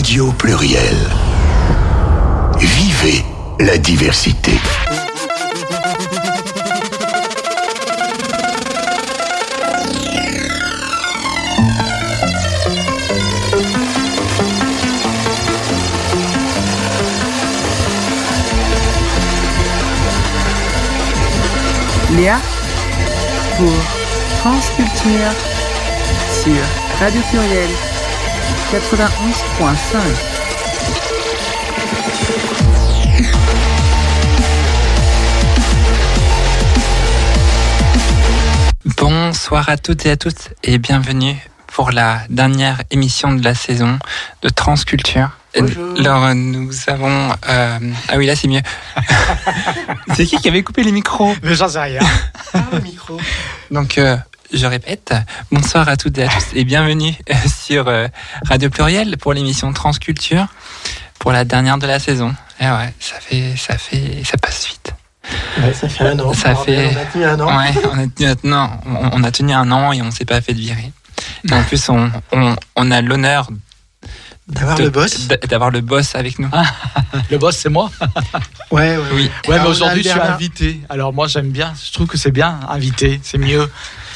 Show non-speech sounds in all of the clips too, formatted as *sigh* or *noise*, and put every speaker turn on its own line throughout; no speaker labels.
Radio Pluriel. Vivez la diversité.
Léa pour France sur Radio Pluriel 91.5.
Bonsoir à toutes et à tous et bienvenue pour la dernière émission de la saison de Transculture.
Bonjour.
Alors nous avons... euh, Ah oui là c'est mieux. *laughs* c'est qui qui avait coupé les micros?
Mais j'en sais rien. *laughs*
Ah, le micro.
Donc euh, je répète, bonsoir à toutes et à tous et bienvenue euh, sur euh, Radio Pluriel pour l'émission Transculture pour la dernière de la saison. Et ouais, ça fait, ça fait, ça passe vite.
Ouais, ça fait un an.
Ça fait-
On a tenu un an.
Ouais, on a tenu, non, on, on a tenu un an et on s'est pas fait de virer. Et en plus, on, on, on a l'honneur
D'avoir le boss.
d'avoir le boss avec nous.
Le boss, c'est moi.
Ouais, ouais.
Oui.
Ouais,
Alors,
mais aujourd'hui, je suis invité. Alors, moi, j'aime bien. Je trouve que c'est bien, invité. C'est mieux.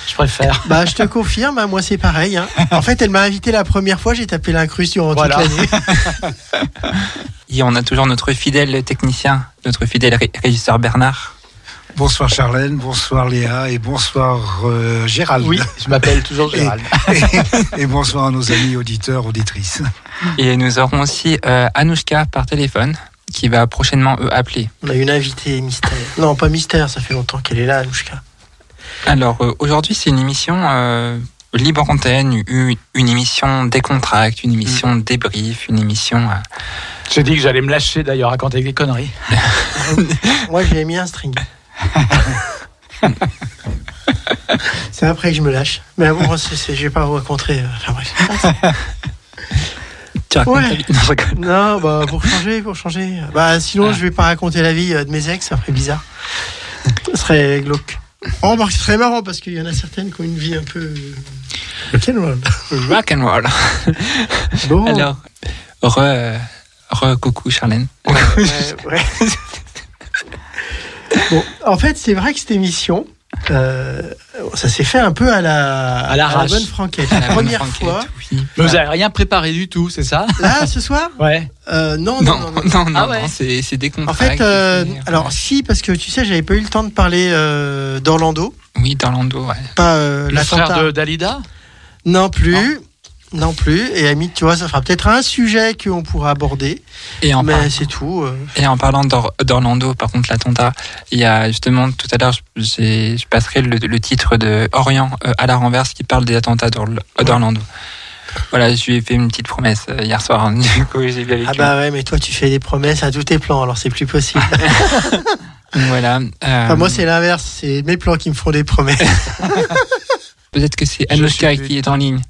Je préfère.
Bah, je te confirme, hein, moi c'est pareil. hein. En fait, elle m'a invité la première fois, j'ai tapé l'incruste durant
Voilà.
toute l'année. *laughs*
Et on a toujours notre fidèle technicien, notre fidèle ré- régisseur Bernard.
Bonsoir Charlène, bonsoir Léa et bonsoir euh, Gérald.
Oui, je m'appelle toujours Gérald. *laughs*
et, et bonsoir à nos amis auditeurs, auditrices.
Et nous aurons aussi euh, Anouchka par téléphone qui va prochainement eux appeler.
On a une invitée mystère. Non, pas mystère, ça fait longtemps qu'elle est là, Anouchka.
Alors euh, aujourd'hui, c'est une émission euh, libre antenne, une, une émission décontracte, une émission débrief, une émission. euh,
J'ai dit que j'allais me lâcher d'ailleurs, raconter des conneries. *laughs*
Moi, j'ai mis un string. *laughs* c'est après que je me lâche. Mais bon, c'est- je vais pas vous raconter. euh, Enfin bref.
Tu racontes
Ouais.
Non,
bah pour changer, pour changer. Bah sinon,
Ah.
je vais pas raconter la vie de mes ex, ça ferait bizarre. Ce serait glauque. Oh, remarque, ce serait marrant parce qu'il y en a certaines qui ont une vie un peu. Rock'n'roll.
Rock and roll.
Bon.
Alors, re, re coucou Charlène.
Ouais, ouais, *laughs* ouais. bon, en fait, c'est vrai que cette émission, euh, ça s'est fait un peu à la,
À l'arrache.
bonne franquette.
La
La première
franquette,
fois.
oui.
Mais vous avez rien préparé du tout, c'est ça?
Là, ce soir?
Ouais.
euh, non, non,
Non,
non,
non,
non.
non,
Ah ouais.
non, c'est c'est
En fait, euh, alors si, parce que tu sais, j'avais pas eu le temps de parler euh, d'Orlando,
Oui, d'Orlando, ouais.
pas euh,
Le frère
l'attentat.
de Dalida?
Non plus. Non plus. Et Amit, tu vois, ça fera peut-être un sujet qu'on pourra aborder.
Et en,
mais
par-
c'est tout. euh.
et en parlant d'Or- d'Orlando, par contre, l'attentat, il y a justement tout à l'heure, j'ai- je passerai le, le titre de Orient euh, à la renverse qui parle des attentats d'Orl- d'Orlando. Voilà, je lui ai fait une petite promesse euh, hier soir. hein. *laughs* Du coup, j'ai vu avec
Ah bah ouais, mais toi, tu fais des promesses à tous tes plans, alors c'est plus possible. *laughs*
Voilà. euh,
Enfin, moi, c'est l'inverse. C'est mes plans qui me font des promesses. *laughs*
Peut-être que c'est
suis
qui est en ligne.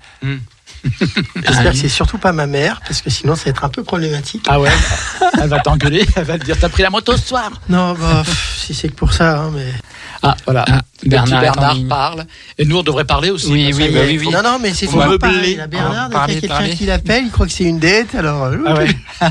*laughs*
J'espère que c'est surtout pas ma mère, parce que sinon, ça va être un peu problématique.
Ah ouais *laughs* Elle va t'engueuler, elle va te dire T'as pris la moto ce soir
Non, bah, pff, si c'est que pour ça, hein, mais.
Ah, voilà.
Ah, Bernard,
parle. Et nous, on devrait parler aussi.
Oui, oui, bah oui, oui.
Non, non, mais c'est
On
toujours pareil. Bernard, qu'il y a quelqu'un qui l'appelle, il croit que c'est une dette, alors.
Ah ouais. *laughs*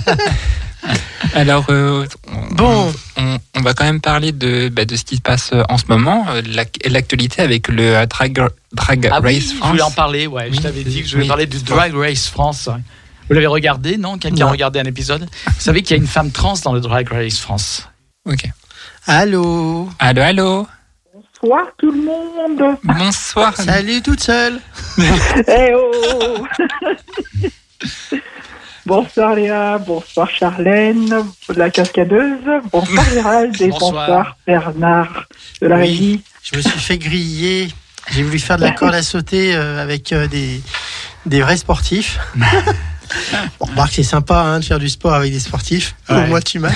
*laughs*
Alors, euh, on,
Bon.
on, on va quand même parler de, bah, de ce qui se passe euh, en ce moment, euh, l'ac- l'actualité avec le Drag, drag
Ah oui,
Race
je
France.
voulais en parler, ouais.
Oui,
je t'avais dit que je voulais
oui.
parler du Drag Race France. Vous l'avez regardé, non? Quelqu'un a regardé un épisode Vous savez qu'il y a une femme trans dans le Drag Race France.
Ok.
Allô?
Allô, allô?
Bonsoir tout le monde.
Bonsoir.
Salut toute seule
Eh oh *laughs* *laughs* Bonsoir Léa, bonsoir Charlène, la cascadeuse, bonsoir Gérald et
Bonsoir.
bonsoir, Bernard de la
Oui.
régie.
Je me suis fait griller. J'ai voulu faire de la corde à sauter euh, avec euh, des, des vrais sportifs. *laughs* bon, remarque, c'est sympa hein, de faire du sport avec des sportifs.
Ouais.
Moins, tu m'as.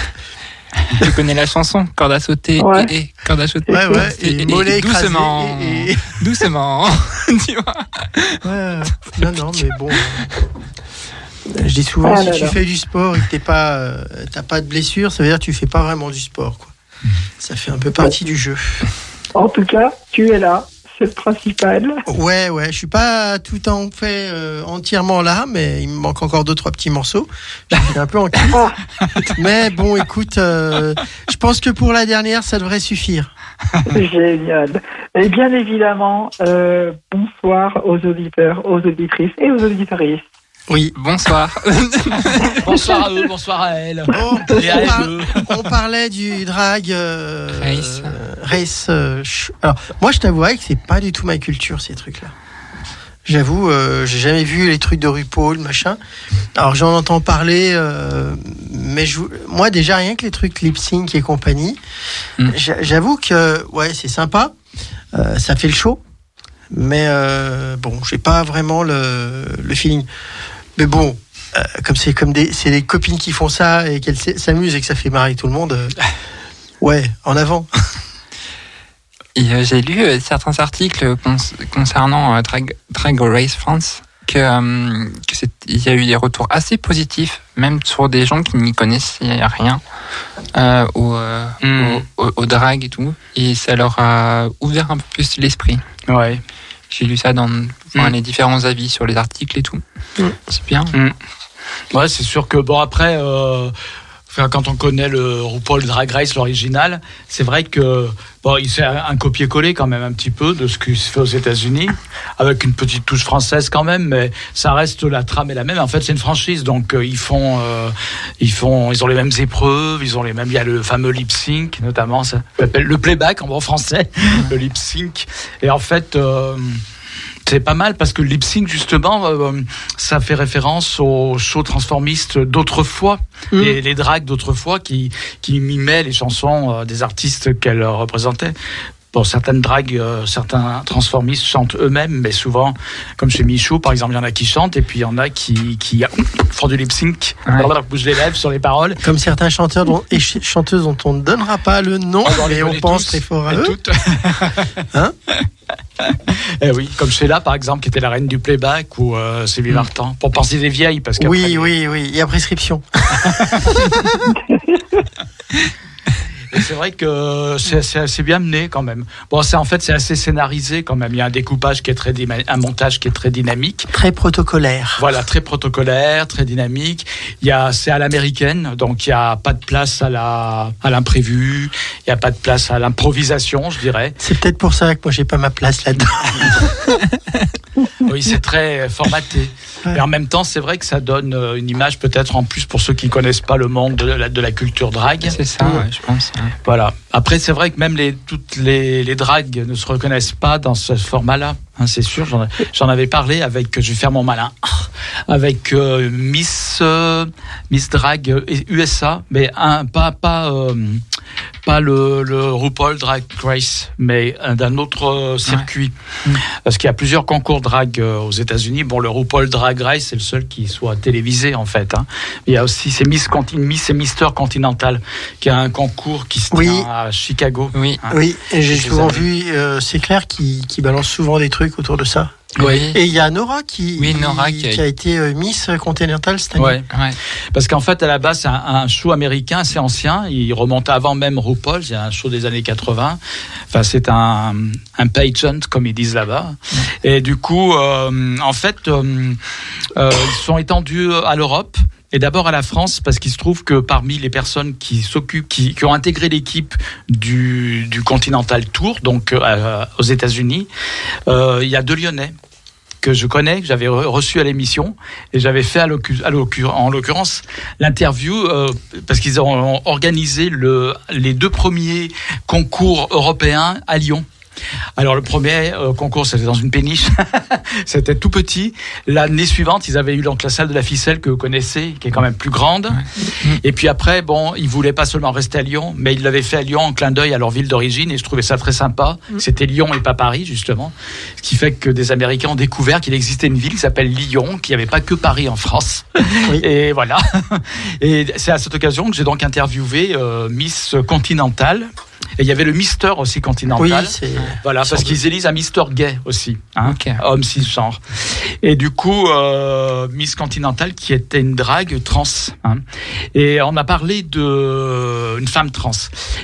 Tu connais la chanson Corde à sauter
Ouais.
et, et corde à sauter.
Ouais, ouais. Et,
Et- et-
mollets
et
écrasés
doucement.
et- et-
Doucement. *laughs* tu vois.
Ouais, non, non, mais bon. *laughs* Je dis souvent,
Ah
si
là
tu
là.
fais du sport et que t'es pas, euh, pas de blessure, ça veut dire que tu fais pas vraiment du sport. Quoi. Ça fait un peu partie du jeu.
En tout cas, tu es là, c'est le principal.
Ouais, ouais, je suis pas tout en fait euh, entièrement là, mais il me manque encore deux trois petits morceaux. Je suis un peu en. *laughs* Mais bon, écoute, euh, je pense que pour la dernière, ça devrait suffire.
Génial. Et bien évidemment, bonsoir aux auditeurs, aux auditrices et aux auditoristes.
Oui.
Bonsoir. *laughs*
Bonsoir à eux, bonsoir à elle.
Bon,
Et à
on, par-
eux.
on parlait du drag euh,
Race.
euh, race, euh, alors, moi, je t'avouerais que c'est pas du tout ma culture ces trucs-là. J'avoue, euh, j'ai jamais vu les trucs de RuPaul, machin. Alors j'en entends parler, euh, mais je, moi déjà rien que les trucs lip sync et compagnie,
Mm.
j'a- j'avoue que ouais c'est sympa, euh, ça fait le show, mais euh, bon j'ai pas vraiment le, le feeling. Mais bon, euh, comme c'est comme des c'est des copines qui font ça et qu'elles s- s'amusent et que ça fait marrer tout le monde, euh, *laughs* ouais en avant.
Et euh, j'ai lu euh, certains articles cons- concernant euh, Drag, Drag Race France que, euh, que c'est- il y a eu des retours assez positifs, même sur des gens qui n'y connaissaient rien euh, au, euh,
Mm.
au, au- au drag et tout, et ça leur a ouvert un peu plus l'esprit.
Ouais.
J'ai lu ça dans enfin,
Mm.
les différents avis sur les articles et tout.
Mm.
C'est bien.
Ouais, c'est sûr que bon après, euh, quand on connaît le RuPaul Drag Race, l'original, c'est vrai que bon, il c'est un, copier-coller quand même un petit peu de ce qui se fait aux États-Unis, avec une petite touche française quand même, mais ça reste la trame est la même. En fait, c'est une franchise, donc euh, ils font, euh, ils font, ils ont les mêmes épreuves, ils ont les mêmes. Il y a le fameux lip sync notamment, ça s'appelle le playback en bon français, *laughs* le lip sync. Et en fait. euh, c'est pas mal parce que le lip sync justement, euh, ça fait référence aux shows transformistes d'autrefois,
Mm.
les, les drags d'autrefois qui, qui mimaient les chansons euh, des artistes qu'elles euh, représentaient. Bon, certaines dragues, euh, certains transformistes chantent eux-mêmes, mais souvent, comme chez Michou, par exemple, il y en a qui chantent et puis il y en a qui, qui *laughs* font du lip sync,
Ouais.
Bougent les lèvres sur les paroles.
Comme certains chanteurs dont- et ch- chanteuses dont on ne donnera pas le nom, mais on pense
tous
très fort à eux. Hein *laughs* *laughs*
Eh oui, comme Sheila, par exemple, qui était la reine du playback, ou euh, Sylvie Vartan, pour penser des vieilles, parce qu'après,
Oui, oui, oui, il y a prescription. *laughs*
Et c'est vrai que c'est assez bien mené quand même. Bon, c'est en fait c'est assez scénarisé quand même. Il y a un découpage qui est très un montage qui est très dynamique.
Très protocolaire.
Voilà, très protocolaire, très dynamique. Il y a c'est à l'américaine, donc il y a pas de place à la à l'imprévu. Il y a pas de place à l'improvisation, je dirais.
C'est peut-être pour ça que moi j'ai pas ma place là-dedans. *laughs*
Oui, c'est très formaté.
Ouais.
Et en même temps, c'est vrai que ça donne euh, une image peut-être en plus pour ceux qui connaissent pas le monde de la, de la culture drague.
C'est ça, ouais, je pense. ouais.
Voilà. Après, c'est vrai que même les, toutes les, les dragues ne se reconnaissent pas dans ce format-là. Hein, c'est sûr, j'en ai- j'en avais parlé avec, je vais faire mon malin, *laughs* avec euh, Miss euh, Miss Drag USA, mais un, pas pas euh, pas le, le RuPaul Drag Race, mais un- d'un autre euh, circuit, parce qu'il y a plusieurs concours drag euh, aux États-Unis. Bon, le RuPaul Drag Race, c'est le seul qui soit télévisé en fait. hein. Il y a aussi c'est Miss, Conti- Miss et Mister Continental, qui a un concours qui se
Oui.
tient à Chicago.
Oui.
Hein.
Oui, et j'ai souvent
années.
vu, euh, c'est clair, qui, qui balance souvent des trucs autour de ça.
Oui.
Et il y a Nora qui,
Oui, Nora qui a-
a été euh, Miss Continental cette année.
Ouais.
Ouais.
Parce qu'en fait, à la base, c'est un, un show américain assez ancien. Il remonte avant même RuPaul. C'est un show des années 80. Enfin, c'est un, un pageant, comme ils disent là-bas. Et du coup, euh, en fait, euh, euh, ils sont étendus à l'Europe. Et d'abord à la France, parce qu'il se trouve que parmi les personnes qui s'occupent, qui, qui ont intégré l'équipe du, du Continental Tour, donc euh, aux États-Unis, euh, il y a deux Lyonnais que je connais, que j'avais re- reçu à l'émission, et j'avais fait à en l'occurrence l'interview euh, parce qu'ils ont organisé le, les deux premiers concours européens à Lyon. Alors le premier euh, concours c'était dans une péniche, *laughs* c'était tout petit. L'année suivante ils avaient eu donc la salle de la ficelle que vous connaissez, qui est quand même plus grande. Et puis après bon ils voulaient pas seulement rester à Lyon, mais ils l'avaient fait à Lyon en clin d'œil à leur ville d'origine et je trouvais ça très sympa. C'était Lyon et pas Paris justement, ce qui fait que des Américains ont découvert qu'il existait une ville qui s'appelle Lyon, qu'il n'y avait pas que Paris en France. *laughs*
Oui.
Et voilà. *laughs* Et c'est à cette occasion que j'ai donc interviewé euh, Miss Continental. Et il y avait le Mister aussi
Oui,
Continental.
c'est.
Voilà, parce qu'ils élisent un Mister Gay aussi, hein,
Ok.
homme cisgenre. Et du coup, euh, Miss Continental qui était une drague trans. hein. Et on a parlé de une femme trans.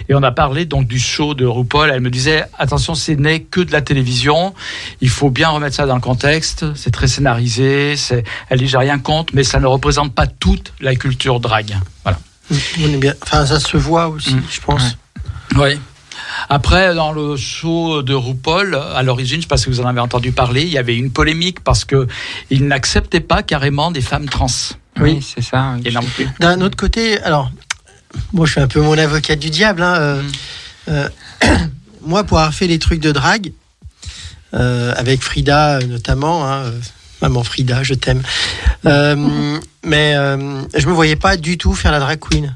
Et on a parlé donc du show de RuPaul. Elle me disait attention, ce n'est que de la télévision. Il faut bien remettre ça dans le contexte. C'est très scénarisé. C'est, elle dit j'ai rien contre, mais ça ne représente pas toute la culture drague. Voilà.
On est bien. Enfin, ça se voit aussi,
Mm.
je pense.
Oui. Après, dans le show de RuPaul, à l'origine, je ne sais pas si vous en avez entendu parler, il y avait une polémique parce que il n'acceptait pas carrément des femmes trans.
Oui, c'est ça. oui.
D'un autre côté, alors, moi, je suis un peu mon avocat du diable. hein, euh,
Mm.
euh, *coughs* moi, pour avoir fait les trucs de drague, euh, avec Frida notamment, hein, euh, maman Frida, je t'aime. Euh, mais euh, je me voyais pas du tout faire la drag queen.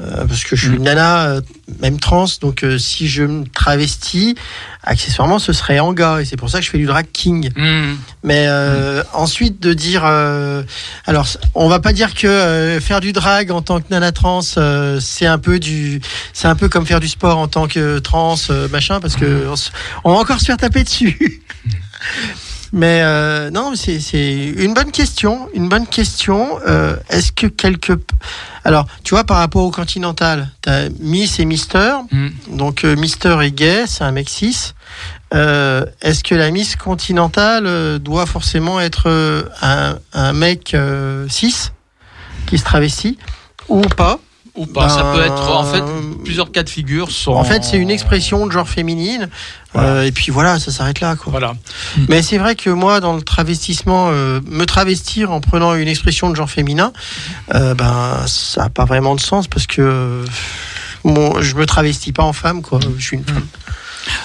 Euh, parce que je suis une nana, euh, même trans, donc euh, si je me travestis, accessoirement, ce serait en gars, et c'est pour ça que je fais du drag king.
Hmm.
Mais euh, ensuite de dire, euh, alors on va pas dire que euh, faire du drag en tant que nana trans, euh, c'est un peu du, c'est un peu comme faire du sport en tant que trans, euh, machin, parce que on va encore se faire taper dessus. *laughs* Mais euh, non, c'est une bonne question, une bonne question. Euh, Est-ce que quelque, alors tu vois par rapport au continental, t'as Miss et Mister.
Hmm.
Donc euh, Mister est gay, c'est un mec cis. Euh, Est-ce que la Miss continentale doit forcément être un, un mec cis qui se travestit ou pas?
Ou pas. ça
Ben,
peut être en fait plusieurs cas de figure sont.
En fait, c'est une expression de genre féminine.
Voilà.
euh, et puis voilà, ça s'arrête là. Quoi.
Voilà.
Mais c'est vrai que moi, dans le travestissement, euh, me travestir en prenant une expression de genre féminin, euh, ben ça n'a pas vraiment de sens parce que euh, bon, je me travestis pas en femme, quoi. Je suis une femme.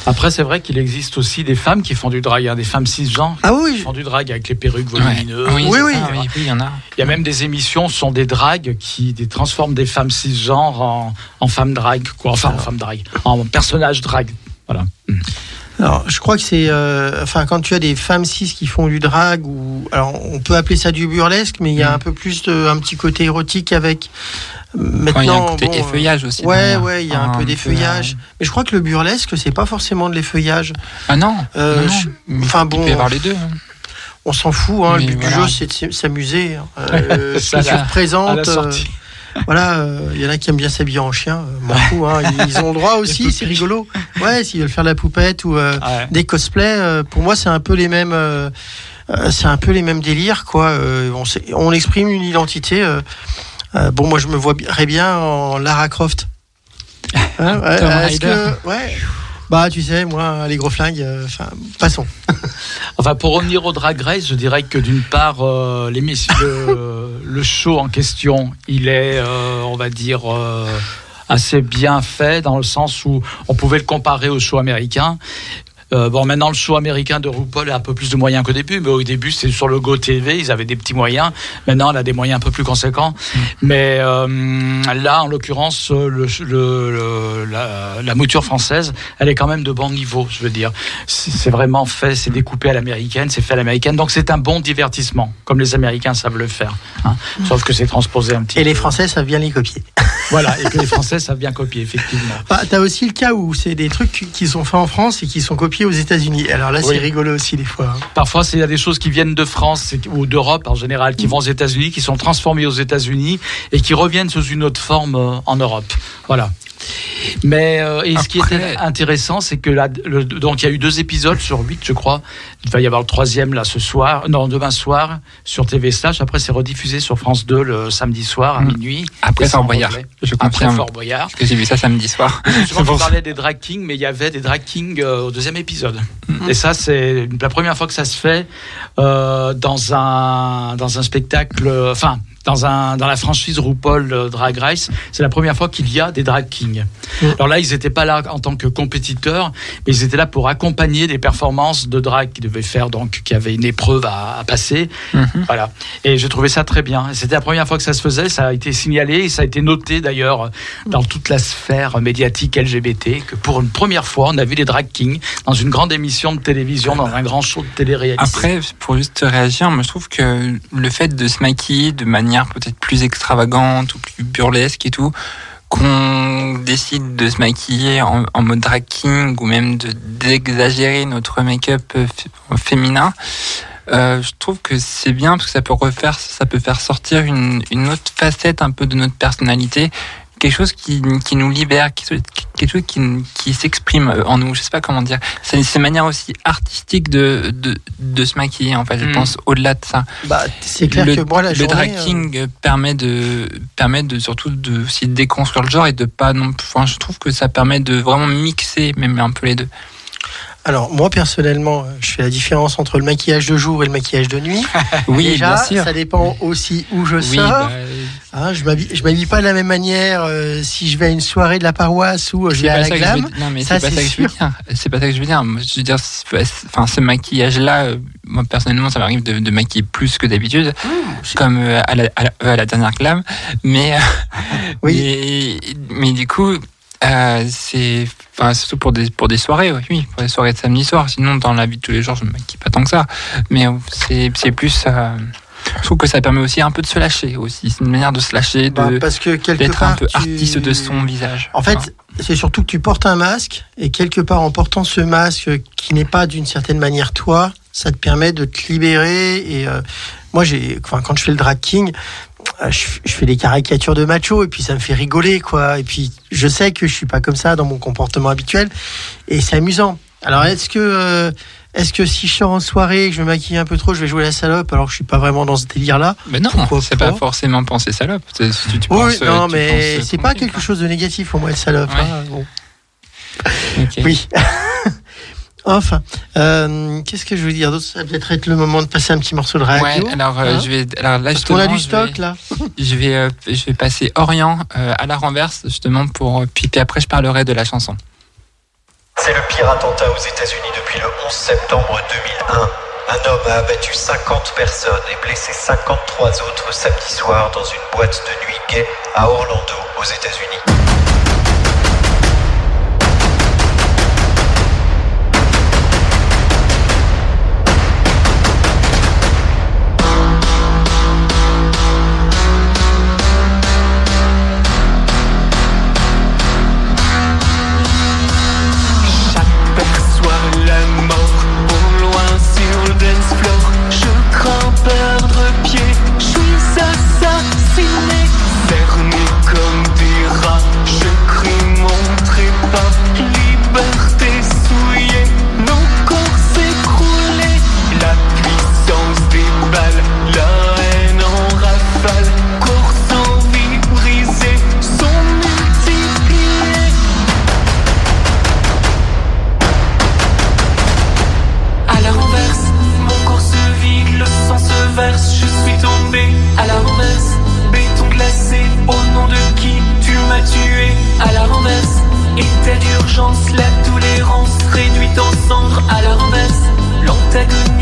Après, c'est vrai qu'il existe aussi des femmes qui font du drag, hein, des femmes cisgenres
Ah oui,
qui font du drag avec les perruques
Ouais.
volumineuses.
Oui,
Oui,
c'est
oui.
ça, oui, oui, il y en a.
Il y a même des émissions, ce sont des drags qui des, transforment des femmes cisgenres en, en femmes drag, quoi. Enfin, en femmes drag, en personnages drag. Voilà.
Alors, je crois que c'est, euh, enfin, quand tu as des femmes cis qui font du drag ou, alors, on peut appeler ça du burlesque, mais il y a
Mm.
un peu plus de, un petit côté érotique avec. Maintenant,
il y a un côté
bon,
effeuillage aussi.
Ouais, ouais, il y a un,
Un
peu
peu,
d'effeuillage. Mais je crois que le burlesque, c'est pas forcément de l'effeuillage.
Ah non,
Euh,
non,
enfin,
il
bon,
peut y avoir les deux. hein.
On s'en fout, hein. Le but
voilà.
du jeu, c'est de s'amuser. hein. Euh, *laughs*
Ça,
se
À la
euh,
sortie.
Voilà, euh, il y en a qui aiment bien s'habiller en chien, euh, fous, hein. ils, ils ont le droit *laughs* aussi, c'est rigolo. Ouais, s'ils veulent faire de la poupette ou euh,
Ouais.
des cosplays, euh, pour moi, c'est un peu les mêmes, euh, euh, c'est un peu les mêmes délires, quoi. Euh, on, exprime une identité. euh, euh, bon, moi, je me vois bien en Lara Croft. *laughs* Hein, que, ouais. Bah, tu sais, moi, les gros flingues, euh, enfin, passons. *laughs*
Enfin, pour revenir au Drag Race, je dirais que d'une part, euh, l'émission- le, *laughs* le show en question, il est, euh, on va dire, assez bien fait dans le sens où on pouvait le comparer au show américain. Euh, bon, maintenant, le show américain de RuPaul a un peu plus de moyens qu'au début, mais au début, c'est sur le Go TV, ils avaient des petits moyens. Maintenant, elle a des moyens un peu plus conséquents. Mais euh, là, en l'occurrence, le, le- le- la, la mouture française, elle est quand même de bon niveau, je veux dire. C'est vraiment fait, c'est découpé à l'américaine, c'est fait à l'américaine. Donc, c'est un bon divertissement, comme les Américains savent le faire. hein. Sauf que c'est transposé un petit
Et les
peu.
Français savent bien les copier. *laughs*
Voilà, et que les Français savent bien copier, effectivement.
Bah, t'as aussi le cas où c'est des trucs qui sont faits en France et qui sont copiés aux États-Unis. Alors là,
Oui.
c'est rigolo aussi des fois. hein.
Parfois, c'est- il y a des choses qui viennent de France ou d'Europe en général, qui vont aux États-Unis, qui sont transformées aux États-Unis et qui reviennent sous une autre forme euh, en Europe. Voilà. Mais euh, et ce qui était intéressant, c'est que là, le- donc il y a eu deux épisodes sur huit, je crois. Il va y avoir le troisième là ce soir, non demain soir sur TV Slash. Après, c'est rediffusé sur France 2 le samedi soir à
Mm.
minuit.
Après Fort Boyard. Je
Après. Fort Boyard.
Parce que j'ai vu ça samedi soir. *laughs*
Tu
ça.
parlais des drag kings, mais il y avait des drag kings euh, au deuxième épisode. Et ça, c'est la première fois que ça se fait euh, dans un dans un spectacle, enfin dans un dans la franchise RuPaul euh, Drag Race. C'est la première fois qu'il y a des drag kings. Alors là, ils n'étaient pas là en tant que compétiteurs, mais ils étaient là pour accompagner des performances de drag qu'ils devaient faire, donc qui avaient une épreuve à, à passer.
Mhm.
Voilà. Et j'ai trouvé ça très bien. C'était la première fois que ça se faisait. Ça a été signalé et ça a été noté d'ailleurs dans toute la sphère médiatique LGBT que pour une première fois, on a vu des drag kings dans une grande émission de télévision, dans un grand show de télé-réalité.
Après, pour juste réagir, moi je trouve que le fait de se maquiller de manière peut-être plus extravagante ou plus burlesque et tout, qu'on décide de se maquiller en, mode drag king ou même de d'exagérer notre make-up euh, f- féminin, euh, je trouve que c'est bien parce que ça peut refaire, ça peut faire sortir une, une autre facette un peu de notre personnalité, quelque chose qui, qui nous libère, quelque chose qui, qui s'exprime en nous. Je sais pas comment dire. C'est une manière aussi artistique de, de, de se maquiller en fait. Je
Mm.
pense au-delà de ça.
Bah, c'est clair
le,
que moi, la
le drag
euh,
king euh, permet de permet de surtout de aussi de déconstruire le genre et de pas non enfin je trouve que ça permet de vraiment mixer même un peu les deux
Alors, moi, personnellement, euh, je fais la différence entre le maquillage de jour et le maquillage de nuit. *laughs*
oui
Déjà,
bien sûr
ça dépend aussi où je
oui
sors.
bah,
Hein, je m'habille, je m'habille pas de la même manière euh, si je vais à une soirée de la paroisse ou euh, je vais à la glam.
veux, non mais c'est pas ça que je veux dire c'est pas ça que je veux dire Moi, je veux dire enfin ce maquillage là moi personnellement ça m'arrive de, de maquiller plus que d'habitude comme euh, à, la, à, la, à la dernière clame mais
Oui.
mais, mais du coup euh, c'est enfin surtout pour des pour des soirées oui, pour des soirées de samedi soir sinon dans la vie de tous les jours je me maquille pas tant que ça mais c'est c'est plus euh, je trouve que ça permet aussi un peu de se lâcher aussi c'est une manière de se lâcher
Bah,
de
parce que quelque
d'être un peu
tu-
artiste de son visage
En fait,
Hein.
c'est surtout que tu portes un masque et quelque part en portant ce masque qui n'est pas d'une certaine manière toi, ça te permet de te libérer. Et euh, moi, j'ai, enfin, quand je fais le drag king, je, je fais des caricatures de macho et puis ça me fait rigoler, quoi. Et puis je sais que je suis pas comme ça dans mon comportement habituel et c'est amusant. Alors est-ce que euh, est-ce que si je sors en soirée et que je me maquille un peu trop, je vais jouer la salope alors que je suis pas vraiment dans ce délire-là?
Mais non c'est
pas
forcément penser salope tu,
Oui, non,
tu
mais
penses
c'est pas quelque chose de négatif pour moi, être salope.
Ouais.
hein, bon. Oui. *laughs* enfin, euh, qu'est-ce que je veux dire d'autre? Ça va peut-être être le moment de passer un petit morceau de radio.
Ouais, alors euh,
hein
je vais alors là
Parce qu'on a
justement,
du
je
stock
vais-
là. *laughs*
Je vais, euh, je vais passer Orient euh, à la renverse, justement, pour. Puis, puis après, je parlerai de la chanson.
C'est le pire attentat aux États-Unis depuis le 11 septembre 2001. Un homme a abattu 50 personnes et blessé 53 autres samedi soir dans une boîte de nuit gay à Orlando, aux États-Unis.
État d'urgence, la tolérance réduite en cendres à la renverse. L'antagonie,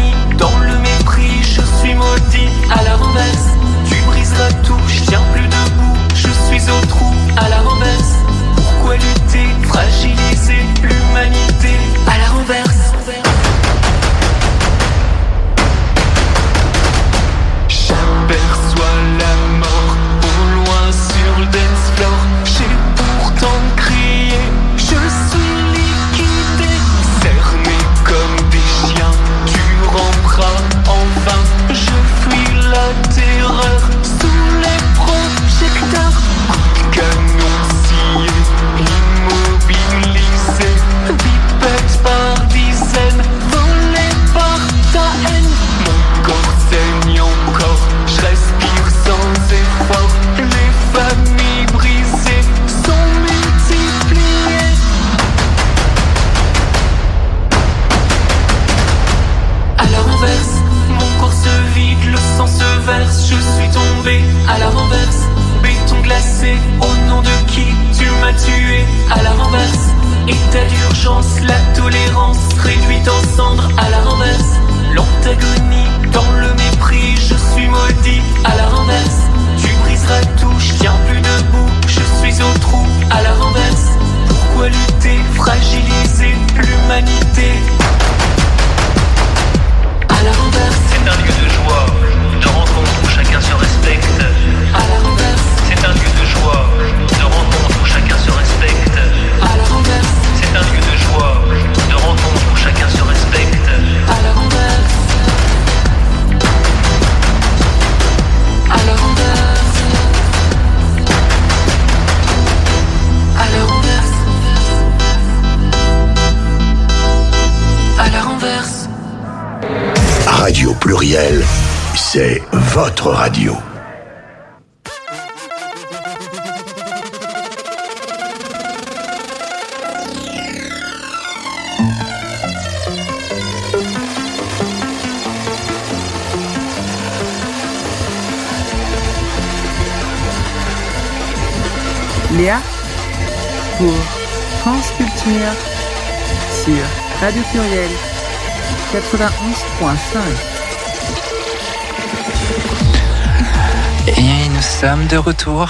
Et nous sommes de retour.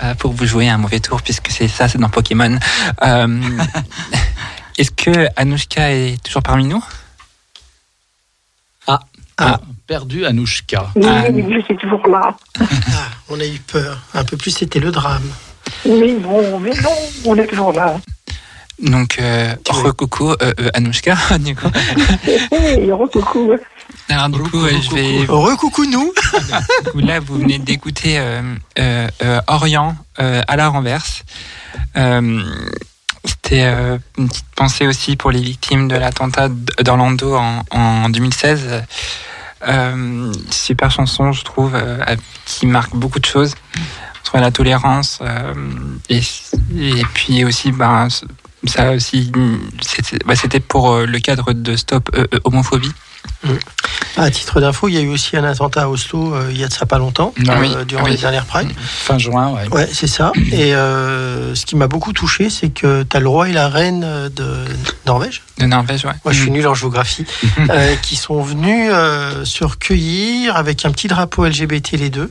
Pas pour vous jouer un mauvais tour, puisque c'est ça, c'est dans Pokémon. Euh, *laughs* Est-ce que Anushka est toujours parmi nous?
Ah,
Ah.
perdu Anouchka.
Oui,
Ah.
oui, je suis toujours là.
Ah, on a eu peur. Un peu plus, c'était le drame.
Mais non, mais non, on est toujours là.
Donc, euh, recoucou euh, euh, Anushka, *laughs* du coup. Alors, du coup, je vais.
Recoucou nous. *laughs*
Là, vous venez d'écouter euh, euh, Orient euh, à la renverse. Euh, C'était euh, une petite pensée aussi pour les victimes de l'attentat d'Orlando en, en 2016. Euh, super chanson, je trouve, euh, qui marque beaucoup de choses sur la tolérance euh, et, et puis aussi, ben, ça aussi, c'était bah, pour euh, le cadre de Stop euh, euh, homophobie.
À titre d'info, il y a eu aussi un attentat à Oslo euh, il y a de ça pas longtemps,
Ah
oui,
euh, durant
oui.
les dernières Pride.
Fin juin, ouais.
Ouais, c'est ça. Et euh, ce qui m'a beaucoup touché, c'est que tu as le roi et la reine de Norvège.
De Norvège, ouais.
Moi, je suis nul en géographie. qui sont venus se recueillir avec un petit drapeau LGBT les deux.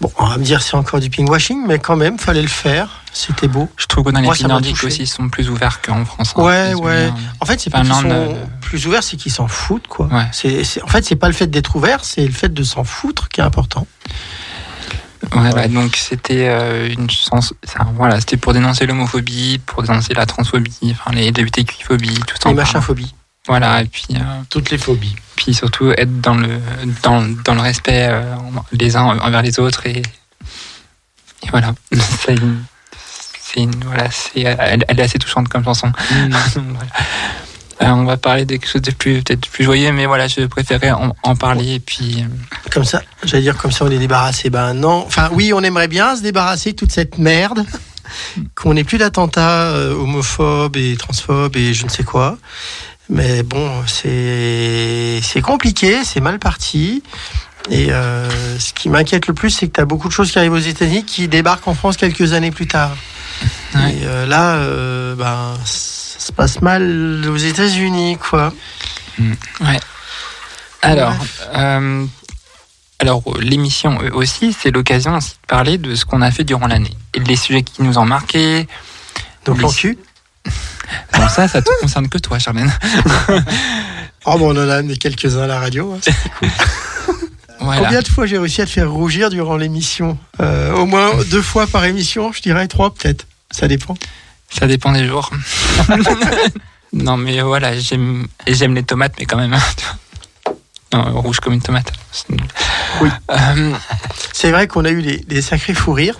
Bon, on va me dire c'est encore du pinkwashing, mais quand même, fallait le faire. C'était beau.
Je trouve que dans les pays nordiques aussi, ils sont plus ouverts qu'en France. hein.
Ouais,
Ils
ouais.
bien-
En fait, c'est pas qu'ils sont
euh,
plus ouverts, c'est qu'ils s'en foutent, quoi.
Ouais.
C'est, c'est- en fait, c'est pas le fait d'être ouvert, c'est le fait de s'en foutre qui est important.
Ouais, ouais, donc c'était euh, une chance. ça, voilà, c'était pour dénoncer l'homophobie, pour dénoncer la transphobie, enfin les LGBTQ-phobie, tout ça.
Les machinphobies.
Voilà, et puis, euh,
Toutes les phobies.
puis surtout être dans le dans, dans le respect euh, les uns envers les autres et, et voilà. *laughs* C'est une, c'est une- voilà, c'est elle, elle est assez touchante comme chanson. *laughs* Voilà. Euh, on va parler de quelque chose de plus peut-être plus joyeux, mais voilà, je préférais en, en parler et puis. euh,
Comme ça, j'allais dire comme ça, on est débarrassé. Ben non. Enfin, oui, on aimerait bien se débarrasser de toute cette merde. *laughs* Qu'on n'ait plus d'attentats euh, homophobes et transphobes et je ne sais quoi. Mais bon, c'est compliqué, c'est mal parti. Et euh, ce qui m'inquiète le plus, c'est que tu as beaucoup de choses qui arrivent aux États-Unis qui débarquent en France quelques années plus tard.
Ouais.
Et euh, là, euh, ben, ça se passe mal aux États-Unis, quoi.
Alors,
Bref.
euh, alors euh, l'émission aussi, c'est l'occasion aussi de parler de ce qu'on a fait durant l'année et les sujets qui nous ont marqués.
Donc l'encu. *laughs*
Bon, ça, ça te concerne que toi, Charlène. *laughs*
Oh, bon, on en a amené quelques-uns à la radio. hein. *laughs*
Voilà.
Combien de fois j'ai réussi à te faire rougir durant l'émission Euh, Au moins deux fois par émission, je dirais trois peut-être. Ça dépend.
Ça dépend des jours. *laughs* non, mais voilà, j'aime les tomates, mais quand même. non, rouge comme une tomate.
Oui.
Euh,
C'est vrai qu'on a eu des, des sacrés fous rires.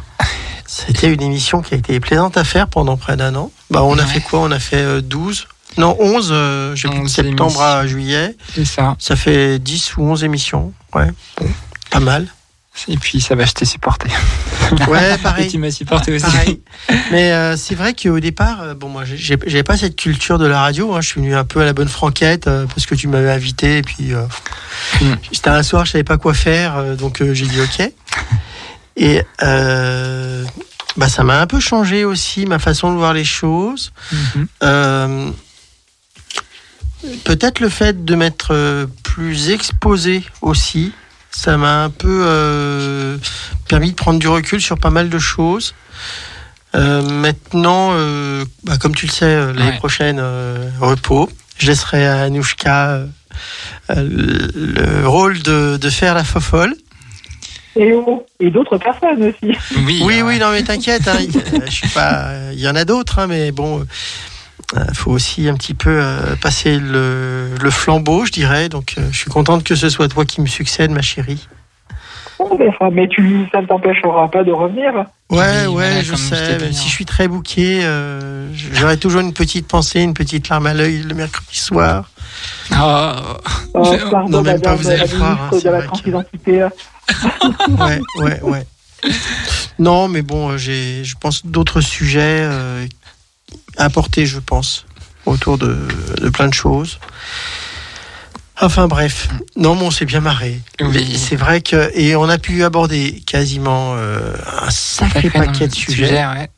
C'était une émission qui a été plaisante à faire pendant près d'un an. Bah, on a fait quoi? On a fait euh, 12 Non, 11, euh, j'ai de
11
septembre à juillet.
c'est ça.
Ça fait 10 ou 11 émissions. Ouais, bon, pas mal.
Et puis ça va, je t'ai supporté.
Ouais, *laughs*
Et
pareil.
tu m'as supporté aussi.
Pareil. *laughs* Mais euh, c'est vrai qu'au départ, euh, bon, moi, j'avais pas cette culture de la radio. hein. Je suis venu un peu à la bonne franquette euh, parce que tu m'avais invité. Et puis, euh,
Mm.
c'était un soir, je savais pas quoi faire, euh, donc euh, j'ai dit OK. *laughs* Et euh, bah, ça m'a un peu changé aussi ma façon de voir les choses.
Mhm.
Euh, Peut-être le fait de m'être euh, plus exposé aussi, ça m'a un peu euh, permis de prendre du recul sur pas mal de choses. Euh, maintenant, euh, bah, comme tu le sais, euh, l'année
Ouais.
prochaine, euh, repos. Je laisserai à Anouchka le, le rôle de, de faire la fofolle.
Et, et d'autres personnes aussi.
Oui,
Oui,
euh,
oui, non, mais t'inquiète, hein, il- euh, *laughs* je suis pas. Il y en a d'autres, hein, mais bon, il faut aussi un petit peu euh, passer le, le flambeau, je dirais. Donc, euh, je suis contente que ce soit toi qui me succède, ma chérie.
Oh, mais, enfin, mais tu, ça ne t'empêchera pas de revenir.
Ouais,
Oui,
ouais,
voilà,
je sais. si je suis très bouqué, euh, j'aurai toujours une petite pensée, une petite larme à l'œil le mercredi soir.
Oh.
Oh,
Non,
pardon,
même pas, vous allez voir, hein,
de la transidentité. *laughs*
Ouais, ouais, ouais. Non, mais bon, euh, j'ai, je pense, d'autres sujets euh, à apporter, je pense, autour de, de plein de choses. Enfin bref, non, mais on s'est bien marré.
Oui.
C'est vrai que et on a pu aborder quasiment euh, un sacré paquet de sujets.
ouais.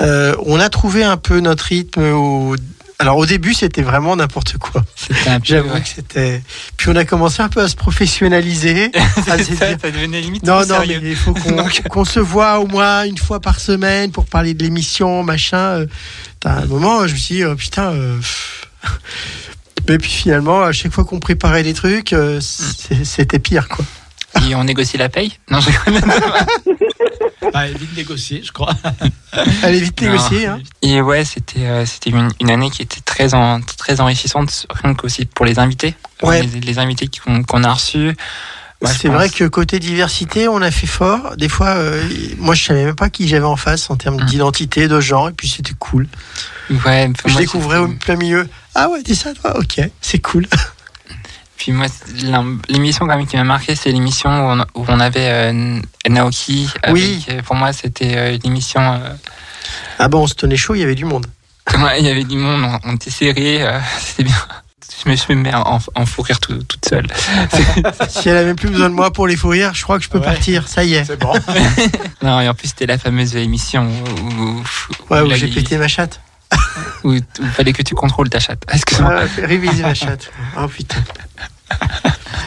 Euh, on a trouvé un peu notre rythme. Au... Alors au début, c'était vraiment n'importe quoi. J'avoue
ouais.
que c'était. Puis on a commencé un peu à se professionnaliser. *laughs* à se
ça,
dire,
ça devenait limite
Non, non, mais il faut qu'on *laughs*
Donc-
se voit au moins une fois par semaine pour parler de l'émission, machin. Euh, T'as un moment, je me suis dit, oh, putain. euh. Mais puis finalement, à chaque fois qu'on préparait des trucs, euh, c'était pire, quoi.
Et on négocie la paye? Non, je rigole. *laughs*
Ah, vite négocié, je crois.
Allez vite négocier. Hein.
Et ouais, c'était euh, c'était une, une année qui était très en, très enrichissante, rien qu'aussi pour les invités.
Ouais.
Les, les invités qu'on a reçus.
C'est vrai que côté diversité, on a fait fort. Des fois, euh, moi, je savais même pas qui j'avais en face en termes
Mm.
d'identité, de genre, et puis c'était cool.
Ouais,
je
moi,
découvrais au plein milieu. Ah ouais, t'es ça, toi Ok, c'est cool. *laughs*
Puis moi, l'émission quand même qui m'a marqué, c'est l'émission où on, où on avait euh, Naoki. Avec,
Oui.
euh, Pour moi, c'était euh, l'émission. euh,
Ah bon, on se tenait chaud, il y avait du monde. *laughs*
ouais, il y avait du monde, on, on était serrés, euh, *laughs* c'était bien. Je me suis mis en, en fou rire tout- toute seule.
si elle avait plus besoin de moi pour les fous rires, je crois que je peux
Ouais.
partir. Ça y est.
C'est bon.
Non, et en plus, c'était la fameuse émission où, où,
Ouais,
où
j'ai pété ma chatte.
Où il fallait que tu contrôles ta chatte. Excuse-moi.
Réviser ma chatte. *laughs* Oh putain.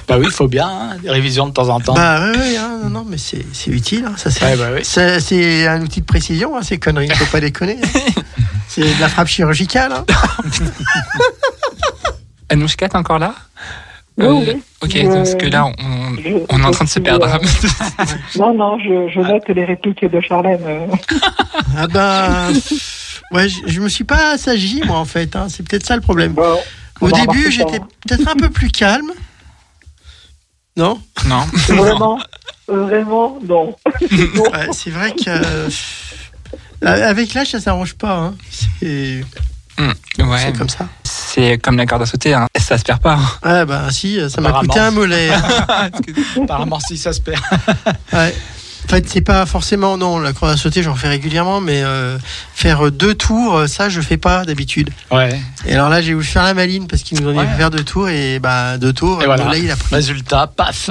Bah oui, il faut bien, hein, des révisions de temps en temps.
Bah ouais, ouais, hein, non, non, mais c'est c'est utile. hein, ça, c'est
Ouais, bah oui.
ça, c'est un outil de précision, hein, ces conneries. Faut pas déconner. hein. *laughs* C'est de la frappe chirurgicale. hein. *laughs*
Anouchka, t'es encore là?
Oui,
Euh,
oui.
Ok,
Je-
parce que là, on,
je-
on est en train de se perdre.
euh, Non, non, je, je note les répliques de Charlène. euh.
Ah bah. Ouais, je, je me suis pas assagi, moi, en fait. hein, C'est peut-être ça le problème.
Bon,
Au début, j'étais peut-être un peu plus calme. Non?
Non.
Vraiment, *laughs* vraiment, non.
Ouais, C'est vrai que. euh, Avec l'âge, ça s'arrange pas. hein. C'est
Ouais,
c'est comme ça.
c'est comme la corde à sauter, hein. ça se perd pas.
Ouais, bah si, ça m'a coûté un mollet. *laughs*
Apparemment, si ça se perd.
Ouais. En fait, c'est pas forcément non. La corde à sauter, j'en fais régulièrement, mais euh, faire deux tours, euh, ça, je fais pas d'habitude.
Ouais.
Et alors là, j'ai voulu faire la maline parce qu'il nous
Ouais.
fait faire deux tours et bah deux tours.
Et
le
voilà.
mollet, il a pris.
Résultat, paf.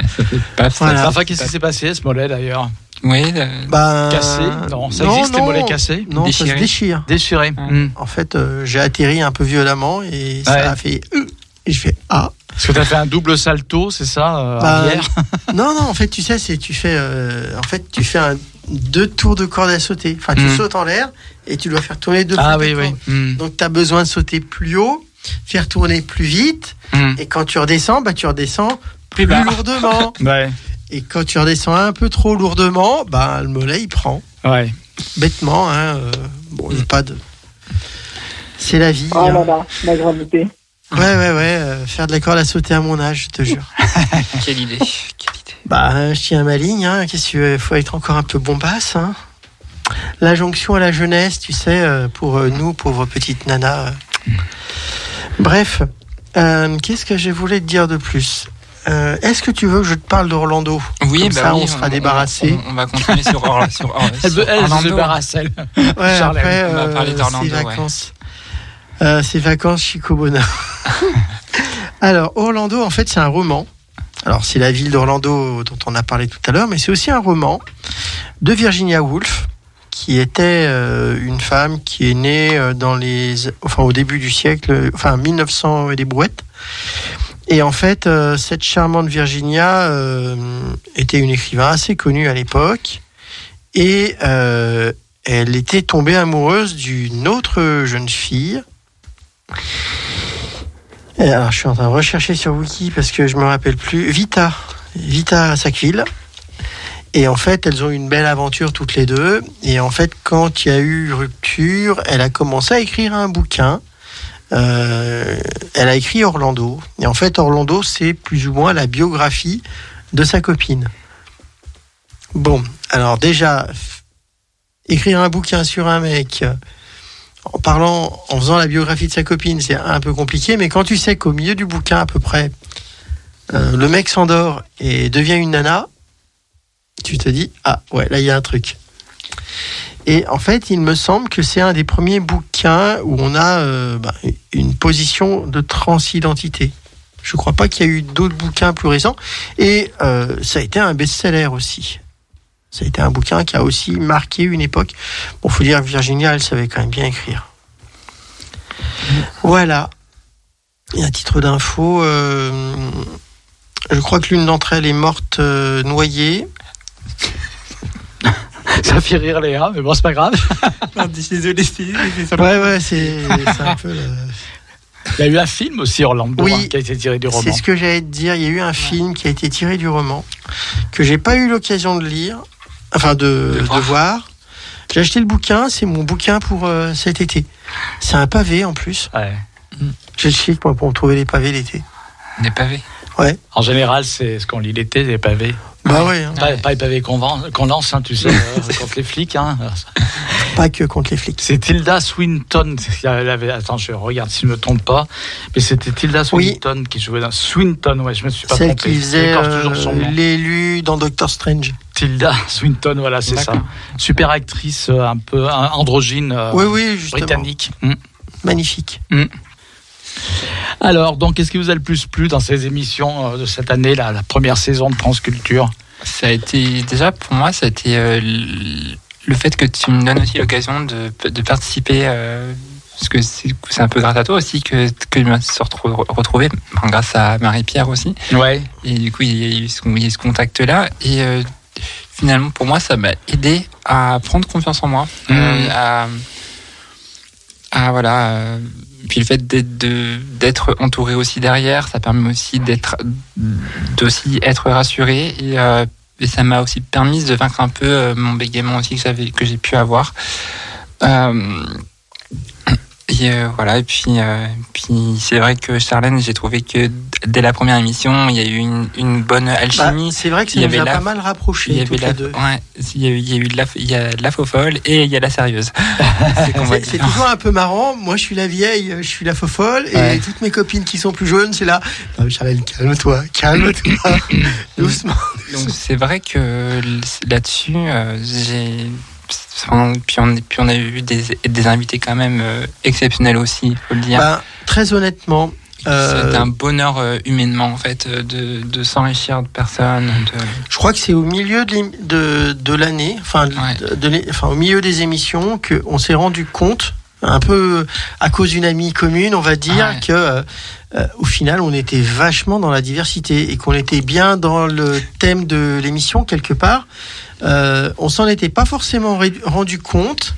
*laughs*
Paf, ça-
Voilà.
Enfin, qu'est-ce qui s'est passé, ce mollet d'ailleurs?
Oui, euh,
Bah,
Cassé Non, ça
non,
existe les
non.
mollets cassés?
Non, ça se
Déchiré.
déchire.
Déchiré. Hmm.
En fait, euh, j'ai atterri un peu violemment et ça
Ouais.
a fait. euh, et je fais ah.
Parce que t'as fait un double salto, c'est ça, euh,
Bah,
arrière *laughs*
Non, non, en fait, tu sais, c'est tu fais, euh, en fait, tu fais un, deux tours de corde à sauter. Enfin, tu
Mhm.
sautes en l'air et tu dois faire tourner deux
Ah oui, oui. Hmm.
Donc, tu as besoin de sauter plus haut, faire tourner plus vite.
Hmm.
Et quand tu redescends, bah, tu redescends plus
bas.
lourdement. *laughs*
Ouais.
et quand tu redescends un peu trop lourdement, bah, le mollet, il prend.
Ouais.
Bêtement, hein. euh, bon, il n'y a pas de. C'est la vie.
Oh
hein.
là là, la gravité.
Ouais, ouais, ouais. euh, faire de la corde à sauter à mon âge, je te jure. *laughs*
quelle idée. Quelle idée.
Bah, je tiens à ma ligne, hein. Qu'est-ce que tu veux faut être encore un peu bombasse, hein. L'injonction à la jeunesse, tu sais, euh, pour euh, nous, pauvres petites nanas. Bref, euh, qu'est-ce que je voulais te dire de plus Euh, Est-ce que tu veux que je te parle d'Orlando?
Oui,
Comme
bah
ça,
oui,
on sera débarrassé.
On, on va continuer sur, Or- sur, Or- *laughs*
Elle, veut- elle se
Orlando.
débarrasse, elle.
Ouais,
Charlène,
après,
on va parler d'Orlando,
ces
ouais.
vacances. Euh, ces vacances Chicobona. *laughs* Alors, Orlando, en fait, c'est un roman. Alors, c'est la ville d'Orlando dont on a parlé tout à l'heure, mais c'est aussi un roman de Virginia Woolf, qui était euh, une femme qui est née euh, dans les, enfin, au début du siècle, enfin, 1900 et des brouettes. Et en fait, euh, cette charmante Virginia était une écrivain assez connue à l'époque. Et elle était tombée amoureuse d'une autre jeune fille. Alors, je suis en train de rechercher sur Wiki parce que je me rappelle plus. Vita. Vita Sackville. Et en fait, elles ont eu une belle aventure toutes les deux. Et en fait, quand il y a eu rupture, elle a commencé à écrire un bouquin. Euh, elle a écrit Orlando. Et en fait, Orlando, c'est plus ou moins la biographie de sa copine. Bon, alors déjà, écrire un bouquin sur un mec, en parlant, en faisant la biographie de sa copine, c'est un peu compliqué, mais quand tu sais qu'au milieu du bouquin, à peu près, euh, le mec s'endort et devient une nana, tu te dis, ah ouais, là il y a un truc. Et en fait, il me semble que c'est un des premiers bouquins où on a euh, bah, une position de transidentité. Je crois pas qu'il y a eu d'autres bouquins plus récents. Et euh, ça a été un best-seller aussi. Ça a été un bouquin qui a aussi marqué une époque. Bon, faut dire que Virginia, elle savait quand même bien écrire. Voilà. Et à titre d'info, euh, je crois que l'une d'entre elles est morte euh, noyée. *laughs*
Ça fait rire Léa, mais bon, c'est pas grave. *laughs*
Désolé,
Ouais, ouais, c'est c'est un peu. le-
Il y a eu un film aussi, Orlando,
Oui,
hein, qui a été tiré du roman.
C'est ce que j'allais te dire. Il y a eu un film qui a été tiré du roman que j'ai pas eu l'occasion de lire, enfin de,
De
de
voir.
J'ai acheté le bouquin. C'est mon bouquin pour euh, cet été. C'est un pavé en plus.
Ouais.
J'ai le chic moi, pour trouver les pavés l'été.
Des pavés?
En général, c'est ce qu'on lit l'été, des pavés.
Bah ouais, hein.
Pas, pas les pavés qu'on vend- qu'on lance, hein, tu sais, *laughs* euh, contre les flics. Hein.
Pas que contre les flics.
C'est Tilda Swinton. avait- Attends, je regarde si je me trompe pas. Mais c'était Tilda Swinton qui jouait dans Swinton. Ouais, je me suis pas
Celle
trompé.
qui faisait euh, l'élu dans Doctor Strange.
Tilda Swinton, voilà, c'est ça. Super actrice, euh, un peu androgyne, euh,
oui, oui, justement.
britannique. Mm.
Magnifique.
Alors, donc, qu'est-ce qui vous a le plus plu dans ces émissions euh, de cette année, là, la première saison de France Culture?
Ça a été déjà pour moi, ça a été euh, le fait que tu me donnes aussi l'occasion de, de participer. euh, parce que c'est un peu grâce à toi aussi que, que je me suis retrouvé, enfin, grâce à Marie-Pierre aussi.
Ouais.
Et du coup, il y a eu ce, contact-là. Et euh, finalement, pour moi, ça m'a aidé à prendre confiance en moi.
Mhm.
euh, à, à, voilà. puis le fait d'être entouré aussi derrière, ça permet aussi d'être d'aussi être rassuré. Et, et ça m'a aussi permis de vaincre un peu euh, mon bégaiement aussi que j'avais que j'ai pu avoir. Euh, et euh, voilà, et puis, euh, puis c'est vrai que Charlène, j'ai trouvé que dès la première émission, il y a eu une, une bonne
Bah,
alchimie.
c'est vrai que ça
il y
nous
avait
a
la-
pas mal
il y avait la,
les deux.
ouais, il y a eu, il y a eu de la, il y a de la faux folle et il y a la sérieuse. *laughs* C'est
toujours un peu marrant. Moi, je suis la vieille, je suis la fofolle, et
Ouais.
toutes mes copines qui sont plus jeunes, c'est là. Non, Charlène, calme-toi, calme-toi, *laughs* doucement.
Donc c'est vrai que là-dessus, euh, j'ai. Enfin, puis, on, puis on a eu des, des invités quand même euh, exceptionnels aussi, il faut le dire.
Ben, très honnêtement, euh,
C'était un bonheur euh, humainement en fait euh, de, de s'enrichir de personnes. De...
je crois que c'est au milieu de, l'année,
Ouais.
enfin, au milieu des émissions, qu'on s'est rendu compte, un peu à cause d'une amie commune, on va dire,
Ouais.
que euh, euh, au final, on était vachement dans la diversité et qu'on était bien dans le thème de l'émission quelque part. Euh, on s'en était pas forcément rendu compte.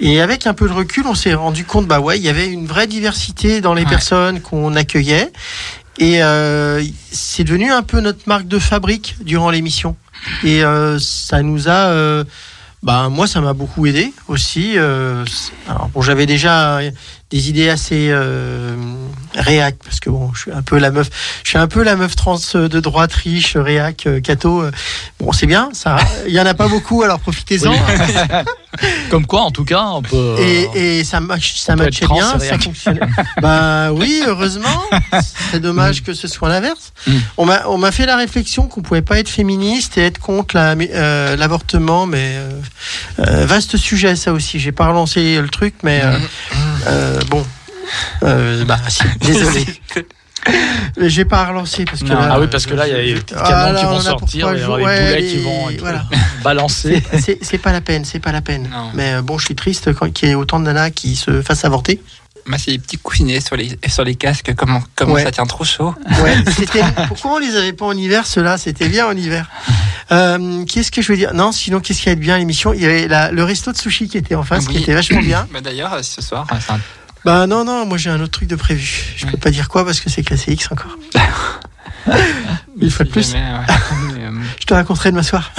Et avec un peu de recul, on s'est rendu compte, bah ouais, il y avait une vraie diversité dans les
Ouais.
personnes qu'on accueillait. Et euh, c'est devenu un peu notre marque de fabrique durant l'émission. Et euh, ça nous a, euh, bah moi, ça m'a beaucoup aidé aussi. Euh, bon, j'avais déjà des idées assez euh, réac parce que bon, je suis un peu la meuf, je suis un peu la meuf trans de droite riche, réac, euh, catho. euh. Bon, c'est bien, ça. Il y en a pas beaucoup, alors profitez-en. *laughs*
Comme quoi, en tout cas, on peut.
Et, et ça match, ça matchait bien, ça fonctionnait. bah oui, heureusement. C'est dommage que ce soit l'inverse.
Mm.
On m'a on m'a fait la réflexion qu'on pouvait pas être féministe et être contre la- euh, l'avortement, mais euh, euh, vaste sujet ça aussi. J'ai pas relancé le truc, mais euh, euh, bon. Euh, bah si, *laughs* désolé. *laughs* Mais J'ai pas relancé parce que
Non.
là,
Ah oui, parce que là, il y a
Ah,
canons
là,
qui
on
vont
a
sortir, il y
jouer,
les boulets
les-
qui vont
voilà. *laughs*
balancer.
C'est- pas la peine, c'est pas la peine.
Non.
Mais euh, bon, je suis triste qu'il y ait autant de nanas qui se fassent avorter.
Moi, c'est les petits coussinets sur les, sur les casques, comment, comment
Ouais.
ça tient trop chaud.
Ouais. *laughs* Pourquoi on les avait pas en hiver Ceux-là, c'était bien en hiver. Euh, qu'est-ce que je veux dire? Non, sinon qu'est-ce avait de bien à l'émission? Il y avait la- le resto de sushi qui était en face,
Oui.
qui était vachement bien. *clears throat*
Bah, D'ailleurs, ce soir, un
Bah non, non, moi j'ai un autre truc de prévu. Je peux pas dire quoi parce que c'est classé X encore. *laughs* Une fois de plus,
Jamais, ouais. Euh, *laughs*
je te raconterai demain soir.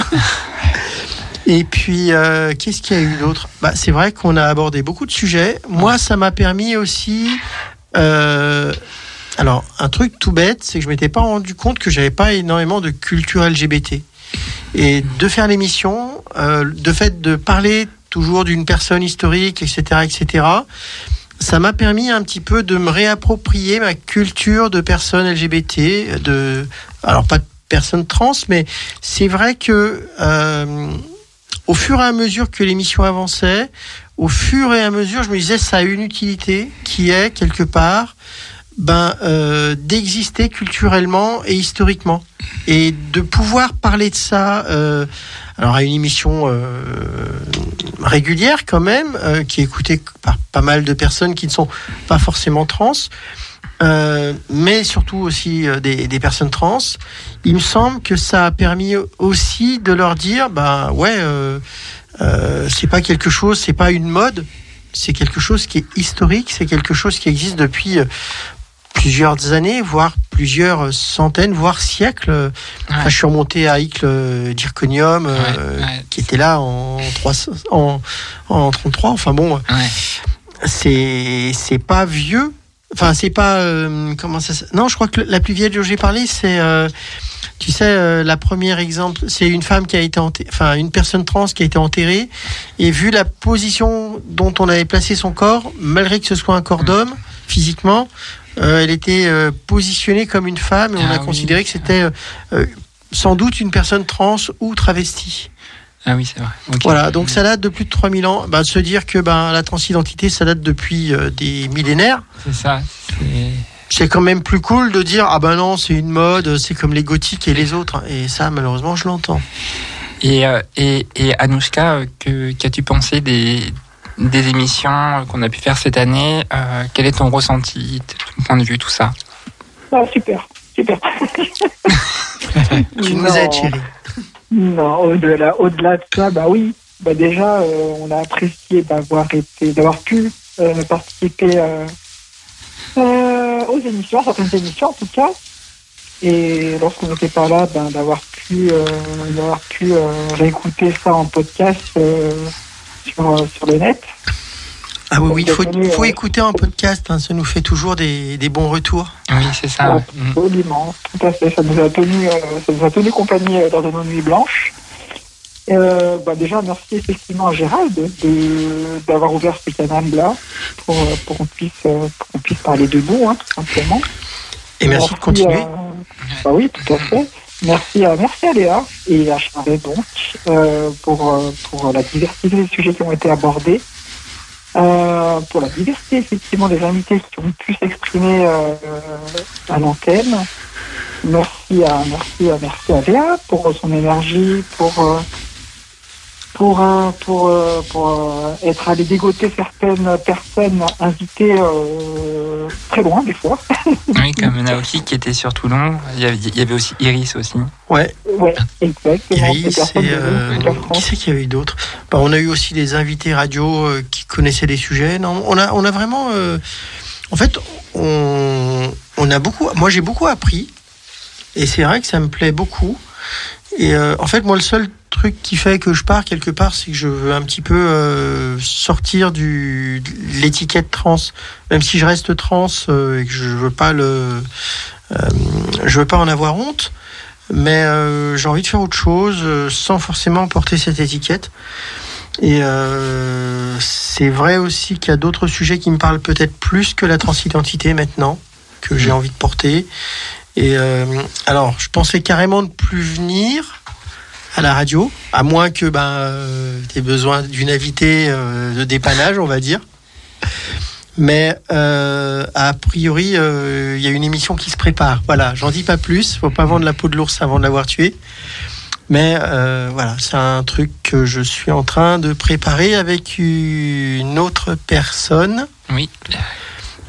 Et puis, euh, qu'est-ce qu'il y a eu d'autre? Bah, C'est vrai qu'on a abordé beaucoup de sujets. Moi, ça m'a permis aussi. euh, alors, un truc tout bête, c'est que je m'étais pas rendu compte que j'avais pas énormément de culture LGBT. Et de faire l'émission, euh, de fait de parler toujours d'une personne historique, etc., etc. Ça m'a permis un petit peu de me réapproprier ma culture de personnes LGBT, de alors pas de personnes trans, mais c'est vrai que au fur et à mesure que l'émission avançait, au fur et à mesure, je me disais ça a une utilité qui est quelque part ben, euh, d'exister culturellement et historiquement. Et de pouvoir parler de ça euh, alors à une émission euh, régulière quand même qui est écoutée par pas mal de personnes qui ne sont pas forcément trans euh, mais surtout aussi euh, des, des personnes trans il me semble que ça a permis aussi de leur dire bah ouais euh, euh, c'est pas quelque chose c'est pas une mode c'est quelque chose qui est historique c'est quelque chose qui existe depuis euh, plusieurs années, voire plusieurs centaines, voire siècles. Enfin, je suis remonté à Icle d'Irconium, euh,
Ouais,
qui était là en, 3, en, en 33. Enfin bon, c'est c'est pas vieux. Enfin, c'est pas euh, comment ça. Non, je crois que la plus vieille dont j'ai parlé, c'est euh, tu sais euh, la première exemple, c'est une femme qui a été enterrée, enfin une personne trans qui a été enterrée et vu la position dont on avait placé son corps, malgré que ce soit un corps d'homme physiquement, euh, elle était euh, positionnée comme une femme et on
Ah
a
oui.
considéré que c'était euh, sans doute une personne trans ou travestie.
Ah oui, c'est vrai.
Voilà, donc ça date de plus de 3000 ans. Bah, de se dire que bah, la transidentité, ça date depuis euh, des millénaires.
C'est ça. c'est-
quand même plus cool de dire ah ben non, c'est une mode, c'est comme les gothiques et les autres. Et ça, malheureusement, je l'entends.
Et, euh, et, et Anouchka, euh, qu'as-tu pensé des, des émissions qu'on a pu faire cette année Euh, Quel est ton ressenti, ton point de vue, tout ça?
Ah, super, super. *laughs*
Tu nous
Non.
aides, chérie.
Non, au-delà, au-delà de ça, bah oui. Bah déjà, euh, on a apprécié d'avoir été, d'avoir pu euh, participer euh, aux émissions, certaines émissions en tout cas. Et lorsqu'on n'était pas là, ben, d'avoir pu, d'avoir pu réécouter ça en podcast sur, sur le net.
Ah oui, oui, il faut,
euh,
écouter en podcast. hein, ça nous fait toujours des, des bons retours.
Oui, c'est ça. ouais.
Absolument, tout à fait. Ça nous a tenu, euh, ça nous a tenu compagnie euh, dans nos nuits blanches. Euh, bah déjà, merci effectivement à Gérald de- de- d'avoir ouvert ce canal-là pour, pour qu'on puisse, euh, parler de nous, hein, tout simplement.
Et merci de continuer.
à- bah oui, tout à fait. Merci à, merci à Léa et à Charles donc euh, pour, pour la diversité des sujets qui ont été abordés. Euh, pour la diversité effectivement des invités qui ont pu s'exprimer euh, à l'antenne. Merci à merci à merci à Léa pour son énergie, pour euh, pour euh, pour euh, pour euh, être allé dégoter certaines personnes invitées euh, très loin des fois. *laughs*
Oui, comme Naoki qui était sur Toulon. Il y avait, il y avait aussi Iris aussi.
Ouais,
Ouais, exactement.
Iris et euh, qui c'est qu'il y a eu d'autres? Bah, On a eu aussi des invités radio euh, qui connaissaient des sujets. Non, on a, on a vraiment. euh, en fait, on, on a beaucoup. Moi, j'ai beaucoup appris. Et c'est vrai que ça me plaît beaucoup. Et euh, en fait, moi, le seul truc qui fait que je pars quelque part, c'est que je veux un petit peu euh, sortir du de l'étiquette trans, même si je reste trans euh, et que je veux pas le, euh, je veux pas en avoir honte, mais j'ai envie de faire autre chose sans forcément porter cette étiquette. Et c'est vrai aussi qu'il y a d'autres sujets qui me parlent peut-être plus que la transidentité maintenant, que j'ai envie de porter. Et euh, alors, je pensais carrément ne plus venir à la radio, à moins que ben, euh, tu aies besoin d'une invitée euh, de dépannage, on va dire. Mais euh, a priori, il y a une émission qui se prépare. Voilà, j'en dis pas plus. Faut pas vendre la peau de l'ours avant de l'avoir tué. Mais voilà, c'est un truc que je suis en train de préparer avec une autre personne
Oui.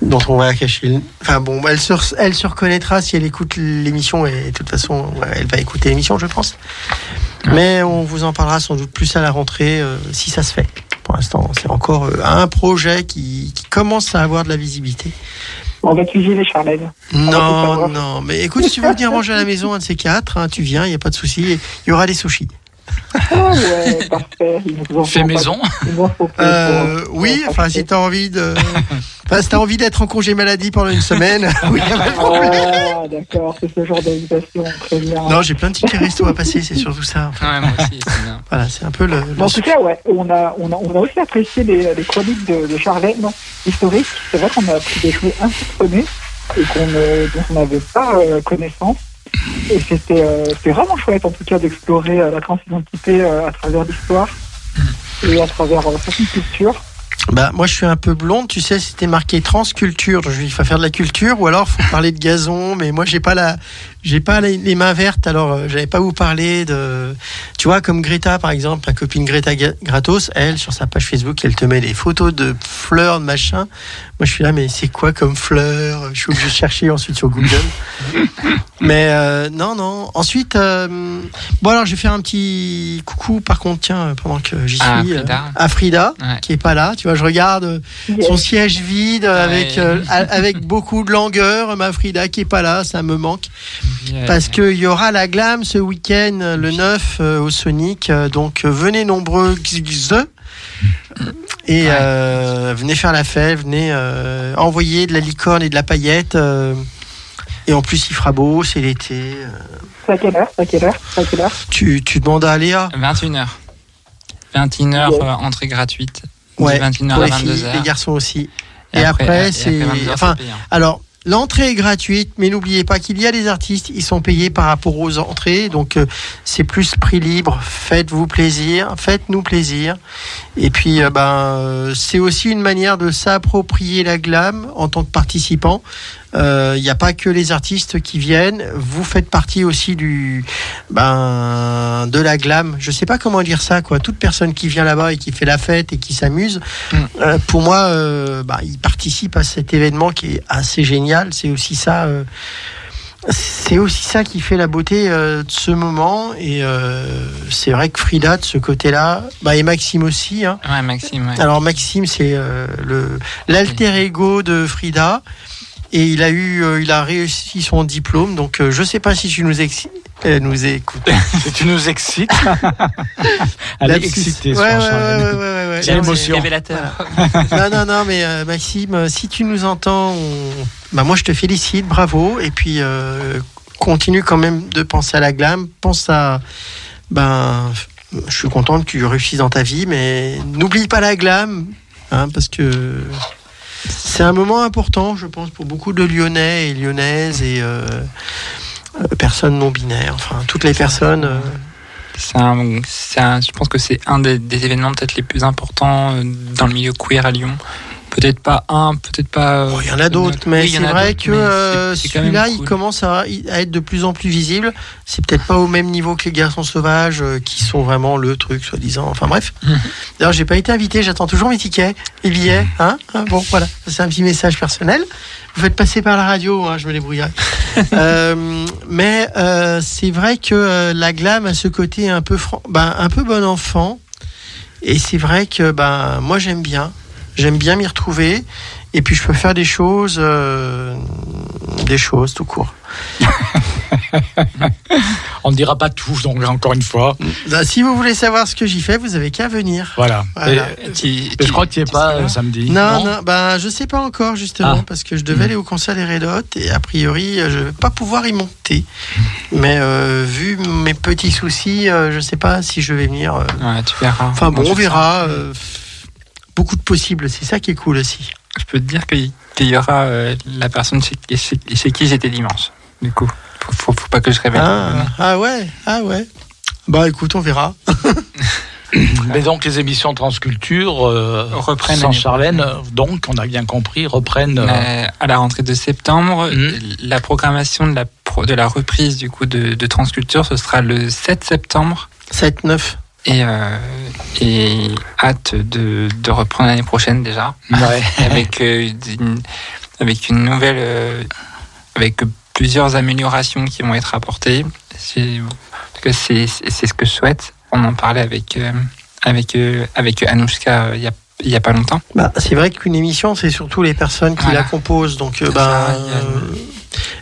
dont on va cacher. le- Enfin bon, elle se, elle se reconnaîtra si elle écoute l'émission et de toute façon, elle va écouter l'émission, je pense. Mais on vous en parlera sans doute plus à la rentrée euh, si ça se fait. Pour l'instant, c'est encore euh, un projet qui, qui commence à avoir de la visibilité.
On va cuisiner Charlène.
Non, non, mais écoute, si tu veux venir manger à la maison, un de ces quatre, hein, tu viens, il n'y a pas de souci. Il y aura des sushis.
Ah ouais, parfait. Pas-
maison.
Euh, oui, enfin, si t'as envie de. Enfin, si t'as envie d'être en congé maladie pendant une semaine, *laughs* oui, y a pas de problème.
Ah, d'accord, c'est ce genre d'invitation, très bien.
Non, j'ai plein de tickets resto à passer, c'est surtout ça.
Ouais, moi aussi, c'est bien.
Voilà, c'est un peu le.
en tout cas, ouais, on a, on a, on a aussi apprécié les, les chroniques de, de Charlène historiques. C'est vrai qu'on a appris des choses insoupçonnées et qu'on ne, dont on n'avait pas euh, connaissance. Et c'était euh, vraiment chouette, en tout cas, d'explorer euh, la transidentité euh, à travers l'histoire et à travers certaines cultures.
Bah, moi, je suis un peu blonde, tu sais, c'était marqué transculture. Je vais faire de la culture ou alors faut parler de gazon, mais moi, j'ai pas la, j'ai pas les, les mains vertes, alors euh, j'avais pas vous parler de, tu vois, comme Greta, par exemple, ma copine Greta Gratos, elle, sur sa page Facebook, elle te met des photos de fleurs, de machin. Moi, je suis là, mais c'est quoi comme fleurs? Je suis obligé de chercher ensuite sur Google. *laughs* mais euh, non, non. Ensuite, euh, bon, alors, je vais faire un petit coucou, par contre, tiens, pendant que j'y suis.
Ah,
euh,
Frida.
à Frida,
Ouais.
qui est pas là. Tu vois, je regarde euh, son siège vide euh, avec euh, avec beaucoup de langueur. Ma Frida qui est pas là, ça me manque
Euh,
parce que il y aura la glam ce week-end le 9 euh, au Sonic. euh, donc euh, venez nombreux et
Ouais.
euh, venez faire la fête, venez euh, envoyer de la licorne et de la paillette. euh, et en plus, il fera beau, c'est l'été. euh.
C'est à quelle heure C'est à quelle heure à quelle heure?
Tu, tu demandes à Léa
21h. 21h,
Ouais.
euh, entrée gratuite.
Ouais,
de 21h
pour
à
les filles,
22h.
les garçons aussi. Et après, c'est- enfin. Alors, l'entrée est gratuite, mais n'oubliez pas qu'il y a des artistes, ils sont payés par rapport aux entrées, donc euh, c'est plus prix libre. Faites-vous plaisir, faites-nous plaisir. Et puis, euh, ben, euh, c'est aussi une manière de s'approprier la glam en tant que participant. Euh, Il n'y a pas que les artistes qui viennent, vous faites partie aussi du, ben, de la glam. Je sais pas comment dire ça, quoi. Toute personne qui vient là-bas et qui fait la fête et qui s'amuse,
Mm.
euh, pour moi, euh, bah, il participe à cet événement qui est assez génial. C'est aussi ça. euh, c'est aussi ça qui fait la beauté euh, de ce moment et euh, c'est vrai que Frida de ce côté-là, bah, et Maxime aussi. Hein.
Ouais, Maxime, ouais.
Alors Maxime, c'est euh, le l'alter ego de Frida et il a eu, euh, il a réussi son diplôme. Donc euh, je sais pas si tu nous exi- euh, nous écoutes. *laughs*
Tu nous excites. *laughs* Elle est excitée,
Ouais, ouais, ouais, ouais,
l'émotion.
Révélateur.
non, non, non, mais euh, Maxime, si tu nous entends, on- bah, moi je te félicite, bravo. Et puis euh, continue quand même de penser à la glam. Pense à. Ben, je suis content que tu réussisses dans ta vie, mais n'oublie pas la glam, hein, parce que c'est un moment important, je pense, pour beaucoup de Lyonnais et Lyonnaises et euh, euh, personnes non binaires, enfin toutes les personnes. euh,
je pense que c'est un des, des événements peut-être les plus importants dans le milieu queer à Lyon. Peut-être pas un, peut-être pas.
Bon, Il y en a d'autres, mais c'est vrai que euh, celui-là, il commence à, à être de plus en plus visible. C'est peut-être pas au même niveau que les garçons sauvages, euh, qui sont vraiment le truc, soi-disant. Enfin bref. *laughs*
Mhm.
D'ailleurs, j'ai pas été invité, j'attends toujours mes tickets, les billets. Hein Ah, bon, voilà, c'est un petit message personnel. Vous faites passer par la radio, hein, je me débrouillerai. *laughs* Euh, mais euh, c'est vrai que euh, la glam a ce côté un peu, fran- ben, un peu bon enfant. Et c'est vrai que ben, moi, j'aime bien. J'aime bien m'y retrouver. Et puis je peux faire des choses, euh, des choses tout court. *laughs*
On ne dira pas tout, donc encore une fois.
Bah, si vous voulez savoir ce que j'y fais, vous avez qu'à venir.
Voilà.
Voilà.
Et-
Tu-
mais
tu-
je crois que tu n'y es
tu
pas euh, samedi.
Non, non, bah, je sais pas encore justement
Ah.
parce que je devais
Mm.
aller au concert des Red Hot et a priori euh, je vais pas pouvoir y monter. Mais euh, vu mes petits soucis, euh, je sais pas si je vais venir. euh.
Ouais, tu verras.
Enfin bon, on verra. Beaucoup de possibles, c'est ça qui est cool aussi.
Je peux te dire qu'il y aura euh, la personne chez, chez- chez qui j'étais dimanche. Du coup, faut, faut, faut pas que je révèle.
Ah, ah ouais, ah ouais. Bah écoute, on verra. *laughs*
Mais donc les émissions Transculture euh,
Reprennent
sans Charlène, euh, donc on a bien compris, reprennent. euh,
à la rentrée de septembre,
Mhm.
la programmation de la, pro- de la reprise du coup de, de Transculture, ce sera le 7 septembre.
7-9.
Et, euh, et hâte de, de reprendre l'année prochaine déjà.
ouais. *laughs*
avec, euh, une, avec une nouvelle. euh, avec plusieurs améliorations qui vont être apportées. C'est- En tout cas, c'est ce que je souhaite. On en parlait avec, euh, avec, avec Anouchka euh, il y a, il y a pas longtemps.
Bah, c'est vrai qu'une émission, c'est surtout les personnes qui
Voilà.
la composent. Donc,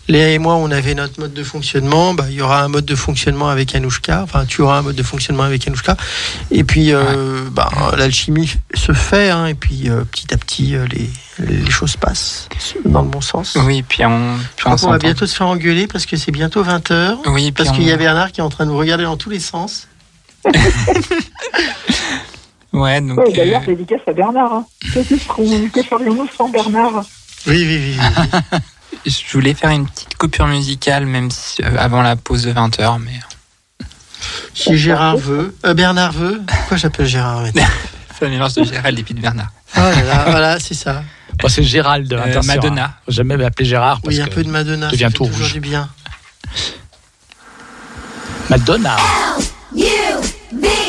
Léa et moi, on avait notre mode de fonctionnement. Bah, il y aura un mode de fonctionnement avec Anouchka. Enfin, tu auras un mode de fonctionnement avec Anouchka. Et puis, euh, bah, l'alchimie se fait. Hein. Et puis, euh, petit à petit, euh, les, choses passent dans le bon sens.
Oui, puis on, puis on,
on va bientôt se faire engueuler parce que c'est bientôt 20h.
Oui,
parce qu'il y a Bernard qui est en train de nous regarder dans tous les sens. *laughs*
ouais, donc.
Ouais, D'ailleurs,
euh,
dédicace à Bernard. Hein. Qu'est-ce qu'on peut faire de nous sans Bernard
Oui, oui, oui. oui. *laughs*
je voulais faire une petite coupure musicale, même euh, avant la pause de 20h, mais. Euh.
Si Gérard veut. Euh, Bernard veut. Pourquoi j'appelle Gérard
C'est un *laughs* mélange de Gérald et puis de Bernard.
Oh voilà, c'est ça.
C'est Gérald.
Euh,
hein. Madonna. Jamais m'appeler Gérard. Parce
oui, un
que
peu de Madonna. Devient
tout
toujours
rouge.
du bien.
Madonna.
L -U
-B.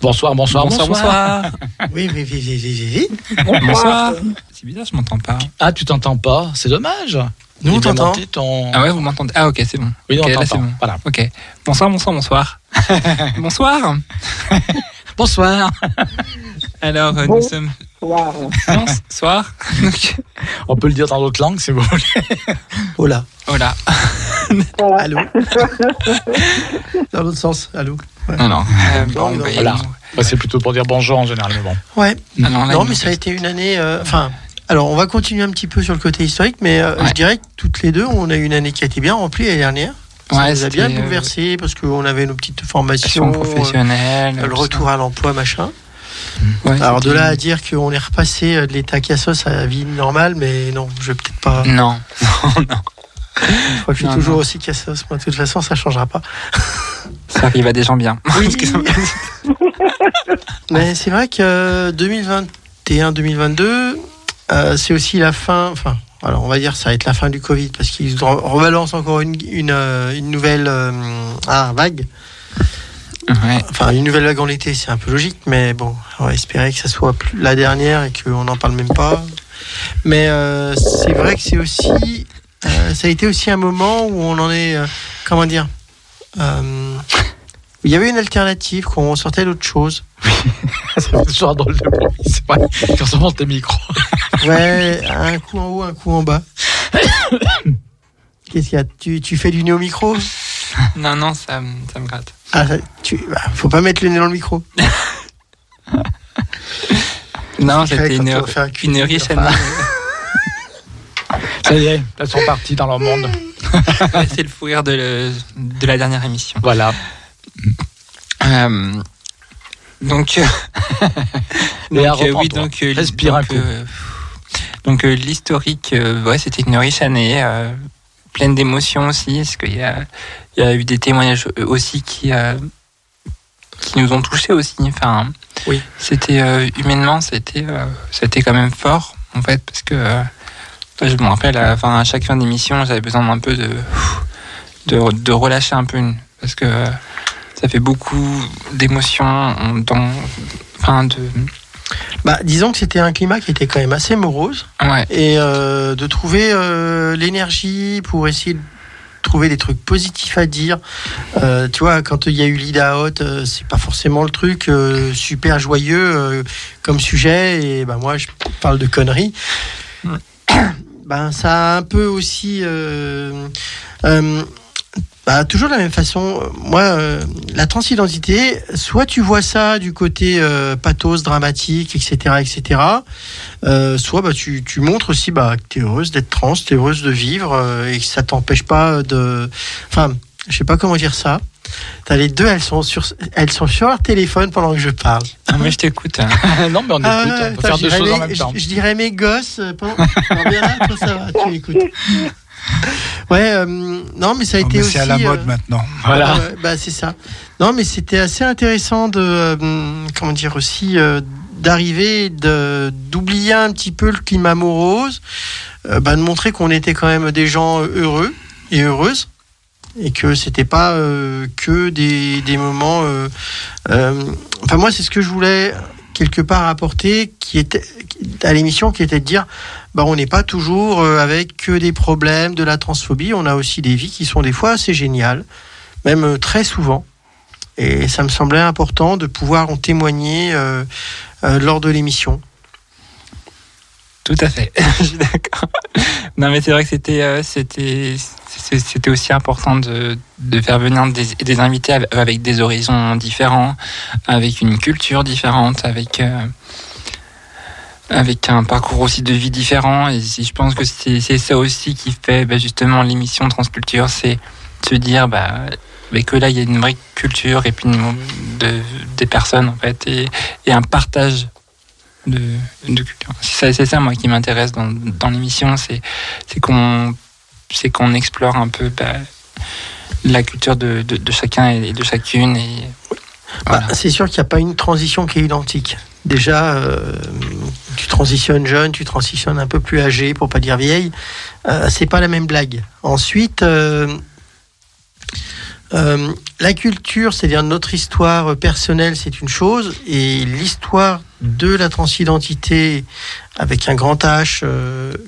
Bonsoir, bonsoir, bonsoir,
bonsoir. *laughs*
Oui, oui, oui, oui, oui. oui.
Bonsoir. C'est bizarre, je m'entends pas.
Ah, tu t'entends pas C'est dommage.
Nous, on t'entend.
Ah ouais, vous m'entendez. Ah ok, c'est bon.
Oui, on t'entend. Voilà.
Ok. Bonsoir, bonsoir, bonsoir. *laughs* bonsoir.
bonsoir.
Alors, euh, nous sommes... Bonsoir.
on peut le dire dans d'autres langues si vous voulez.
Hola.
Hola.
Allô. *laughs* Dans l'autre sens, allô.
Non, non. Euh, bah,
voilà. C'est plutôt pour dire bonjour en général. Mais bon.
Ouais.
Non, non,
non mais ça a été une année. Euh, enfin. alors, on va continuer un petit peu sur le côté historique, mais euh, je dirais que toutes les deux, on a eu une année qui a été bien remplie l'année dernière. Ça
ouais,
nous a bien bouleversé parce qu'on avait nos petites formations professionnelles, le retour à l'emploi, machin. Alors de là à dire qu'on est repassé de l'état cassos à la vie normale, mais non, je vais peut-être pas.
Non, *laughs* non.
Je crois que je suis toujours aussi cassos, moi de toute façon ça changera pas.
Ça arrive à des gens bien.
Oui. *laughs*
Que *laughs*
Mais c'est vrai que 2021-2022, euh, c'est aussi la fin. Enfin, alors on va dire ça va être la fin du Covid parce qu'ils re- rebalancent encore une, une, euh, une nouvelle euh, ah, vague.
Ouais.
Enfin, une nouvelle vague en été, c'est un peu logique, mais bon, on va espérer que ça soit plus la dernière et qu'on n'en parle même pas. Mais euh, c'est vrai que c'est aussi, euh, ça a été aussi un moment où on en est, euh, comment dire, euh, il y avait une alternative, qu'on sortait d'autre chose. *laughs* *laughs*
C'est toujours un drôle de bruit, c'est vrai. Quand on monte les micros. *laughs*
Ouais, un coup en haut, un coup en bas. *coughs* Qu'est-ce qu'il y a? Tu, tu fais du nez au micro?
Non, non, ça, me- ça me gratte.
ah, tu, bah, Faut pas mettre le nez dans le micro.
Non,
C'est
c'était une,
un
une
cuisine,
riche
enfin.
Ça y est, elles sont parties dans leur monde.
C'est le fou rire de, le- de la dernière émission.
Voilà.
Euh, donc, euh, *laughs* donc, euh, oui,
reprends-toi.
donc,
Respire un
donc,
coup.
donc l'historique, ouais, c'était une riche année, pleine d'émotions aussi, parce qu'il y a, il y a eu des témoignages aussi qui, qui nous ont touchés aussi. Enfin,
Oui.
c'était euh, humainement, c'était, euh, c'était quand même fort en fait, parce que euh, je me rappelle, à, chaque fin d'émission, j'avais besoin d'un peu de, de, de relâcher un peu, une- parce que ça fait beaucoup d'émotions dans, enfin, de,
Bah, disons que c'était un climat qui était quand même assez morose.
ouais.
et euh, de trouver euh, l'énergie pour essayer de trouver des trucs positifs à dire. Euh, tu vois, quand il y a eu l'Ida Hot, c'est pas forcément le truc super joyeux comme sujet. Et ben moi, je parle de conneries. *coughs* Ben ça a un peu aussi. Euh, euh, bah, toujours de la même façon, euh, moi, euh, la transidentité, soit tu vois ça du côté euh, pathos, dramatique, etc., etc., euh, soit bah, tu, tu montres aussi bah, que tu es heureuse d'être trans, tu es heureuse de vivre euh, et que ça t'empêche pas de. Enfin, je sais pas comment dire ça. T'as les deux, elles sont, sur, elles sont sur leur téléphone pendant que je parle.
Ah, mais je t'écoute. hein. *laughs*
non, mais on
Ah,
écoute, on peut faire
je
deux
dirais
choses en
mes-
même temps.
Je, je dirais mes gosses. euh, pendant... Alors, Bernard, toi, ça va, tu écoutes. *laughs* Ouais, euh, non, mais ça a
Non,
été aussi.
c'est à la
euh,
mode maintenant.
Voilà.
Bah c'est ça. Non, mais c'était assez intéressant de euh, comment dire aussi euh, d'arriver de d'oublier un petit peu le climat morose, euh, bah, de montrer qu'on était quand même des gens heureux et heureuses et que c'était pas euh, que des, des moments. euh, euh, enfin moi c'est ce que je voulais quelque part apporter qui était à l'émission qui était de dire bah on n'est pas toujours euh, avec que des problèmes de la transphobie on a aussi des vies qui sont des fois assez géniales même euh, très souvent et ça me semblait important de pouvoir en témoigner euh, lors de l'émission
Tout à fait. *laughs* je suis d'accord. Non, mais c'est vrai que c'était, c'était, c'était aussi important de, de faire venir des, des invités avec, des horizons différents, avec une culture différente, avec, avec un parcours aussi de vie différent. Et je pense que c'est, ça aussi qui fait bah, justement l'émission Transculture, c'est de se dire bah, bah, que là il y a une vraie culture et puis une- de, des personnes en fait et, et un partage de, de culture. C'est ça, moi qui m'intéresse dans, dans l'émission, c'est qu'on explore un peu bah, la culture de, de, de chacun et de chacune et
Bah, c'est sûr qu'il n'y a pas une transition qui est identique. Déjà, euh, tu transitionnes jeune, tu transitionnes un peu plus âgé, pour pas dire vieille. Euh, c'est pas la même blague. Ensuite, euh, la culture, c'est-à-dire notre histoire personnelle, c'est une chose, et l'histoire de la transidentité avec un grand H,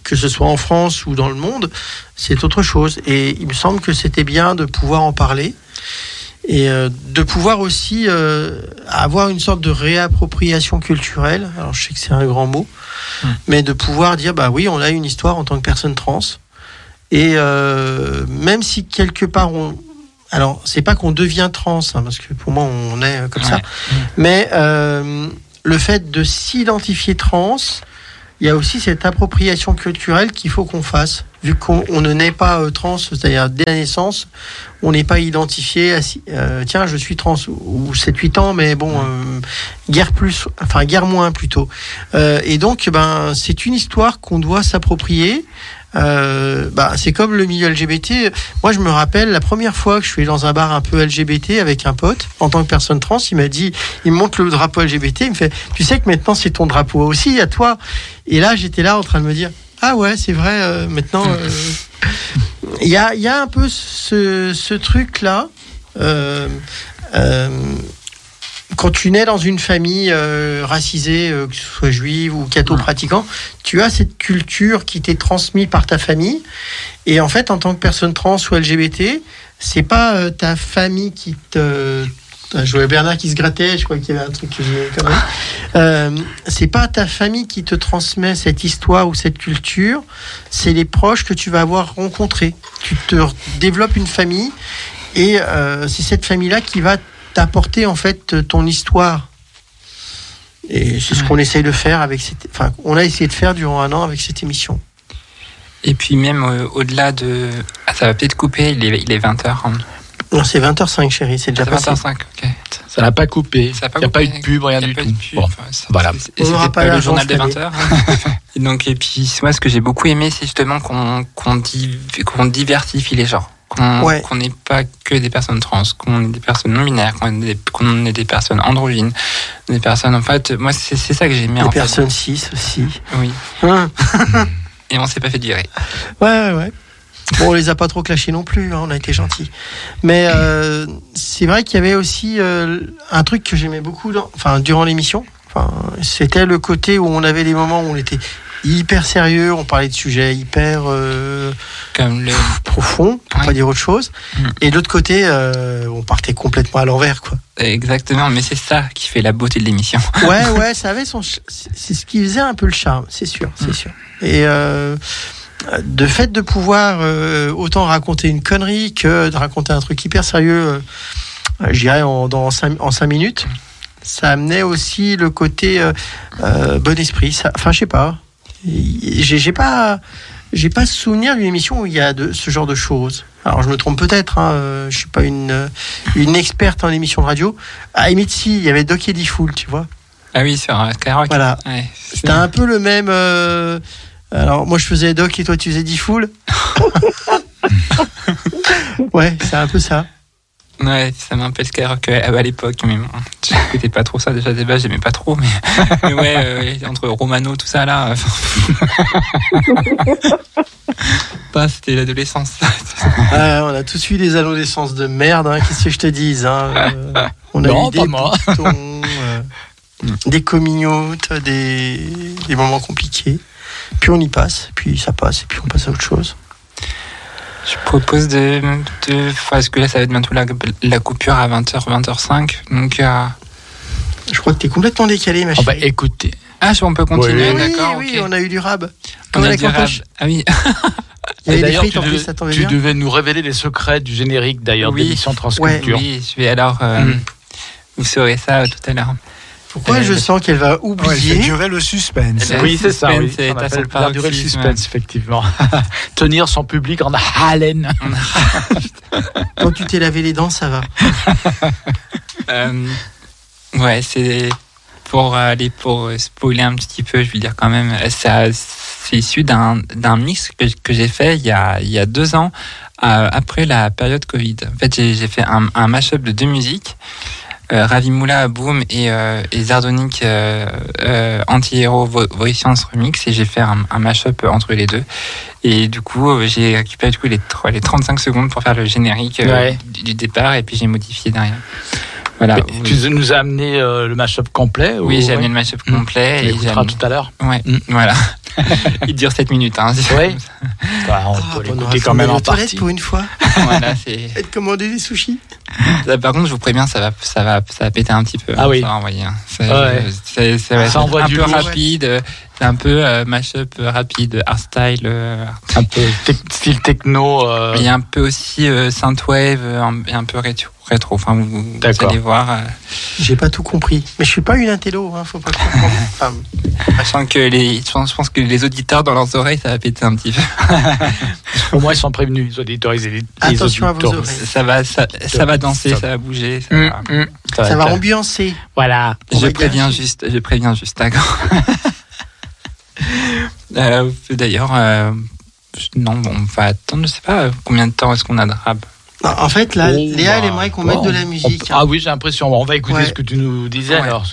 que ce soit en France ou dans le monde, c'est autre chose. Et il me semble que c'était bien de pouvoir en parler et euh, de pouvoir aussi euh, avoir une sorte de réappropriation culturelle. Alors je sais que c'est un grand mot, mais de pouvoir dire bah oui, on a une histoire en tant que personne trans. Et euh, même si quelque part on, alors c'est pas qu'on devient trans, hein, parce que pour moi on est comme ça, mais euh, le fait de s'identifier trans, il y a aussi cette appropriation culturelle qu'il faut qu'on fasse. Vu qu'on on ne naît pas euh, trans, c'est-à-dire dès la naissance, on n'est pas identifié à euh, tiens, je suis trans ou ou 7-8 ans, mais bon, euh, guère plus, enfin guère moins plutôt. Euh, et donc, ben, c'est une histoire qu'on doit s'approprier. Euh, bah, c'est comme le milieu LGBT. Moi, je me rappelle la première fois que je suis dans un bar un peu LGBT avec un pote, en tant que personne trans, il m'a dit, il me montre le drapeau LGBT, il me fait, tu sais que maintenant c'est ton drapeau aussi à toi. Et là, j'étais là en train de me dire, ah ouais, c'est vrai, euh, maintenant, euh, *laughs* il y, a, y a un peu ce, ce truc-là. euh, euh, quand tu nais dans une famille euh, racisée, euh, que ce soit juive ou catho-pratiquant, tu as cette culture qui t'est transmise par ta famille. Et en fait, en tant que personne trans ou LGBT, c'est pas euh, ta famille qui te. Je voyais Bernard qui se grattait, je crois qu'il y avait un truc que j'ai *laughs* c'est pas ta famille qui te transmet cette histoire ou cette culture, c'est les proches que tu vas avoir rencontrés. Tu te développes une famille et euh, c'est cette famille-là qui va t'apporter en fait ton histoire. Et c'est ce qu'on essaye de faire avec cette, enfin, on a essayé de faire durant un an avec cette émission.
Et puis même euh, au-delà de... Ah, ça va peut-être couper, il est, il est 20h.
Non, c'est 20h05, chérie, c'est déjà passé.
20h05, ok.
Ça n'a pas coupé. Il n'y a pas eu de pub, rien
Il y a
du
pas
tout.
eu de pub,
Bon, voilà.
Et
On
pas,
pas
le journal des
cette
20h. *laughs* et donc, et puis, moi, ce que j'ai beaucoup aimé, c'est justement qu'on qu'on div- qu'on diversifie les genres. Qu'on
Ouais.
qu'on n'est pas que des personnes trans, qu'on est des personnes non binaires, qu'on est, des- est des personnes androgynes, des personnes, en fait, moi, c'est ça que j'ai en fait.
personnes 6 aussi.
Oui.
Hein
Et on s'est pas fait virer.
Ouais, ouais, ouais. Bon, on les a pas trop clashés non plus, hein, on a été gentils. Mais euh, c'est vrai qu'il y avait aussi euh, un truc que j'aimais beaucoup dans, enfin, durant l'émission. Enfin, c'était le côté où on avait des moments où on était hyper sérieux, on parlait de sujets hyper euh,
Comme le.
profonds, pour pas dire autre chose.
Mm.
Et de l'autre côté, euh, on partait complètement à l'envers, quoi.
Exactement, mais c'est ça qui fait la beauté de l'émission. *laughs*
Ouais, *laughs* ouais, ça avait son. C'est ce qui faisait un peu le charme, c'est sûr, c'est sûr. Et euh, de fait de pouvoir euh, autant raconter une connerie que de raconter un truc hyper sérieux, euh, je dirais en, dans cinq, en cinq minutes, ça amenait aussi le côté euh, euh, bon esprit. Ça, enfin, je sais pas. J'ai pas. J'ai pas souvenir d'une émission où il y a de, ce genre de choses. Alors je me trompe peut-être, hein, euh, je suis pas une, euh, une experte en émission de radio. À limite, si, il y avait Doc Eddie Fool, tu vois.
Ah oui, sur Skyrock.
Voilà.
Ouais.
C'était un peu le même. euh, Alors, moi, je faisais Doc et toi, tu faisais D-Fool. *laughs* ouais, c'est un peu ça.
Ouais, ça m'a un peu Skyrock euh, à l'époque, mais bon, j'écoutais pas trop ça déjà des bases, j'aimais pas trop, mais, *laughs* mais ouais, euh, entre Romano, tout ça là. euh, pas, *laughs* c'était l'adolescence. *laughs*
Ah, on a tous eu des adolescences de merde, hein, qu'est-ce que je te dise. Hein, euh, on a
Non,
eu des
moi.
boutons, euh, des des, des moments compliqués. Puis on y passe, puis ça passe, et puis on passe à autre chose.
Je propose de, de parce que là ça va être bientôt la, la coupure à 20h, 20h05, donc euh,
Je crois que t'es complètement décalé, ma
Oh, bah,
chérie.
écoutez,
ah, on peut continuer,
oui,
d'accord,
oui, on a eu du rab.
On a
avec
du rap. Ah oui, *laughs*
Il y avait des
d'ailleurs,
frites
tu,
en plus,
devais,
ça tombait
tu
bien.
devais nous révéler les secrets du générique d'ailleurs
Oui.
de l'émission Transculture.
oui, je vais alors, euh,
Mm.
vous saurez ça euh, tout à l'heure.
Pourquoi je sens qu'elle va
Ouais, elle fait
oublier
durer le suspense.
Oui, c'est ça. Oui. On faire durer le suspense, effectivement. *laughs* Tenir son public en haleine. *laughs*
Quand tu t'es lavé les dents, ça va. *laughs*
Euh, ouais, c'est pour aller pour spoiler un petit peu, je vais dire quand même, ça c'est issu d'un d'un mix que, que j'ai fait il y a il y a deux ans euh, après la période Covid. En fait, j'ai j'ai fait un, un mashup de deux musiques. Euh, Ravi Moula Boom et, euh, et Zardonic euh, euh, Anti-Héros Voice Remix et j'ai fait un, un mashup entre les deux et du coup j'ai récupéré du coup les, trois- les 35 secondes pour faire le générique
Ouais.
du, du départ et puis j'ai modifié derrière voilà
Tu nous as amené euh, le mashup complet
oui,
ou-
j'ai amené le mashup complet.
On
Et
tout à l'heure.
Ouais,
Mm.
voilà. *laughs* Il dure 7 minutes. Hein.
Oui. Bah, on
Ah,
peut l'écouter quand même en partie.
pour une fois. *laughs*
voilà, c'est.
Et de commander des sushis.
Là, par contre, je vous préviens, ça va, ça va, ça va péter un petit peu.
Ah
hein,
oui.
ça va envoyer. hein. Ça,
Ouais.
ça va
Ça
être un peu
lourd.
rapide. euh, C'est un peu euh, mashup euh, rapide, hardstyle. euh,
Un peu style techno. euh,
Il y a un peu aussi euh, synthwave un- et un peu rétro. rétro. Enfin, vous, vous
D'accord.
allez voir. euh,
J'ai pas tout compris. Mais je suis pas une intello, hein, faut pas comprendre. *laughs* Enfin,
sachant que les, je pense, je pense que les auditeurs dans leurs oreilles, ça va péter un petit peu. *laughs*
Au moins, ils sont prévenus, les auditeurs les, les
Attention à vos oreilles.
Ça va, ça, ça va danser,
Stop.
ça va bouger. Ça
Hum,
va.
hum.
ça va ambiancer.
Voilà.
On
Je préviens juste, je préviens juste, d'accord. *laughs* Euh, D'ailleurs, euh, non, bon, on va attendre, je sais pas euh, combien de temps est-ce qu'on a de rap.
Non, en fait, là,
Oh,
Léa, elle
bah,
aimerait qu'on mette de la
on
musique.
peut- Ah oui, j'ai l'impression. On va écouter
Ouais.
ce que tu nous disais
Ouais.
alors.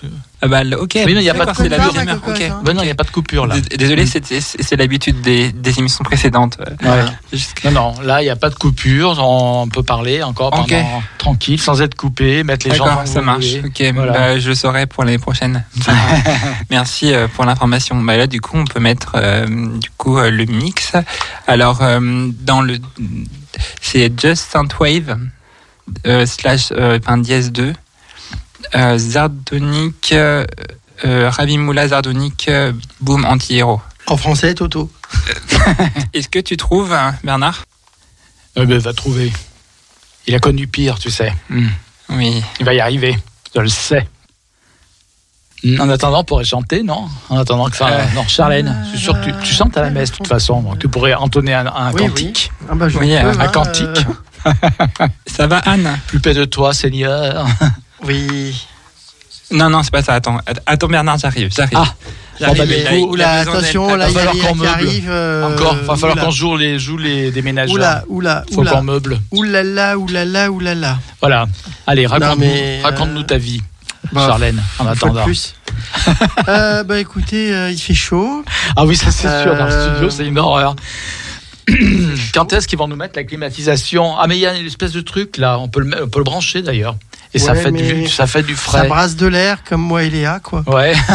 Ah bah, ok.
Oui, mais il y a pas de
D'accord, c'est la
coupure.
Ben non, il n'y a pas de coupure là.
Désolé, c'est- l'habitude des, des émissions précédentes.
Ouais.
Jusqu'à-
Non, non, là, il n'y a pas de coupure. On peut parler encore pendant tranquille, sans être coupé, mettre les gens
D'accord, ça marche. Ok,
Voilà.
bah, je le saurai pour l'année prochaine. *laughs* Merci euh, pour l'information. Bah, là, du coup, on peut mettre euh, du coup euh, le mix. Alors, euh, dans le, c'est Just Synthwave euh, slash euh, enfin, dièse 2 euh, Zardonic euh, euh, Ravimula Zardonic euh, Boom Anti-Héros.
En français, Toto. *laughs*
Est-ce que tu trouves, hein, Bernard
Eh ben, va trouver. Il a connu pire, tu sais. Hmm.
Oui.
Il va y arriver. Je le sais. En attendant, on pourrait chanter, non? En attendant que ça.
Euh.
Non, Charlène, je suis sûr que tu, tu chantes à la messe, de toute façon. Donc, tu pourrais entonner un, un
Oui,
cantique.
Ah bah, je
Oui,
peux,
un
hein,
cantique.
euh,
Ça va, Anne?
Plus près de toi, Seigneur.
Oui.
Non, non, c'est pas ça. Attends, Attends Bernard, j'arrive. J'arrive.
Ah,
J'arrive,
bon, bah,
il il
Oula, attention, là, il y
va falloir qu'on meuble.
arrive. euh,
Encore, va falloir qu'on joue les, joue les déménageurs.
Oula, oula,
Faut
oula.
qu'on meuble.
Oulala, oulala, oulala.
Voilà. Allez, raconte-nous
mais,
raconte-nous
euh,
ta vie,
bah,
Charlène, en
fois de
attendant.
plus. *laughs* euh, bah écoutez, euh, il fait chaud.
Ah oui, ça c'est sûr, dans le
Euh,
studio, c'est une horreur. *clears throat* Quand est-ce qu'ils vont nous mettre la climatisation? Ah, mais il y a une espèce de truc là, on peut le, on peut le brancher d'ailleurs. Et ça, fait du, ça fait du
Ça
frais.
brasse de l'air comme moi et Léa, quoi.
Ouais. *laughs*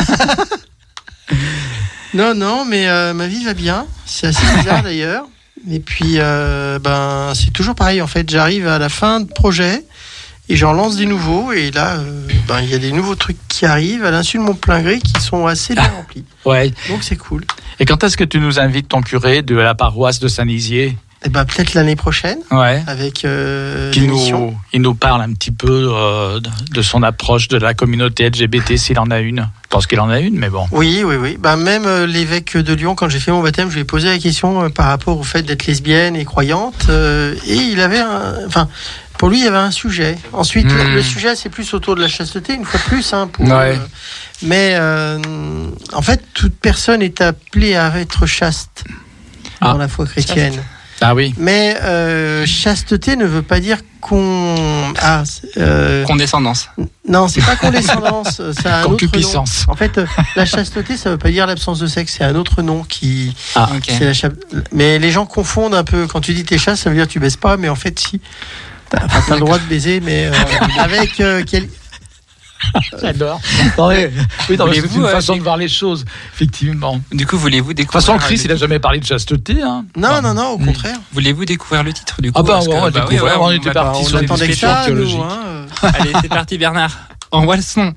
Non, non, mais euh, ma vie va bien. C'est assez bizarre d'ailleurs. Et puis, euh, ben, c'est toujours pareil en fait. J'arrive à la fin de projet et j'en lance des nouveaux. Et là, euh, ben, il y a des nouveaux trucs qui arrivent à l'insu de mon plein gré qui sont assez bien remplis.
ouais.
Donc c'est cool.
Et quand est-ce que tu nous invites ton curé de la paroisse de Saint-Nizier
Et ben, peut-être l'année prochaine
Ouais.
avec euh, l'émission.
nous, il nous parle un petit peu euh, de- son approche de la communauté LGBT s'il en a une. Je pense qu'il en a une, mais bon.
Oui, oui, oui. Ben, même euh, l'évêque de Lyon, quand j'ai fait mon baptême, je lui ai posé la question par rapport au fait d'être lesbienne et croyante. et il avait un. Enfin, pour lui, il y avait un sujet. Ensuite,
Hmm.
le, le sujet, c'est plus autour de la chasteté, une fois de plus. Hein, pour,
Ouais.
euh, mais euh, en fait, toute personne est appelée à être chaste dans
Ah.
la foi chrétienne.
Ah oui.
Mais euh, chasteté ne veut pas dire qu'on. Ah, euh,
Condescendance.
non, c'est pas condescendance. ça a un autre nom.
Concupiscence.
En fait, la chasteté, ça veut pas dire l'absence de sexe, c'est un autre nom qui.
Ah,
Ok.
c'est la cha- Mais les gens confondent un peu. Quand tu dis t'es chaste, ça veut dire que tu baises pas, mais en fait, si. T'as le droit de baiser, mais euh, *laughs* avec euh, quel-
J'adore. Oui, c'est une
euh,
façon de voir les choses, effectivement. De
Du coup, voulez-vous
toute
découvrir
façon, Chris, il a jamais parlé de chasteté. Hein.
Non, non, non, au
Hmm.
contraire.
Voulez-vous découvrir le titre du coup?
Ah bah, on va
bah oui,
découvrir,
ouais,
on était
va-
parti
on
sur les
attendait que
discussions
ça, nous.
théologiques.
hein, euh.
Allez, c'est parti Bernard. Envoie le son.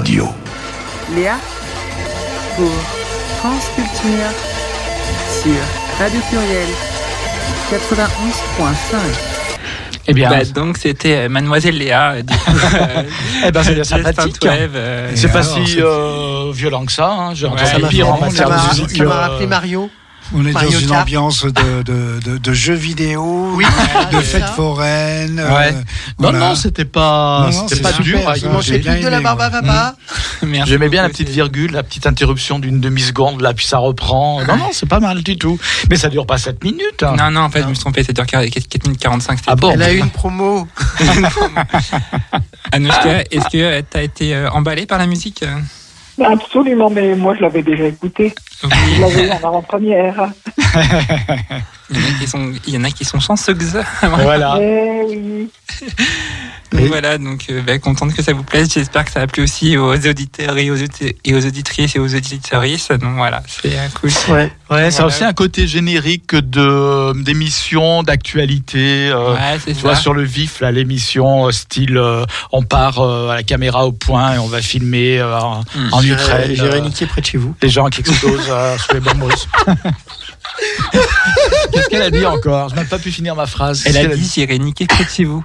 Radio.
Léa pour France Culture sur Radio Pluriel 91.5.
Eh bien,
Bah, donc c'était euh, Mademoiselle Léa. euh, euh, *laughs*
eh ben, c'est bien sympathique.
Euh,
C'est
Et
pas si
c'est-
euh, violent que ça. Hein.
Ouais,
Ça m'a
euh,
rappelé Mario.
On est dans une ambiance de, de, de, de jeux vidéo,
Oui,
de fêtes foraines.
Ouais.
euh,
Non,
voilà.
non, c'était pas,
Non, non,
c'était
c'est
pas
super,
dur.
ça.
Il plus de la barbe à papa. *laughs*
J'aimais bien la petite virgule, la petite interruption d'une demi-seconde, là, puis ça reprend. Non, non, c'est pas mal du tout. Mais ça dure pas 7 minutes. hein.
Non, non, en fait, je me suis trompé, c'était 4 minutes 45. c'était
Ah bon
Elle a eu une promo. *laughs*
Anouchka, est-ce que tu as été euh, emballée par la musique? euh
Absolument, mais moi je l'avais déjà écouté. Je l'avais eu en avant-première.
Il y en a qui sont, il y en a qui sont chanceux.
Voilà.
Eh oui.
Donc voilà, donc euh, bah, contente que ça vous plaise. J'espère que ça a plu aussi aux auditeurs et aux, et aux auditrices et aux auditrices. Donc voilà, c'est euh, cool.
Ouais.
Ouais,
Voilà.
aussi un côté générique de d'émissions, d'actualité. euh,
Ouais, c'est
Tu vois,
ça.
sur le vif, là, l'émission euh, style, euh, on part euh, à la caméra au point et on va filmer euh, en,
Hmm.
en Ukraine.
j'irai
euh,
niquer près de chez vous.
les gens qui explosent euh, sous les bombes russes. *laughs* Qu'est-ce qu'elle a dit encore? Je n'ai pas pu finir ma phrase.
Elle a dit? j'irai niquer près de chez vous.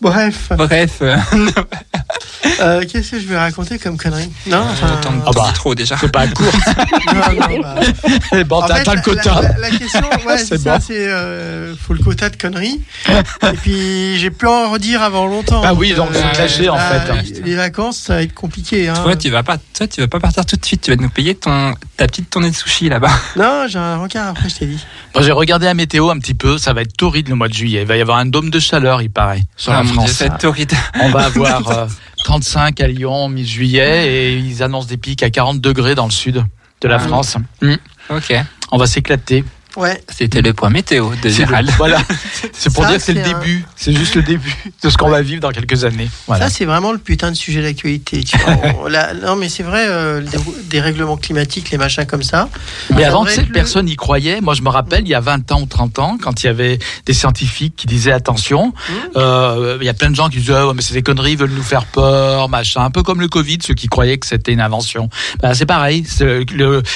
Bref,
Bref, euh, *laughs*
euh, qu'est-ce que je vais raconter comme connerie? Non, enfin.
t'en
Ah bah.
trop déjà.
C'est pas court. *laughs*
non, non, bah.
Eh *laughs* bon, t'as le
la-
quota.
La, la question, ouais,
C'est
c'est ça,
bon.
c'est euh, faut le quota de conneries. Et puis j'ai pu en redire avant longtemps.
Bah oui, donc faut te lâcher, en
là,
fait, hein.
Les vacances, ça va être compliqué. Hein.
Toi, tu vas pas, toi, tu vas pas partir tout de suite. Tu vas nous payer ton, ta petite tournée de sushi là-bas.
Non, j'ai un rencard après, je t'ai dit.
Bon, J'ai regardé la météo un petit peu. Ça va être torride le mois de juillet. Il va y avoir un dôme de chaleur, il paraît, sur
Ah,
la France.
être torride.
On va *laughs* avoir euh, 35 à Lyon mi-juillet et ils annoncent des pics à 40 degrés dans le sud de la
Ah.
France. Mm.
Ok.
On va s'éclater.
Ouais.
C'était le point météo de
C'est le-
Gérald.
Voilà. *laughs* C'est pour
Ça,
dire que c'est le
un-
début. C'est juste le début de ce qu'on va vivre dans quelques années. Voilà.
Ça, c'est vraiment le putain de sujet d'actualité. *laughs* non, mais c'est vrai, euh, dérou- des règlements climatiques, les machins comme ça.
Mais
Ça
avant,
être le-
personne n'y croyait. Moi, je me rappelle, il y a 20 ans ou 30 ans, quand il y avait des scientifiques qui disaient attention,
Mmh.
euh, il y a plein de gens qui disaient, ouais, mais c'est des conneries, ils veulent nous faire peur, machin. Un peu comme le Covid, ceux qui croyaient que c'était une invention. Ben, c'est pareil. Le-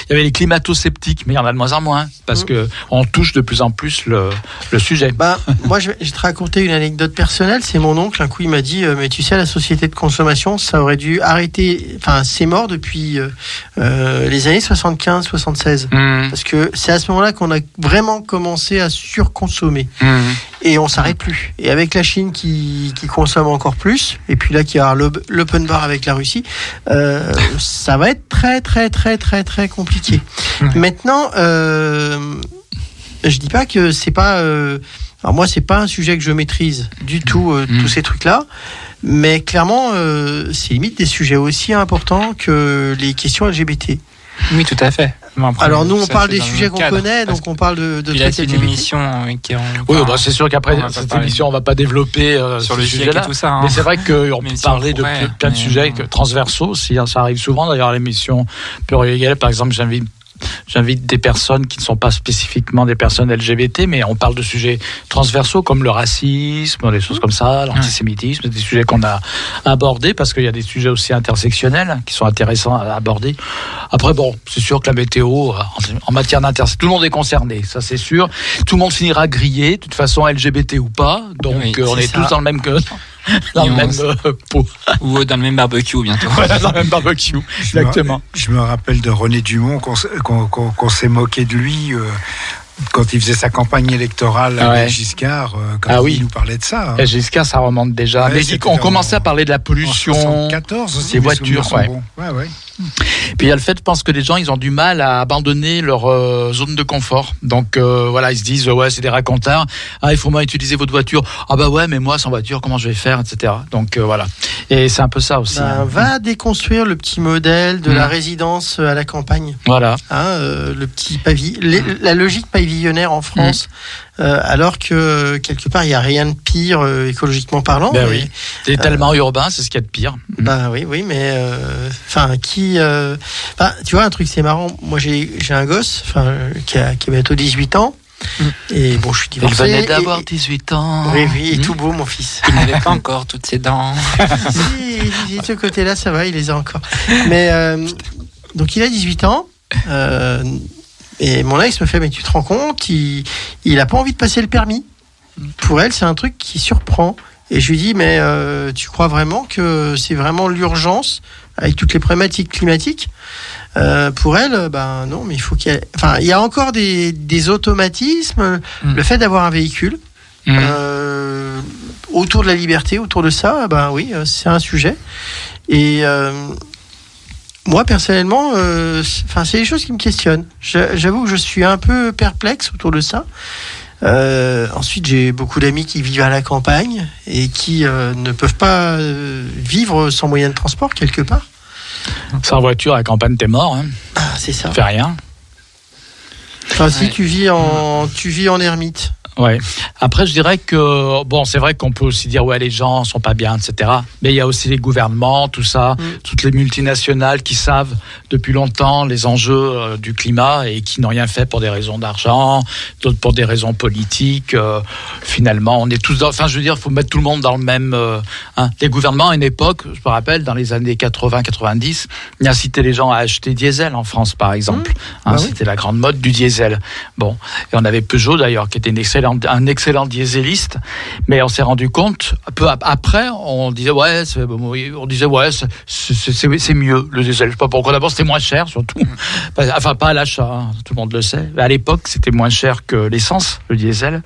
il y avait les climato-sceptiques, mais il y en a de moins en moins, parce
Mmh.
que on touche de plus en plus le, le sujet.
Bah, moi, je vais, te raconter une anecdote personnelle. C'est mon oncle. Un coup, il m'a dit, euh, mais tu sais, la société de consommation, ça aurait dû arrêter. Enfin, c'est mort depuis euh, euh, les années 75-76.
Mmh,
Parce que c'est à ce moment-là qu'on a vraiment commencé à surconsommer.
mmh.
Et on s'arrête plus. Et avec la Chine qui, qui consomme encore plus, et puis là qui l'op- l'open bar avec la Russie, euh, ça va être très très très très très compliqué. Maintenant, euh, je dis pas que c'est pas. euh, alors moi, c'est pas un sujet que je maîtrise du tout, euh,
Mm.
tous ces trucs-là. Mais clairement, euh, c'est limite des sujets aussi importants que les questions LGBT.
Oui, tout à fait. Bon,
Alors nous, on parle des sujets qu'on connaît, donc on parle de, de
là, c'est une émission qui en.
Oui, bah, c'est sûr qu'après cette
parler-
émission, on va pas développer euh,
sur le GIEC
sujet-là.
et tout ça. hein.
Mais c'est vrai qu'on *laughs* peut
si
parler de plein de
mais-
sujets transversaux hein, ça arrive souvent d'ailleurs à l'émission Pluriel. Par exemple, j'invite j'invite des personnes qui ne sont pas spécifiquement des personnes LGBT, mais on parle de sujets transversaux comme le racisme, des choses comme ça, l'antisémitisme, des sujets qu'on a abordés parce qu'il y a des sujets aussi intersectionnels qui sont intéressants à aborder. Après, bon, c'est sûr que la météo, en- matière d'intersection, tout le monde est concerné, ça c'est sûr. Tout le monde finira grillé, de toute façon LGBT ou pas, donc
Oui,
euh, on est tous dans le même que *laughs* dans le même euh, pot.
Ou dans le même barbecue bientôt. *laughs*
Voilà, dans le même barbecue.
Je me-
Exactement.
Je me rappelle de René Dumont qu'on s'est moqué de lui euh, quand il faisait sa campagne électorale
Ah ouais.
avec Giscard, euh, quand
Ah
il
oui.
nous parlait de ça. hein.
Giscard, ça remonte déjà.
Ouais,
Mais on
en-
commençait à parler de la
En
pollution.
74 aussi,
ces
mes
voitures,
sont
ouais.
bons. Ouais, ouais.
Puis il y a le fait, je pense que les gens, ils ont du mal à abandonner leur euh, zone de confort. Donc euh, voilà, ils se disent, ouais, c'est des racontars. Ah, il faut moins utiliser votre voiture. Ah bah ouais, mais moi, sans voiture, comment je vais faire, etc. Donc euh, voilà. Et c'est un peu ça aussi.
Ben,
hein.
va déconstruire le petit modèle de
Mm.
la résidence à la campagne.
Voilà.
Hein, le petit pavi- les- la logique pavillonnaire en France, euh, alors que quelque part il n'y a rien de pire euh, écologiquement parlant.
Ben
mais-
oui. C'est tellement urbain, c'est ce qu'il y a de pire.
Bah oui, oui, mais euh, enfin qui, euh, enfin, tu vois un truc c'est marrant. Moi j'ai j'ai un gosse, enfin euh, qui a qui a bientôt 18 ans. Et bon, je suis
Il
divorcé.
venait
et-
d'avoir 18 ans.
Oui, oui, et
Hmm.
tout beau, mon fils.
Il n'avait pas encore toutes ses dents. *laughs*
si, si, de ce côté-là, ça va, il les a encore. Mais euh, donc, il a 18 ans. euh, et mon ex me fait, mais tu te rends compte, il, il a pas envie de passer le permis. Pour elle, c'est un truc qui surprend. Et je lui dis, mais euh, tu crois vraiment que c'est vraiment l'urgence avec toutes les problématiques climatiques? Euh, Pour elle, ben non, mais il faut qu'il y ait... Enfin, il y a encore des, des automatismes.
Mm.
Le fait d'avoir un véhicule,
Mhm.
euh, autour de la liberté, autour de ça, ben oui, c'est un sujet. Et euh, moi, personnellement, euh, c'est- enfin, c'est des choses qui me questionnent. J'avoue que je suis un peu perplexe autour de ça. Euh, ensuite, j'ai beaucoup d'amis qui vivent à la campagne et qui euh, ne peuvent pas vivre sans moyen de transport quelque part.
Sans voiture à la campagne, t'es mort. Hein.
Ah, c'est ça.
Fais rien.
Enfin, si
Ouais.
tu vis en, tu vis en ermite.
Ouais. Après, je dirais que bon, c'est vrai qu'on peut aussi dire ouais, les gens sont pas bien, etc. Mais il y a aussi les gouvernements, tout ça,
Mm.
toutes les multinationales qui savent depuis longtemps les enjeux euh, du climat et qui n'ont rien fait pour des raisons d'argent, d'autres pour des raisons politiques. Euh, finalement, on est tous dans. Enfin, je veux dire, il faut mettre tout le monde dans le même. euh, hein. Les gouvernements à une époque, je me rappelle, dans les années 80-90, ils incitaient les gens à acheter diesel en France, par exemple. Hein,
Bah oui.
C'était la grande mode du diesel. Bon, et on avait Peugeot d'ailleurs qui était une excellente, un excellent dieseliste, mais on s'est rendu compte peu ap- après, on disait ouais, on disait ouais, c'est- mieux le diesel. Je sais pas pourquoi. D'abord c'était moins cher surtout, enfin pas à l'achat, hein, tout le monde le sait. Mais à l'époque c'était moins cher que l'essence, le diesel.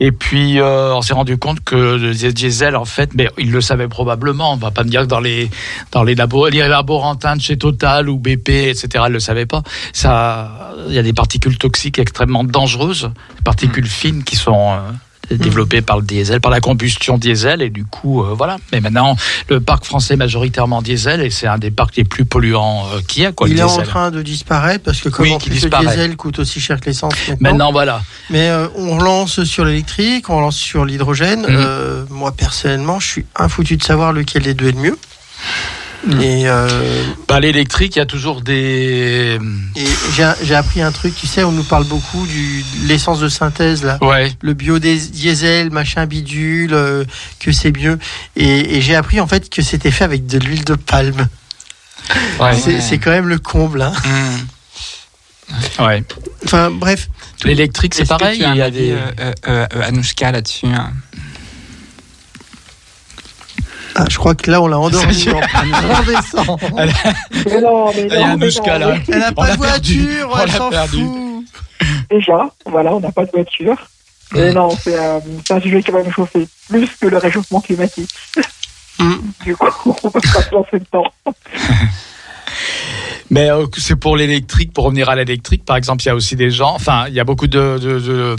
Et puis euh, on s'est rendu compte que le diesel en fait, mais ils le savaient probablement. On va pas me dire que dans les dans les labos, les laborantins de chez Total ou BP, etc. Ils le savaient pas. Ça, il y a des particules toxiques extrêmement dangereuses, des particules fines qui sont euh, développées par le diesel, par la combustion diesel, et du coup, euh, voilà. Mais maintenant, le parc français est majoritairement diesel, et c'est un des parcs les plus polluants euh, qu'il y a, quoi,
Il
le
est en
diesel.
train de disparaître parce que comme
Oui,
le diesel coûte aussi cher que l'essence maintenant.
Maintenant, voilà.
Mais euh, on relance sur l'électrique, on relance sur l'hydrogène. Euh, moi personnellement, je suis infoutu de savoir lequel des deux est le mieux.
Mhm.
Et, euh,
Bah, l'électrique, il y a toujours des.
et j'ai j'ai appris un truc, tu sais, on nous parle beaucoup du de l'essence de synthèse là.
Ouais.
Le biodiesel, machin bidule, euh, que c'est mieux. Et, et j'ai appris en fait que c'était fait avec de l'huile de palme.
Ouais.
C'est quand même le comble. Hein.
Mmh. Ouais.
Enfin bref,
L'électrique, c'est pareil. Il y a des.
euh, euh, euh, Anouchka là-dessus hein?
Ah, je crois que là on l'a endormi. *laughs*
Mais non, mais
Il y a
non, mais non,
là.
Elle n'a
On
pas de voiture,
On
elle
l'a
s'en fout.
Déjà, voilà, on n'a pas de voiture. Mais non, c'est euh, c'est un sujet qui va nous chauffer plus que le réchauffement climatique.
Mm.
Du coup, *laughs* on peut pas se lancer dedans.
Mais euh, c'est pour l'électrique, pour revenir à l'électrique, par exemple, il y a aussi des gens, enfin, il y a beaucoup de, de, de,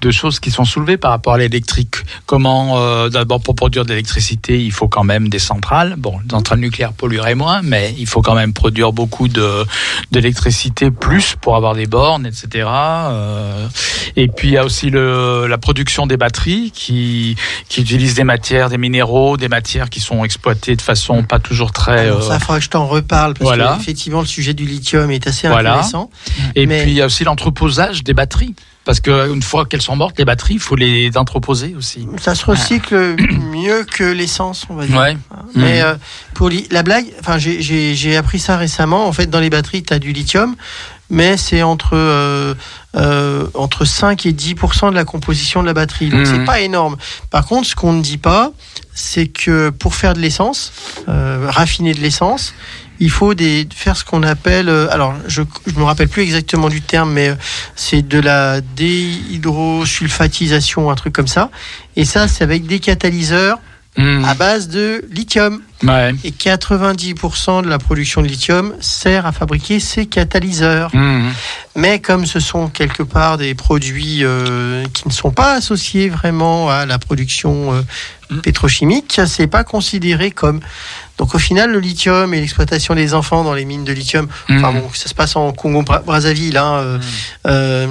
de choses qui sont soulevées par rapport à l'électrique. Comment, euh, d'abord, pour produire de l'électricité, il faut quand même des centrales. Bon, les centrales nucléaires pollueraient moins, mais il faut quand même produire beaucoup de d'électricité plus pour avoir des bornes, etc. Euh, et puis il y a aussi le, la production des batteries qui qui utilisent des matières, des minéraux, des matières qui sont exploitées de façon pas toujours très.
Alors,
euh,
ça, faudra que je t'en reparle parce
voilà.
que effectivement le sujet du lithium est assez
Voilà.
intéressant.
Et
Mais-
puis il y a aussi l'entreposage des batteries. Parce qu'une fois qu'elles sont mortes, les batteries, il faut les entreposer aussi.
Ça se recycle *clears throat* mieux que l'essence, on va dire.
Ouais.
Mais
Mhm.
euh, pour la blague, enfin j'ai- appris ça récemment. En fait, dans les batteries, tu as du lithium, mais c'est entre euh, euh, entre 5 et 10% de la composition de la batterie. Donc
Mhm.
c'est pas énorme. Par contre, ce qu'on ne dit pas, c'est que pour faire de l'essence, euh, raffiner de l'essence, il faut des, faire ce qu'on appelle, euh, alors je ne me rappelle plus exactement du terme, mais euh, c'est de la déhydrosulfatisation, un truc comme ça. Et ça, c'est avec des catalyseurs
Mhm.
à base de lithium.
Ouais.
Et 90% de la production de lithium sert à fabriquer ces catalyseurs.
Mhm.
Mais comme ce sont quelque part des produits euh, qui ne sont pas associés vraiment à la production euh,
Mm.
pétrochimique, c'est pas considéré comme. Donc au final, le lithium et l'exploitation des enfants dans les mines de lithium, enfin bon, ça se passe en Congo Bra- Brazzaville, hein, euh, euh,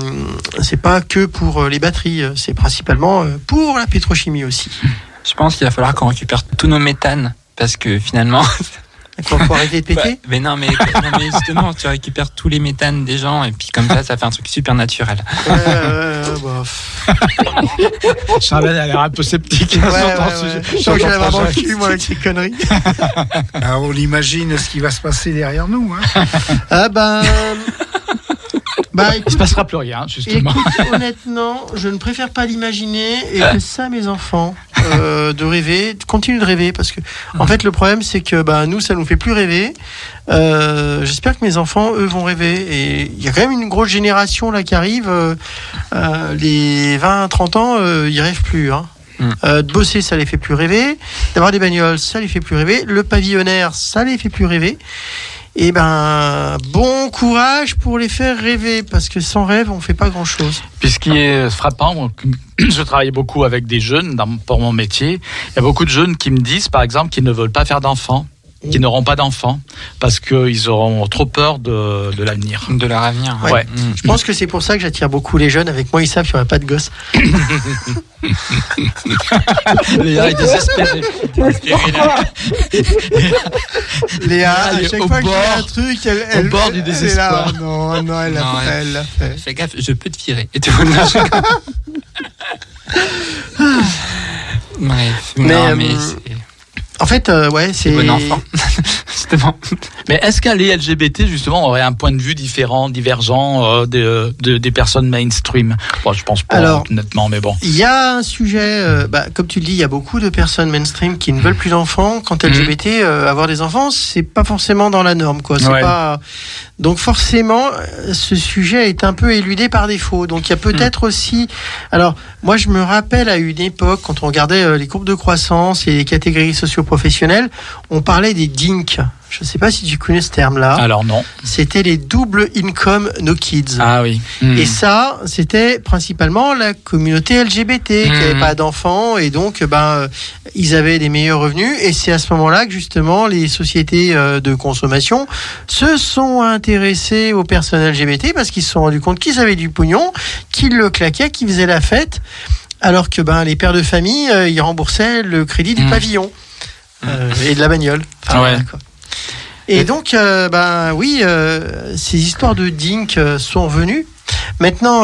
c'est pas que pour euh, les batteries, c'est principalement pour la pétrochimie aussi. *laughs*
Je pense qu'il va falloir qu'on récupère tous nos méthanes parce que finalement, *laughs*
Quoi, faut arrêter de péter
Bah, mais non, mais, non, mais justement, tu récupères tous les méthanes des gens et puis comme ça, ça fait un truc super naturel.
Ouais, ouais, ouais, bah, *laughs*
a l'air un peu sceptique.
Ouais,
sur ton
ouais. Je sens que
ton
j'ai la barbe dans le cul, moi, avec ces conneries.
Alors, *laughs* on imagine ce qui va se passer derrière nous. Hein.
Ah ben. Bah,
Il se passera plus rien, justement.
Écoute, *laughs* honnêtement, je ne préfère pas l'imaginer et que ça, mes enfants, euh, de rêver, de continuer de rêver, parce que, en fait, le problème, c'est que bah, nous, ça nous fait plus rêver. Euh, J'espère que mes enfants, eux, vont rêver. Et il y a quand même une grosse génération là qui arrive. euh, les 20-30 ans, ils rêvent plus. Hein.
Mm.
Euh, de bosser, ça les fait plus rêver. D'avoir des bagnoles, ça les fait plus rêver. Le pavillonnaire, ça les fait plus rêver. Et ben, bon courage pour les faire rêver, parce que sans rêve, on fait pas grand chose.
Puis ce qui est frappant, *clears throat* je travaille beaucoup avec des jeunes pour mon métier. Il y a beaucoup de jeunes qui me disent, par exemple, qu'ils ne veulent pas faire d'enfants, qu'ils n'auront pas d'enfants, parce qu'ils auront trop peur de, de l'avenir.
De leur avenir.
Ouais.
Ouais.
Mm.
Je pense que c'est pour ça que j'attire beaucoup les jeunes. Avec moi, ils savent qu'il n'y aura pas de gosse. *laughs*
Léa est désespérée. *laughs*
Léa, à chaque
au
fois que je dis
bord-
un truc, elle,
au
elle,
bord du
elle est là.
désespoir.
Oh non, non, elle l'a fait,
elle-
elle l'a fait.
Fais gaffe, je peux te virer. Et je- *laughs* Bref,
Mais,
non,
euh,
mais c'est
En fait, euh, ouais, c'est.
bon enfant. *laughs* Justement.
Mais est-ce qu'un LGBT, justement, aurait un point de vue différent, divergent euh, de- de- des personnes mainstream? Bon, Je pense pas,
Alors-
honnêtement, mais bon.
Il y a un sujet, euh, bah, comme tu le dis, il y a beaucoup de personnes mainstream qui ne veulent plus d'enfants. Quand LGBT, euh, avoir des enfants, c'est pas forcément dans la norme, quoi. C'est
Ouais.
pas. Donc forcément, euh, ce sujet est un peu éludé par défaut. Donc il y a peut-être aussi. Alors moi, je me rappelle à une époque quand on regardait euh, les courbes de croissance et les catégories socio-professionnelles, on parlait des DINK. Je ne sais pas si tu connais ce terme-là.
Alors non.
C'était les double income no kids.
Ah oui.
Et ça, c'était principalement la communauté LGBT qui n'avait
Mhm.
pas d'enfants et donc ben euh, ils avaient des meilleurs revenus et c'est à ce moment-là que justement les sociétés euh, de consommation se sont intéressées aux personnes LGBT parce qu'ils se sont rendus compte qu'ils avaient du pognon, qu'ils le claquaient, qu'ils faisaient la fête alors que ben les pères de famille euh, ils remboursaient le crédit du
Mhm.
pavillon euh, et de la bagnole. Enfin,
Ouais.
voilà, quoi. Et donc, euh, ben oui, euh, ces histoires de Dink sont venues. Maintenant,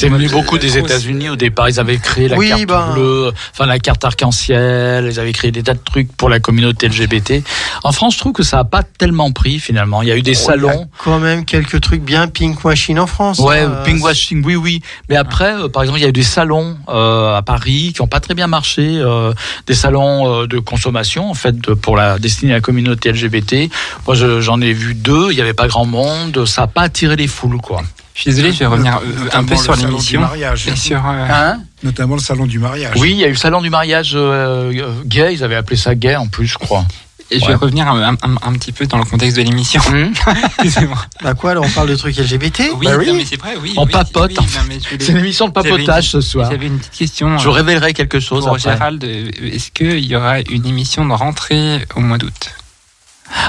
C'est venu
Ouais,
beaucoup des États-Unis au départ. Ils avaient créé la
Oui,
carte
ben-
bleue, enfin la carte arc-en-ciel. Ils avaient créé des tas de trucs pour la communauté LGBT. En France, je trouve que ça n'a pas tellement pris finalement. Il y a eu des
il y a
salons.
quand même quelques trucs bien pink washing en France.
Ouais,
hein.
pinkwashing, oui, oui. Mais après, euh, par exemple, il y a eu des salons euh, à Paris qui ont pas très bien marché, euh, des salons euh, de consommation en fait de- pour la destinée à la communauté LGBT. Moi, je- j'en ai vu deux. Il y avait pas grand monde. Ça a pas attiré les foules, quoi.
Je suis désolé, je vais revenir euh, un peu sur l'émission. Et sur, euh,
Hein
Notamment le salon du mariage.
Oui, il y a eu le salon du mariage euh, gay. Ils avaient appelé ça gay en plus, je crois.
et je vais revenir un, un- un petit peu dans le contexte de l'émission. *laughs* Excusez-moi.
Bah quoi, là on parle de trucs LGBT
Oui,
Bah oui.
non, mais c'est vrai, oui.
On
oui,
papote,
oui,
C'est une émission de
une
papotage ce soir.
J'avais une petite question.
Je
euh,
révélerai quelque chose
pour
après.
Gérald. Est-ce qu'il y aura une émission de rentrée au mois d'août?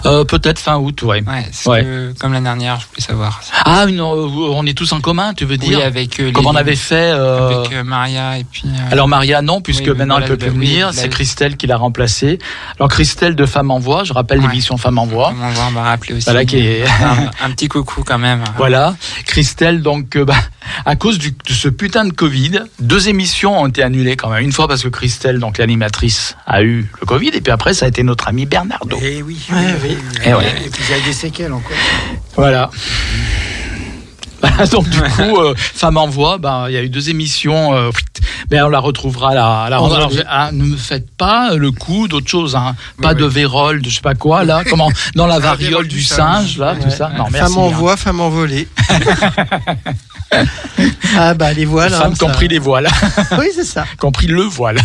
Euh, Peut-être fin août, ouais.
Ouais, c'est
Ouais.
que, comme la dernière, je voulais savoir.
Ah, une, euh, on est tous en commun, tu veux dire
Oui, avec euh, les-
Comme on avait fait. euh,
avec euh, Maria et puis. euh,
Alors Maria non puisque
Oui,
maintenant elle peut plus venir, c'est Christelle qui l'a remplacée. Alors Christelle de Femme en Voix, je rappelle
Ouais.
l'émission Femme en Voix.
comment on va, on va rappeler aussi.
Voilà qui est *laughs*
un, *laughs* un petit coucou quand même.
voilà, Christelle donc euh, bah, à cause du, de ce putain de Covid, deux émissions ont été annulées quand même. Une fois parce que Christelle donc l'animatrice a eu le Covid et puis après ça a été notre ami Bernardo.
Eh oui.
Ouais, oui.
Eh ouais.
Et puis il y a des séquelles encore.
Voilà. *laughs* Donc du coup, euh, Femme en voix, ben il y a eu deux émissions. euh, ben on la retrouvera à la. à la-
On
alors, ah, ne me faites pas le coup d'autre chose, hein. Pas de vérole, de je sais pas quoi là. *laughs* Comment dans la variole du singe là, tout ça. Non, merci.
femme en
hein.
voix, femme envolée. *laughs* ah bah les voiles.
Femme
hein, ça-
compris les voiles,
Oui, c'est ça.
compris le voile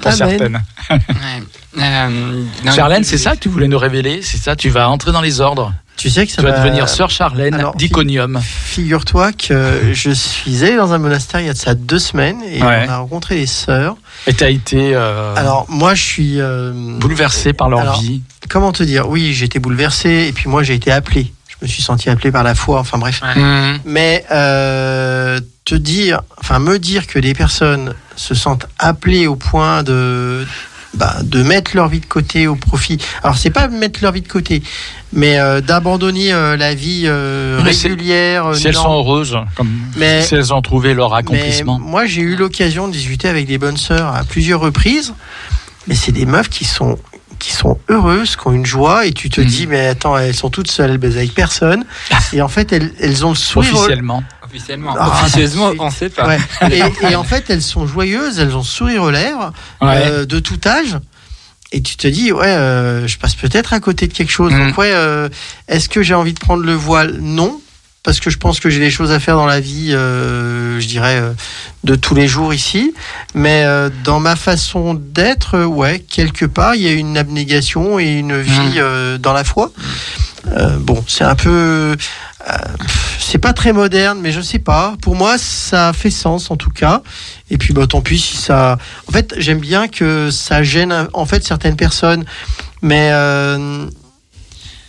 pour
Amen.
certaines.
Ouais. Euh, non,
Charlène, c'est ça que tu voulais nous révéler, c'est ça. Tu vas entrer dans les ordres.
Tu sais que ça
Tu vas devenir sœur Charlène d'Iconium.
Figure-toi que *laughs* je suis allé dans un monastère il y a de ça deux semaines et
Ouais.
on a rencontré des sœurs.
Et t'as été euh,
Alors moi je suis euh,
bouleversé par leur
alors,
vie.
comment te dire? Oui, j'ai été bouleversé et puis moi j'ai été appelé. Je me suis senti appelé par la foi. Enfin bref.
Ouais.
Mmh.
Mais euh, te dire, enfin me dire que des personnes se sentent appelées au point de bah, de mettre leur vie de côté au profit. Alors c'est pas mettre leur vie de côté, mais euh, d'abandonner euh, la vie euh, régulière.
Si elles sont heureuses, comme
Mais-
si elles ont trouvé leur accomplissement.
moi, j'ai eu l'occasion de discuter avec des bonnes sœurs à plusieurs reprises. Mais c'est des meufs qui sont qui sont heureuses, qui ont une joie, et tu te
Mhm.
dis, mais attends, elles sont toutes seules, elles baisent avec personne. *laughs* et en fait, elles, elles ont le sourire. au-
Officiellement.
Ah,
Officieusement, on sait pas.
Ouais. *laughs* Et, et en fait, elles sont joyeuses, elles ont sourire aux lèvres,
Ouais.
euh, de tout âge. Et tu te dis, ouais, euh, je passe peut-être à côté de quelque chose.
Mhm.
Donc, ouais, euh, est-ce que j'ai envie de prendre le voile? Non. Parce que je pense que j'ai des choses à faire dans la vie, je dirais, de tous les jours ici. Mais dans ma façon d'être, ouais, quelque part, il y a une abnégation et une vie euh, dans la foi. Bon, c'est un peu. Euh, c'est pas très moderne, mais je sais pas. Pour moi, ça fait sens en tout cas. Et puis, bah, tant pis si ça. En fait, j'aime bien que ça gêne en fait certaines personnes, mais euh,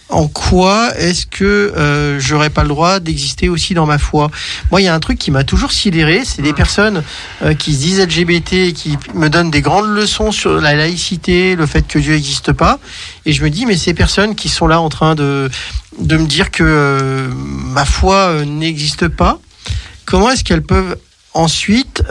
en quoi est-ce que euh, j'aurais pas le droit d'exister aussi dans ma foi? Moi, il y a un truc qui m'a toujours sidéré, c'est des personnes euh, qui se disent LGBT et qui me donnent des grandes leçons sur la laïcité, le fait que Dieu n'existe pas. Et je me dis, mais ces personnes qui sont là en train de, de me dire que euh, ma foi n'existe pas, comment est-ce qu'elles peuvent ensuite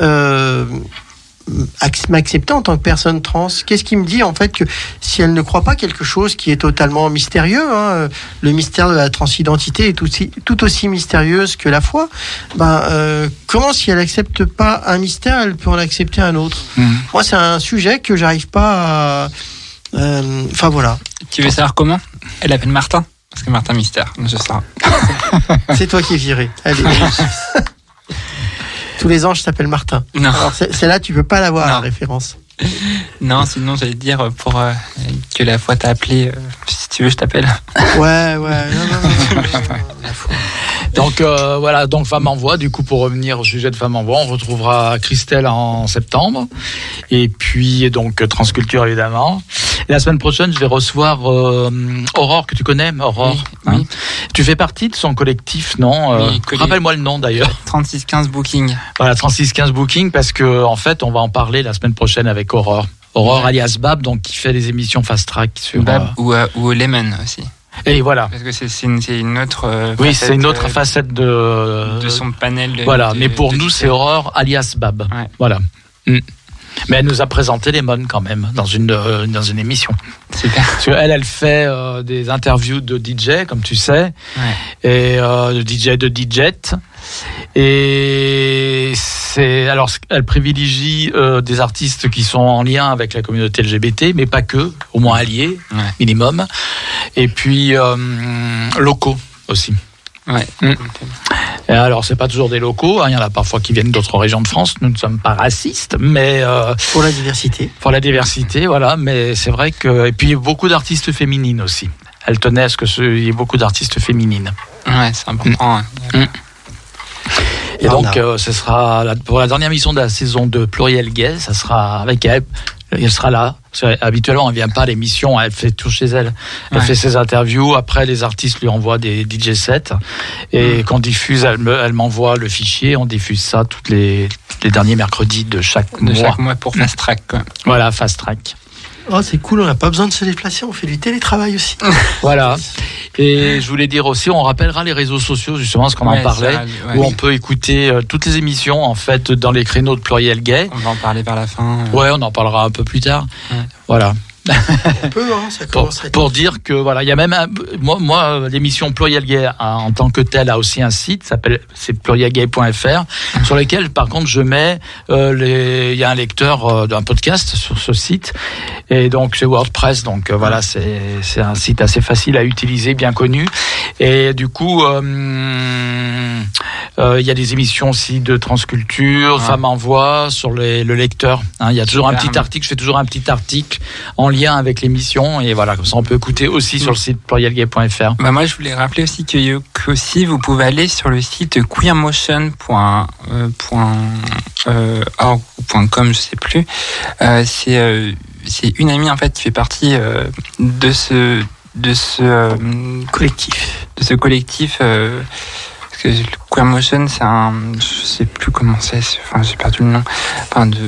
m'accepter en tant que personne trans Qu'est-ce qui me dit en fait que si elles ne croient pas quelque chose qui est totalement mystérieux, hein, euh, le mystère de la transidentité est aussi, tout aussi mystérieuse que la foi, ben, euh, comment si elle accepte pas un mystère, elle peut en accepter un autre?
Mhm.
Moi, c'est un sujet que j'arrive pas à... euh, Enfin voilà,
Tu veux savoir comment? Elle appelle Martin. Parce que Martin Mystère, je sais. *laughs*
c'est toi qui es viré. Allez. *laughs* Tous les ans, je t'appelle Martin.
Non,
Alors c'est- celle-là, tu peux pas l'avoir la référence.
Non, sinon j'allais te dire pour euh, que la fois t'as appelé, euh, si tu veux, je t'appelle.
Ouais, ouais. Non, non, non, *laughs* la foi.
Donc euh, voilà, donc Femme en Voix, du coup pour revenir au sujet de Femme en Voix, on retrouvera Christelle en septembre, et puis donc Transculture évidemment. Et la semaine prochaine, je vais recevoir euh, Aurore, que tu connais, Aurore.
Oui,
hein.
oui.
Tu fais partie de son collectif, non Euh,
Oui,
Rappelle-moi le nom d'ailleurs.
3615 Booking.
Voilà, 3615 Booking, parce que en fait, on va en parler la semaine prochaine avec Aurore. Aurore alias Bab, donc qui fait des émissions Fast Track sur.
Bab
euh,
ou, euh, ou Lemon aussi.
et voilà.
Parce que c'est une, autre. euh,
Oui, c'est une autre
euh,
facette de,
de son panel. de-
Voilà,
de-
mais pour nous, c'est. Aurore alias Bab.
Ouais.
Voilà. Mm. Mais elle nous a présenté les mônes quand même dans une euh, dans une émission.
Super.
Parce qu'elle, elle fait des interviews de DJ, comme tu sais,
Ouais.
et de DJ de DJ. Et c'est alors elle privilégie euh, des artistes qui sont en lien avec la communauté LGBT, mais pas que, au moins alliés,
Ouais.
minimum. Et puis euh, locaux aussi.
Ouais.
Mm. Et alors, c'est pas toujours des locaux. hein, Il y en a parfois qui viennent d'autres régions de France. Nous ne sommes pas racistes, mais euh,
Pour la diversité.
pour la diversité, voilà. Mais c'est vrai que et puis beaucoup d'artistes féminines aussi. Elle tenait à ce que ce- il y ait beaucoup d'artistes féminines.
Ouais, c'est important. hein.
Et
en
donc, euh, ce sera la- pour la dernière mission de la saison de Pluriel Gay. Ça sera avec elle. Elle sera là. Parce habituellement, elle vient pas à l'émission. Elle fait tout chez elle. Elle
Ouais.
fait ses interviews. Après, les artistes lui envoient des DJ sets. Et qu'on diffuse, elle me- elle m'envoie le fichier. On diffuse ça toutes les, les derniers mercredis de chaque
De
mois.
chaque mois pour Fast Track. Quoi.
Voilà, fast track.
Oh, c'est cool, on n'a pas besoin de se déplacer, on fait du télétravail aussi. *laughs*
Voilà. Et je voulais dire aussi, on rappellera les réseaux sociaux, justement, parce qu'on en parlait,
ça, ouais.
où on peut écouter euh, toutes les émissions, en fait, dans les créneaux de Pluriel Gay.
On va en parler vers la fin. euh.
Ouais, on en parlera un peu plus tard.
Ouais.
Voilà. *laughs*
On peut, hein, ça
Pour,
commence à être...
pour dire que voilà, il y a même un- moi, moi l'émission Pluriel Gay a- en tant que telle a aussi un site, s'appelle c'est plurielgay.fr, sur lequel par contre je mets euh, les, il y a un lecteur euh, d'un podcast sur ce site et donc c'est WordPress, donc euh, voilà c'est c'est un site assez facile à utiliser, bien connu et du coup il y a des émissions aussi de transculture,
Ouais.
femmes en voix sur les, le lecteur. hein. il y a toujours un petit article, je fais toujours un petit article en lien avec l'émission et voilà comme ça on peut écouter aussi sur le site plurielgay.fr.
Bah moi, je voulais rappeler aussi que qu'aussi vous pouvez aller sur le site queermotion.org euh, .com, je sais plus. Euh, c'est euh, c'est une amie en fait qui fait partie euh, de ce de ce euh,
collectif.
de ce collectif. Parce que le Queer Motion, c'est un. Je sais plus comment c'est. Enfin, j'ai perdu le nom. Enfin, de.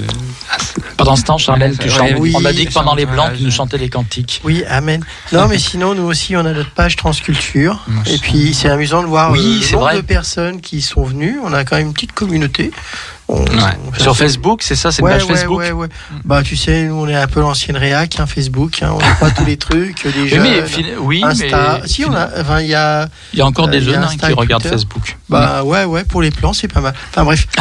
Pendant ce temps, Charlène, tu chantes.
oui,
on a dit que pendant les blancs, tu nous chantais les cantiques.
Oui, amen. Non, mais sinon, nous aussi, on a notre page Transculture. Et puis, c'est amusant de voir
Oui,
euh, le
c'est
nombre
vrai.
de personnes qui sont venues. On a quand même une petite communauté. On- on fait
Sur Facebook, c'est ça, c'est une
Ouais,
page
ouais,
Facebook.
ouais, ouais. Bah, tu sais, nous, on est un peu l'ancienne réac, hein, Facebook. Hein, on n'a pas tous les *laughs* trucs, les jeunes.
mais, oui,
Insta.
mais
si, on a. Enfin, il y a.
il y a encore
euh,
des jeunes hein, qui regardent. Facebook.
Bah, ouais, ouais, pour les plans, c'est pas mal. Enfin, bref. *laughs*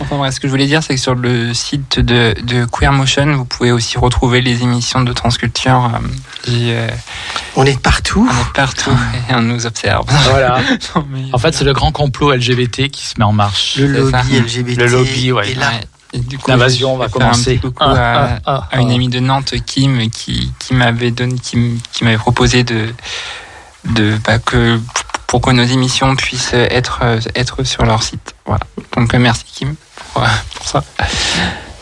Enfin bref, ce que je voulais dire, c'est que sur le site de, de Queer Motion, vous pouvez aussi retrouver les émissions de Transculture. euh, et, euh,
On est partout.
on est partout et on nous observe.
Voilà. *laughs*
Non, mais-
En fait, c'est le grand complot LGBT qui se met en marche.
Le lobby LGBT.
Le lobby, ouais.
là.
Et du coup,
L'invasion va
un
commencer.
petit coucou
Ah,
à,
ah, ah,
à une
ah.
amie de Nantes, Kim, qui, qui m'avait donné, qui, m- qui m'avait proposé de, de bah, que pour que nos émissions puissent être euh, être sur leur site. Voilà. Donc euh, merci Kim pour, euh, pour ça.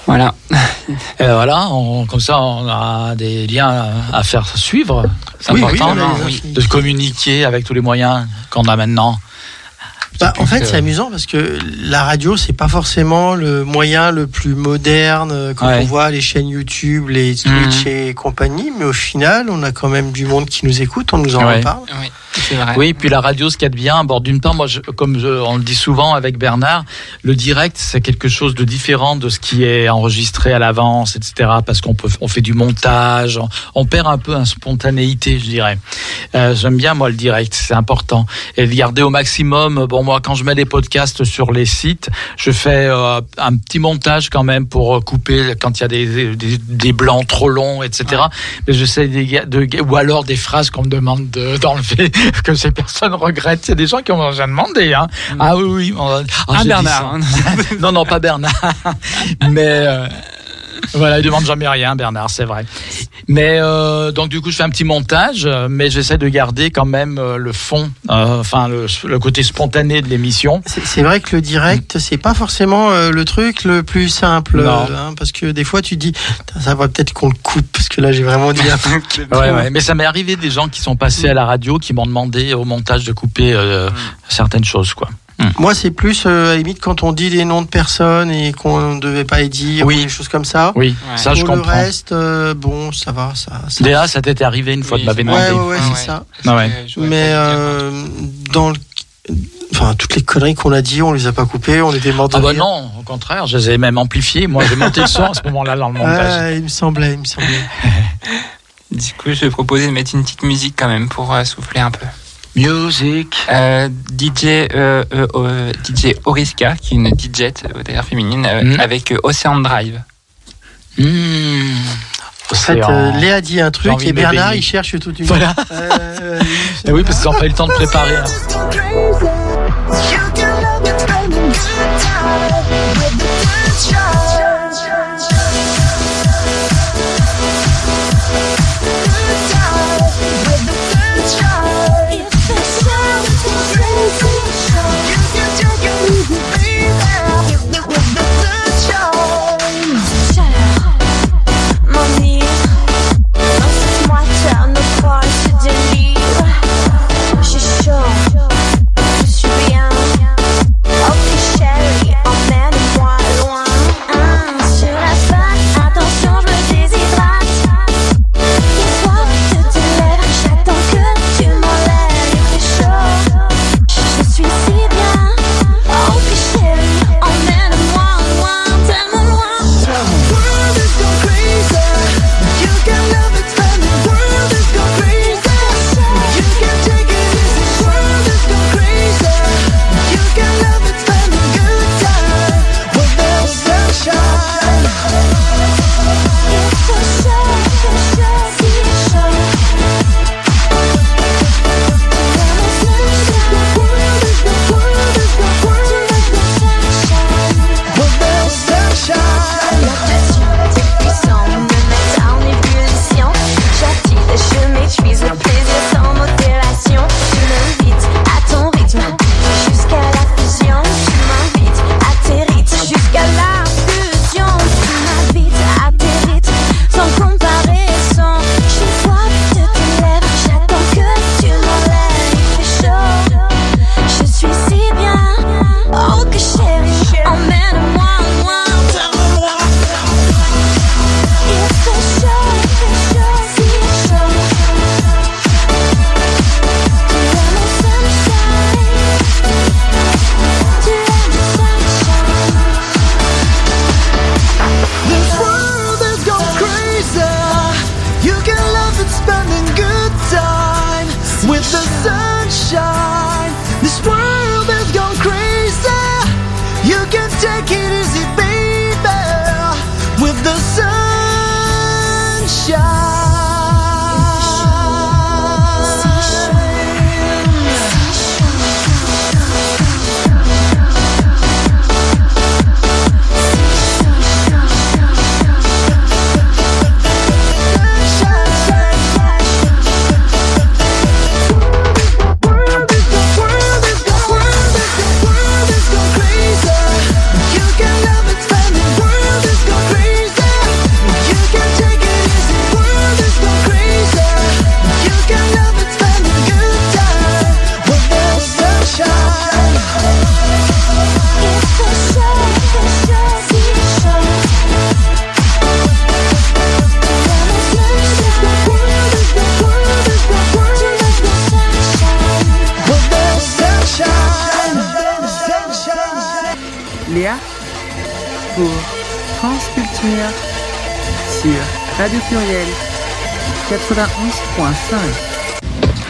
Voilà. *laughs*
Et voilà, on- comme ça, on a des liens à faire suivre. C'est
Oui,
important
non, oui.
de communiquer avec tous les moyens qu'on a maintenant.
Bah, en fait,
que-
c'est amusant parce que la radio, c'est pas forcément le moyen le plus moderne euh, quand
Ouais.
on voit les chaînes YouTube, les Twitch et compagnie, mais au final, on a quand même du monde qui nous écoute, on nous en
Ouais.
reparle.
Oui, c'est vrai.
Oui, puis la radio, ce qu'il y a de bien, bon, d'une part, moi, je- comme je- on le dit souvent avec Bernard, le direct, c'est quelque chose de différent de ce qui est enregistré à l'avance, etc. Parce qu'on peut, on fait du montage, on, on perd un peu en spontanéité, je dirais. Euh, J'aime bien moi le direct, c'est important. Et de garder au maximum. Bon, moi, quand je mets des podcasts sur les sites, je fais euh, un petit montage quand même pour euh, couper quand il y a des, des, des blancs trop longs, etc. Mais j'essaie de, de, ou alors des phrases qu'on me demande de- d'enlever *laughs* que ces personnes regrettent. A des gens qui ont déjà demandé. Hein. Ah oui, oui. on- ah,
Ah, Bernard. *laughs*
non, non, pas Bernard. *laughs* Mais euh, voilà, il demande jamais rien, Bernard, c'est vrai. Mais euh, donc du coup, je fais un petit montage, euh, mais j'essaie de garder quand même euh, le fond, euh, enfin le, le côté spontané de l'émission.
C'est vrai que le direct, c'est pas forcément le truc le plus simple, hein, parce que des fois, tu dis, ça va peut-être qu'on le coupe, parce que là, j'ai vraiment dit un truc. *laughs*
Ouais, ouais. Mais ça m'est arrivé des gens qui sont passés à la radio qui m'ont demandé au montage de couper euh, certaines choses, quoi.
Moi, c'est plus euh, à la limite quand on dit des noms de personnes et qu'on ne devait pas les dire,
Oui.
ou des choses comme ça.
Oui,
Ouais.
ça je
Pour le
comprends.
reste, euh, bon, ça va, ça. ça-
Léa, ça t'était arrivé une fois
Oui,
de
Ouais,
demandé.
ouais, ouais,
Ah
c'est ça.
Ah.
Je
Mais euh, dans le. Enfin, toutes les conneries qu'on a dit, on les a pas coupées, on était morts de
Ah bah
rire.
non, au contraire, je les ai même amplifiés. Moi, j'ai monté le son à ce moment-là dans le montage.
Ah, il me semblait, il me semblait. *laughs*
Du coup, je vais proposer de mettre une petite musique quand même pour euh, souffler un peu.
Music.
Euh, DJ, euh, euh, DJ Oriska, qui est une DJ d'ailleurs féminine, euh,
Mhm.
avec euh, Ocean Drive.
Mmh.
En fait, euh, Léa dit un truc et Bernard, il cherche toute une.
Voilà.
Euh, *laughs*
Eh oui, parce qu'ils n'ont pas eu le temps de préparer. hein. *laughs*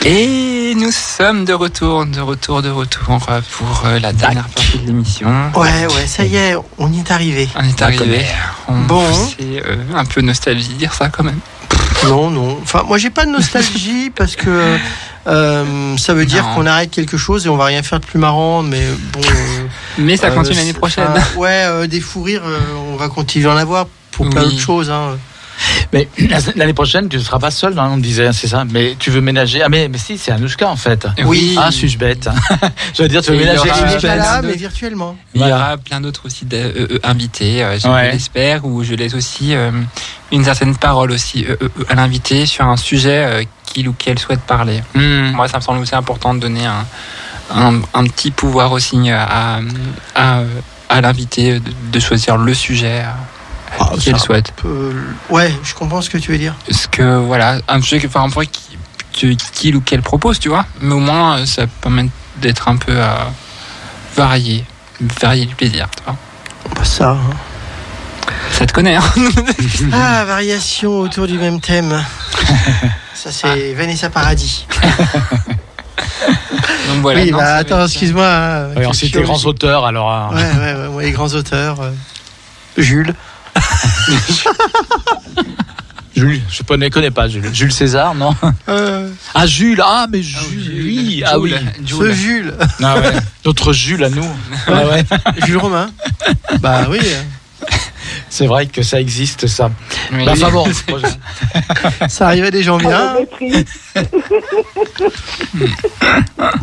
Et nous sommes de retour, de retour, de retour pour euh, la dernière partie de l'émission.
Ouais, ouais, ça y est, on y est arrivé.
On est arrivé. On-
Bon.
C'est euh, un peu nostalgie de dire ça quand même.
Non, non. Enfin, moi, j'ai pas de nostalgie *laughs* parce que euh, ça veut dire qu'on arrête quelque chose et on va rien faire de plus marrant. Mais bon. euh,
Mais ça
euh,
continue l'année prochaine.
ouais, euh, des fous rires, euh, on va continuer d'en avoir pour plein
Oui.
d'autres choses. Hein.
Mais *clears throat* l'année prochaine, tu ne seras pas seul, hein, on me disait, c'est ça. Mais tu veux ménager. Ah, mais, mais si, c'est Anouchka en fait.
Oui.
Ah, suis-je bête *laughs* Je veux dire, tu veux
Et il y
ménager
aura-
Il là, mais virtuellement.
Il y aura plein d'autres aussi euh, euh, invités, euh, je
Ouais.
l'espère, où je laisse aussi euh, une certaine parole aussi euh, euh, à l'invité sur un sujet euh, qu'il ou qu'elle souhaite parler.
Hmm.
Moi, ça me semble aussi important de donner un, un, un petit pouvoir aussi à, à, à l'invité de, de choisir le sujet euh,
Ah,
qu'il
ça
souhaite.
Ouais, je comprends ce que tu veux dire.
Parce que voilà, un sujet que- enfin, qui- qu'il ou qu'elle propose, tu vois, mais au moins euh, ça permet d'être un peu euh, varié, varié du plaisir, tu vois.
Pas ça. hein.
Ça te connaît, hein *laughs*
Ah, variation autour du même thème. *laughs* Ça, c'est Vanessa Paradis. *laughs*
Donc voilà.
oui,
non,
bah, attends,
être-
excuse-moi. hein,
Oui, ensuite, les grands auteurs, alors. hein.
Ouais, ouais, ouais, ouais, les grands auteurs. euh, Jules. *laughs*
Jules, je ne connais pas Jules. Jules César, non?
Euh,
Ah, Jules, ah, mais Jules, oui, ah oui.
ce Jules.
Ah ouais. Notre Jules à nous. Ah ouais.
Jules Romain. Bah oui. Euh, *laughs*
C'est vrai que ça existe, ça.
Oui.
Bah, enfin bon. *laughs*
Ça arrivait des gens
Oh,
bien. *laughs*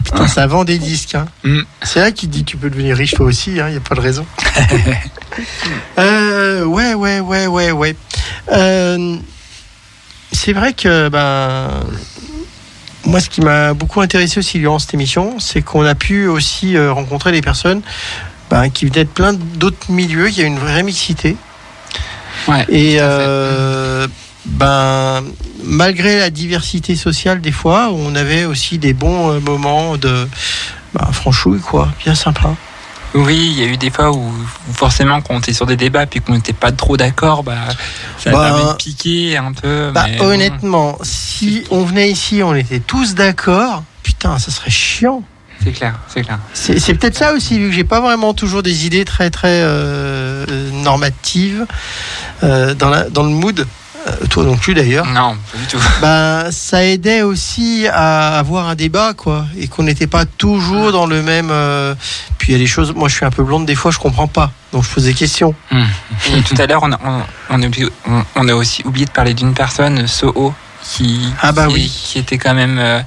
Putain, ça vend des disques. Hein.
Mm.
C'est là qu'il dit tu peux devenir riche toi aussi, il n'y a pas de raison. Euh, ouais, ouais, ouais, ouais, ouais. Euh, c'est vrai que ben, moi, ce qui m'a beaucoup intéressé aussi durant cette émission, c'est qu'on a pu aussi euh, rencontrer des personnes ben, qui venaient de plein d'autres milieux. Il y a une vraie mixité.
Ouais,
Et euh, ben, malgré la diversité sociale, des fois, on avait aussi des bons euh, moments de ben, franchouille, quoi, bien sympa.
Oui, il y a eu des fois où, forcément, quand on était sur des débats puis qu'on n'était pas trop d'accord, bah, ça
Bah,
permet de piquer un peu.
Bah,
mais bon.
honnêtement, si on venait ici, on était tous d'accord, putain, ça serait chiant.
C'est clair, c'est clair.
C'est peut-être ça aussi, vu que j'ai pas vraiment toujours des idées très très euh, euh, normatives euh, dans, la, dans le mood. Euh, toi non plus d'ailleurs.
Non, pas du tout.
Ben, ça aidait aussi à avoir un débat, quoi, et qu'on n'était pas toujours dans le même. euh, Puis il y a des choses. Moi, je suis un peu blonde, des fois, je comprends pas, donc je pose des questions.
Et tout à l'heure, on a, on, on a oublié- on- on a aussi oublié de parler d'une personne, Soho, qui,
Ah bah
qui,
oui.
qui était quand même. euh,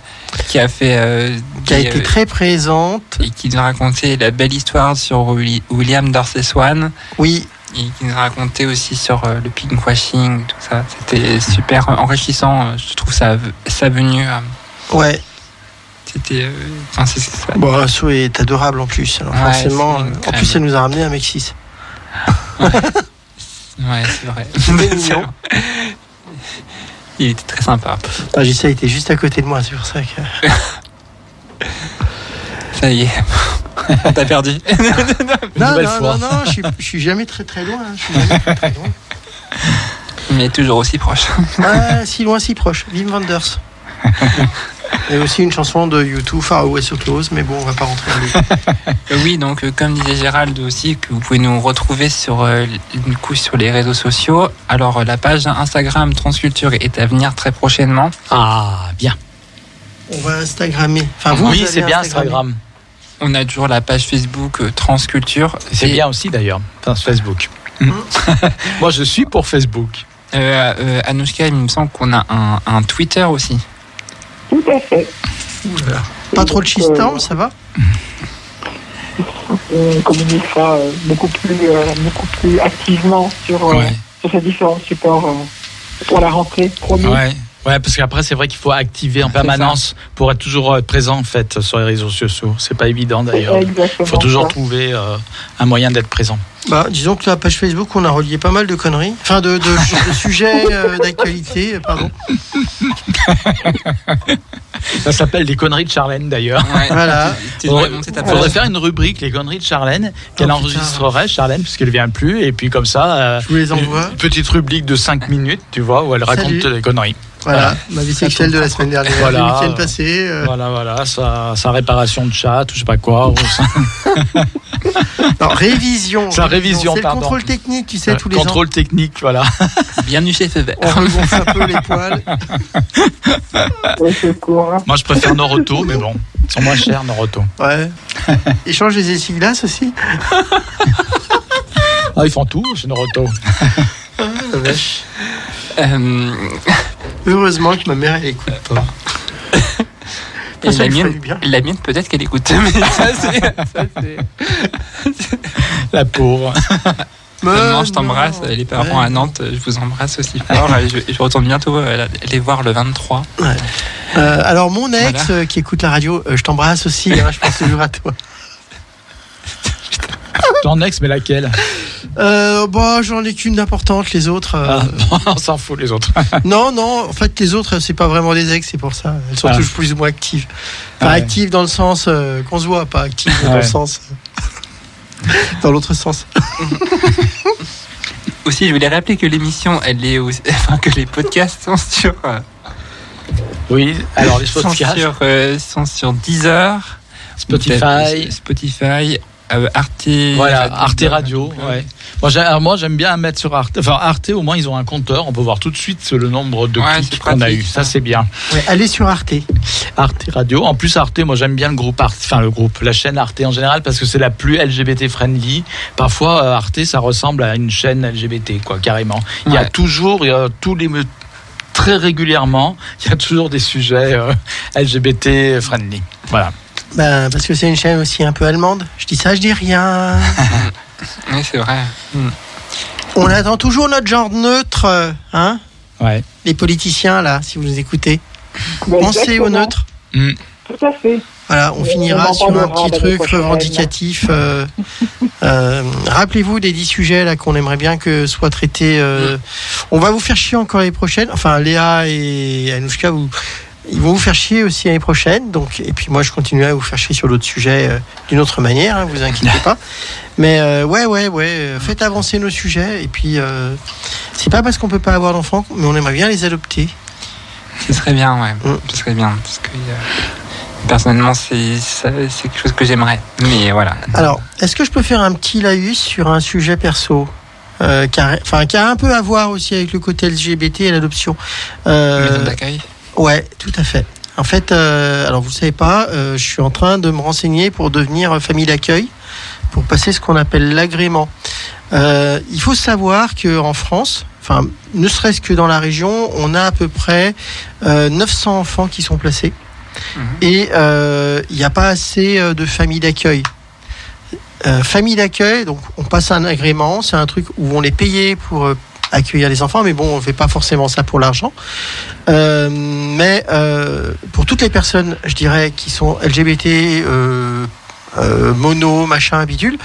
qui a fait. euh,
Qui a
des,
été
euh,
très présente.
et qui nous a raconté la belle histoire sur Willi- William Dorsey Swan.
Oui,
Et qui nous a raconté aussi sur euh, le pinkwashing, tout ça. C'était super enrichissant. euh, Je trouve ça, sa venue.
ouais.
C'était. euh, Enfin, c'est c'est ça.
Bon, Asso est adorable en plus. Alors
Ouais,
forcément, en plus, elle nous a ramené un Mexis. *laughs*
Ouais, c'est vrai. *laughs* Il était très sympa.
Ah, J'essaie, il était juste à côté de moi, c'est pour ça que. *laughs*
Ça y est. *laughs* On t'a perdu. *laughs*
Non, non,
fois.
non, non, je suis, je suis jamais très très loin. hein, Je suis jamais très, très loin.
Mais toujours aussi proche.
Ah, si loin, si proche. Wim Wenders. Il y a aussi une chanson de YouTube, Far Away So Close, mais bon, on va pas rentrer dans les. *laughs*
Euh, Oui, donc euh, comme disait Gérald aussi, que vous pouvez nous retrouver sur euh, une couche sur les réseaux sociaux. Alors euh, la page Instagram Transculture est à venir très prochainement.
Ah, bien.
On va Instagrammer. Enfin, vous,
oui, c'est bien. Instagram.
On a toujours la page Facebook euh, Transculture.
C'est
Et,
bien aussi d'ailleurs, enfin, Facebook. *laughs* Moi, je suis pour Facebook.
Euh, euh, Anouchka, il me semble qu'on a un, un Twitter aussi.
Tout à fait.
Pas trop de
euh,
ça va
On communiquera euh, beaucoup plus, euh, beaucoup plus activement sur, euh,
Ouais.
sur ces différents supports euh, pour la rentrée, promis.
Ouais. Ouais, parce qu'après, c'est vrai qu'il faut activer en permanence pour être toujours euh, présent, en fait, sur les réseaux sociaux. C'est pas évident, d'ailleurs. Il faut toujours
ça.
trouver euh, un moyen d'être présent.
Bah, disons que la page Facebook, on a relié pas mal de conneries. Enfin, de, de, de *laughs* sujets euh, d'actualité, pardon.
Ça s'appelle les conneries de Charlène, d'ailleurs.
Ouais. *laughs*
Voilà.
Il faudrait faire une rubrique, les conneries de Charlène, qu'elle
Oh,
enregistrerait, Charlène, puisqu'elle vient plus, et puis comme ça, euh,
Je vous les envoie.
une petite rubrique de 5 minutes, tu vois, où elle raconte
Salut.
les conneries.
Voilà, ma vie sexuelle de la semaine dernière,
Voilà.
le week-end passé. euh,
Voilà, voilà, sa, sa réparation de chat, ou je sais pas quoi. *laughs*
Non, révision.
Sa révision,
C'est le contrôle technique, tu sais, tous les
Contrôle technique, voilà.
Bienvenue chez
ans. On regonfle un peu les poils. *laughs*
Hein.
Moi, je préfère Noroto, mais bon, ils sont moins chers, Noroto.
Ouais. Échange les essuie-glaces aussi?
Ah, ils font tout chez Noroto. *laughs*
Ah, la vache.
Euh,
Heureusement que ma mère, elle écoute pas. *laughs*
et
Ça
la mienne,
du bien.
la mienne peut-être qu'elle écoute. *laughs* Mais ça, c'est. ça, c'est-
La pauvre.
Maman, je t'embrasse.
non.
Les parents
Ouais.
à Nantes, je vous embrasse aussi fort. Je, je retourne bientôt euh, les voir le 23.
Euh, alors, mon ex
Voilà.
euh, qui écoute la radio, euh, je t'embrasse aussi. hein, je pense toujours à toi.
Ton ex, mais laquelle?
Euh, bah, j'en ai qu'une d'importante, les autres. euh,
Ah, *laughs* On s'en fout, les autres. *laughs*
Non, non, en fait, les autres, c'est pas vraiment des ex, c'est pour ça. Elles sont
Ah.
toujours plus ou moins actives. Enfin,
Ouais.
actives dans le sens euh, qu'on se voit, pas actives dans
Ouais.
le sens. *laughs* dans l'autre sens.
Aussi, je voulais rappeler que l'émission, elle est aussi, enfin, que les podcasts sont sur, euh,
Oui, alors les
sont
podcasts,
sur, euh, sont sur Deezer,
Spotify.
Spotify, euh, Arte.
Voilà, Arte Radio. Ouais. Moi, j'ai- alors, moi, j'aime bien mettre sur Arte. Enfin, Arte, au moins, ils ont un compteur. On peut voir tout de suite le nombre de
Ouais,
clics qu'on a eu. Ça,
ça.
c'est bien.
Ouais, allez sur Arte.
Arte Radio. En plus, Arte, moi, j'aime bien le groupe Arte. Enfin, le groupe, la chaîne Arte en général, parce que c'est la plus LGBT friendly. Parfois, euh, Arte, ça ressemble à une chaîne LGBT, quoi, carrément. Il y a toujours, il y a tous les très régulièrement, il y a toujours des sujets euh, LGBT friendly. Voilà.
Ben, parce que c'est une chaîne aussi un peu allemande. Je dis ça, je dis rien. *laughs*
Oui, c'est vrai.
On attend toujours notre genre neutre, euh, hein
Ouais.
Les politiciens, là, si vous nous écoutez.
Bah,
Pensez au neutre.
Mm.
Tout à fait.
Voilà, on finira sur un petit truc revendicatif. euh, *laughs* euh, Rappelez-vous des 10 sujets là qu'on aimerait bien que soient traités. euh, On va vous faire chier encore l'année prochaine. Enfin, Léa et Anouchka, vous, ils vont vous faire chier aussi l'année prochaine. Donc, et puis moi, je continuerai à vous faire chier sur d'autres sujets euh, d'une autre manière. Hein, vous inquiétez pas. Mais euh, ouais, ouais, ouais. euh, Faites avancer nos sujets. Et puis, euh, c'est pas parce qu'on peut pas avoir d'enfants, mais on aimerait bien les adopter.
Ce serait bien, ouais.
Mm.
Ce serait bien. Parce que personnellement, c'est quelque chose que j'aimerais. Mais voilà.
Alors, est-ce que je peux faire un petit laïus sur un sujet perso qui, a, qui a un peu à voir aussi avec le côté LGBT et l'adoption Euh,
d'accueil.
Ouais, tout à fait. En fait, euh, alors vous ne savez pas, euh, je suis en train de me renseigner pour devenir famille d'accueil, pour passer ce qu'on appelle l'agrément. Euh, il faut savoir qu'en France, enfin, ne serait-ce que dans la région, on a à peu près euh, 900 enfants qui sont placés.
Mhm.
Et euh, il n'y a pas assez euh, de familles d'accueil. Euh, famille d'accueil, donc on passe un agrément, c'est un truc où on est payé pour euh, accueillir les enfants, mais bon, on ne fait pas forcément ça pour l'argent. Euh, mais euh, pour toutes les personnes, je dirais, qui sont LGBT, euh, mono, machin, bidule,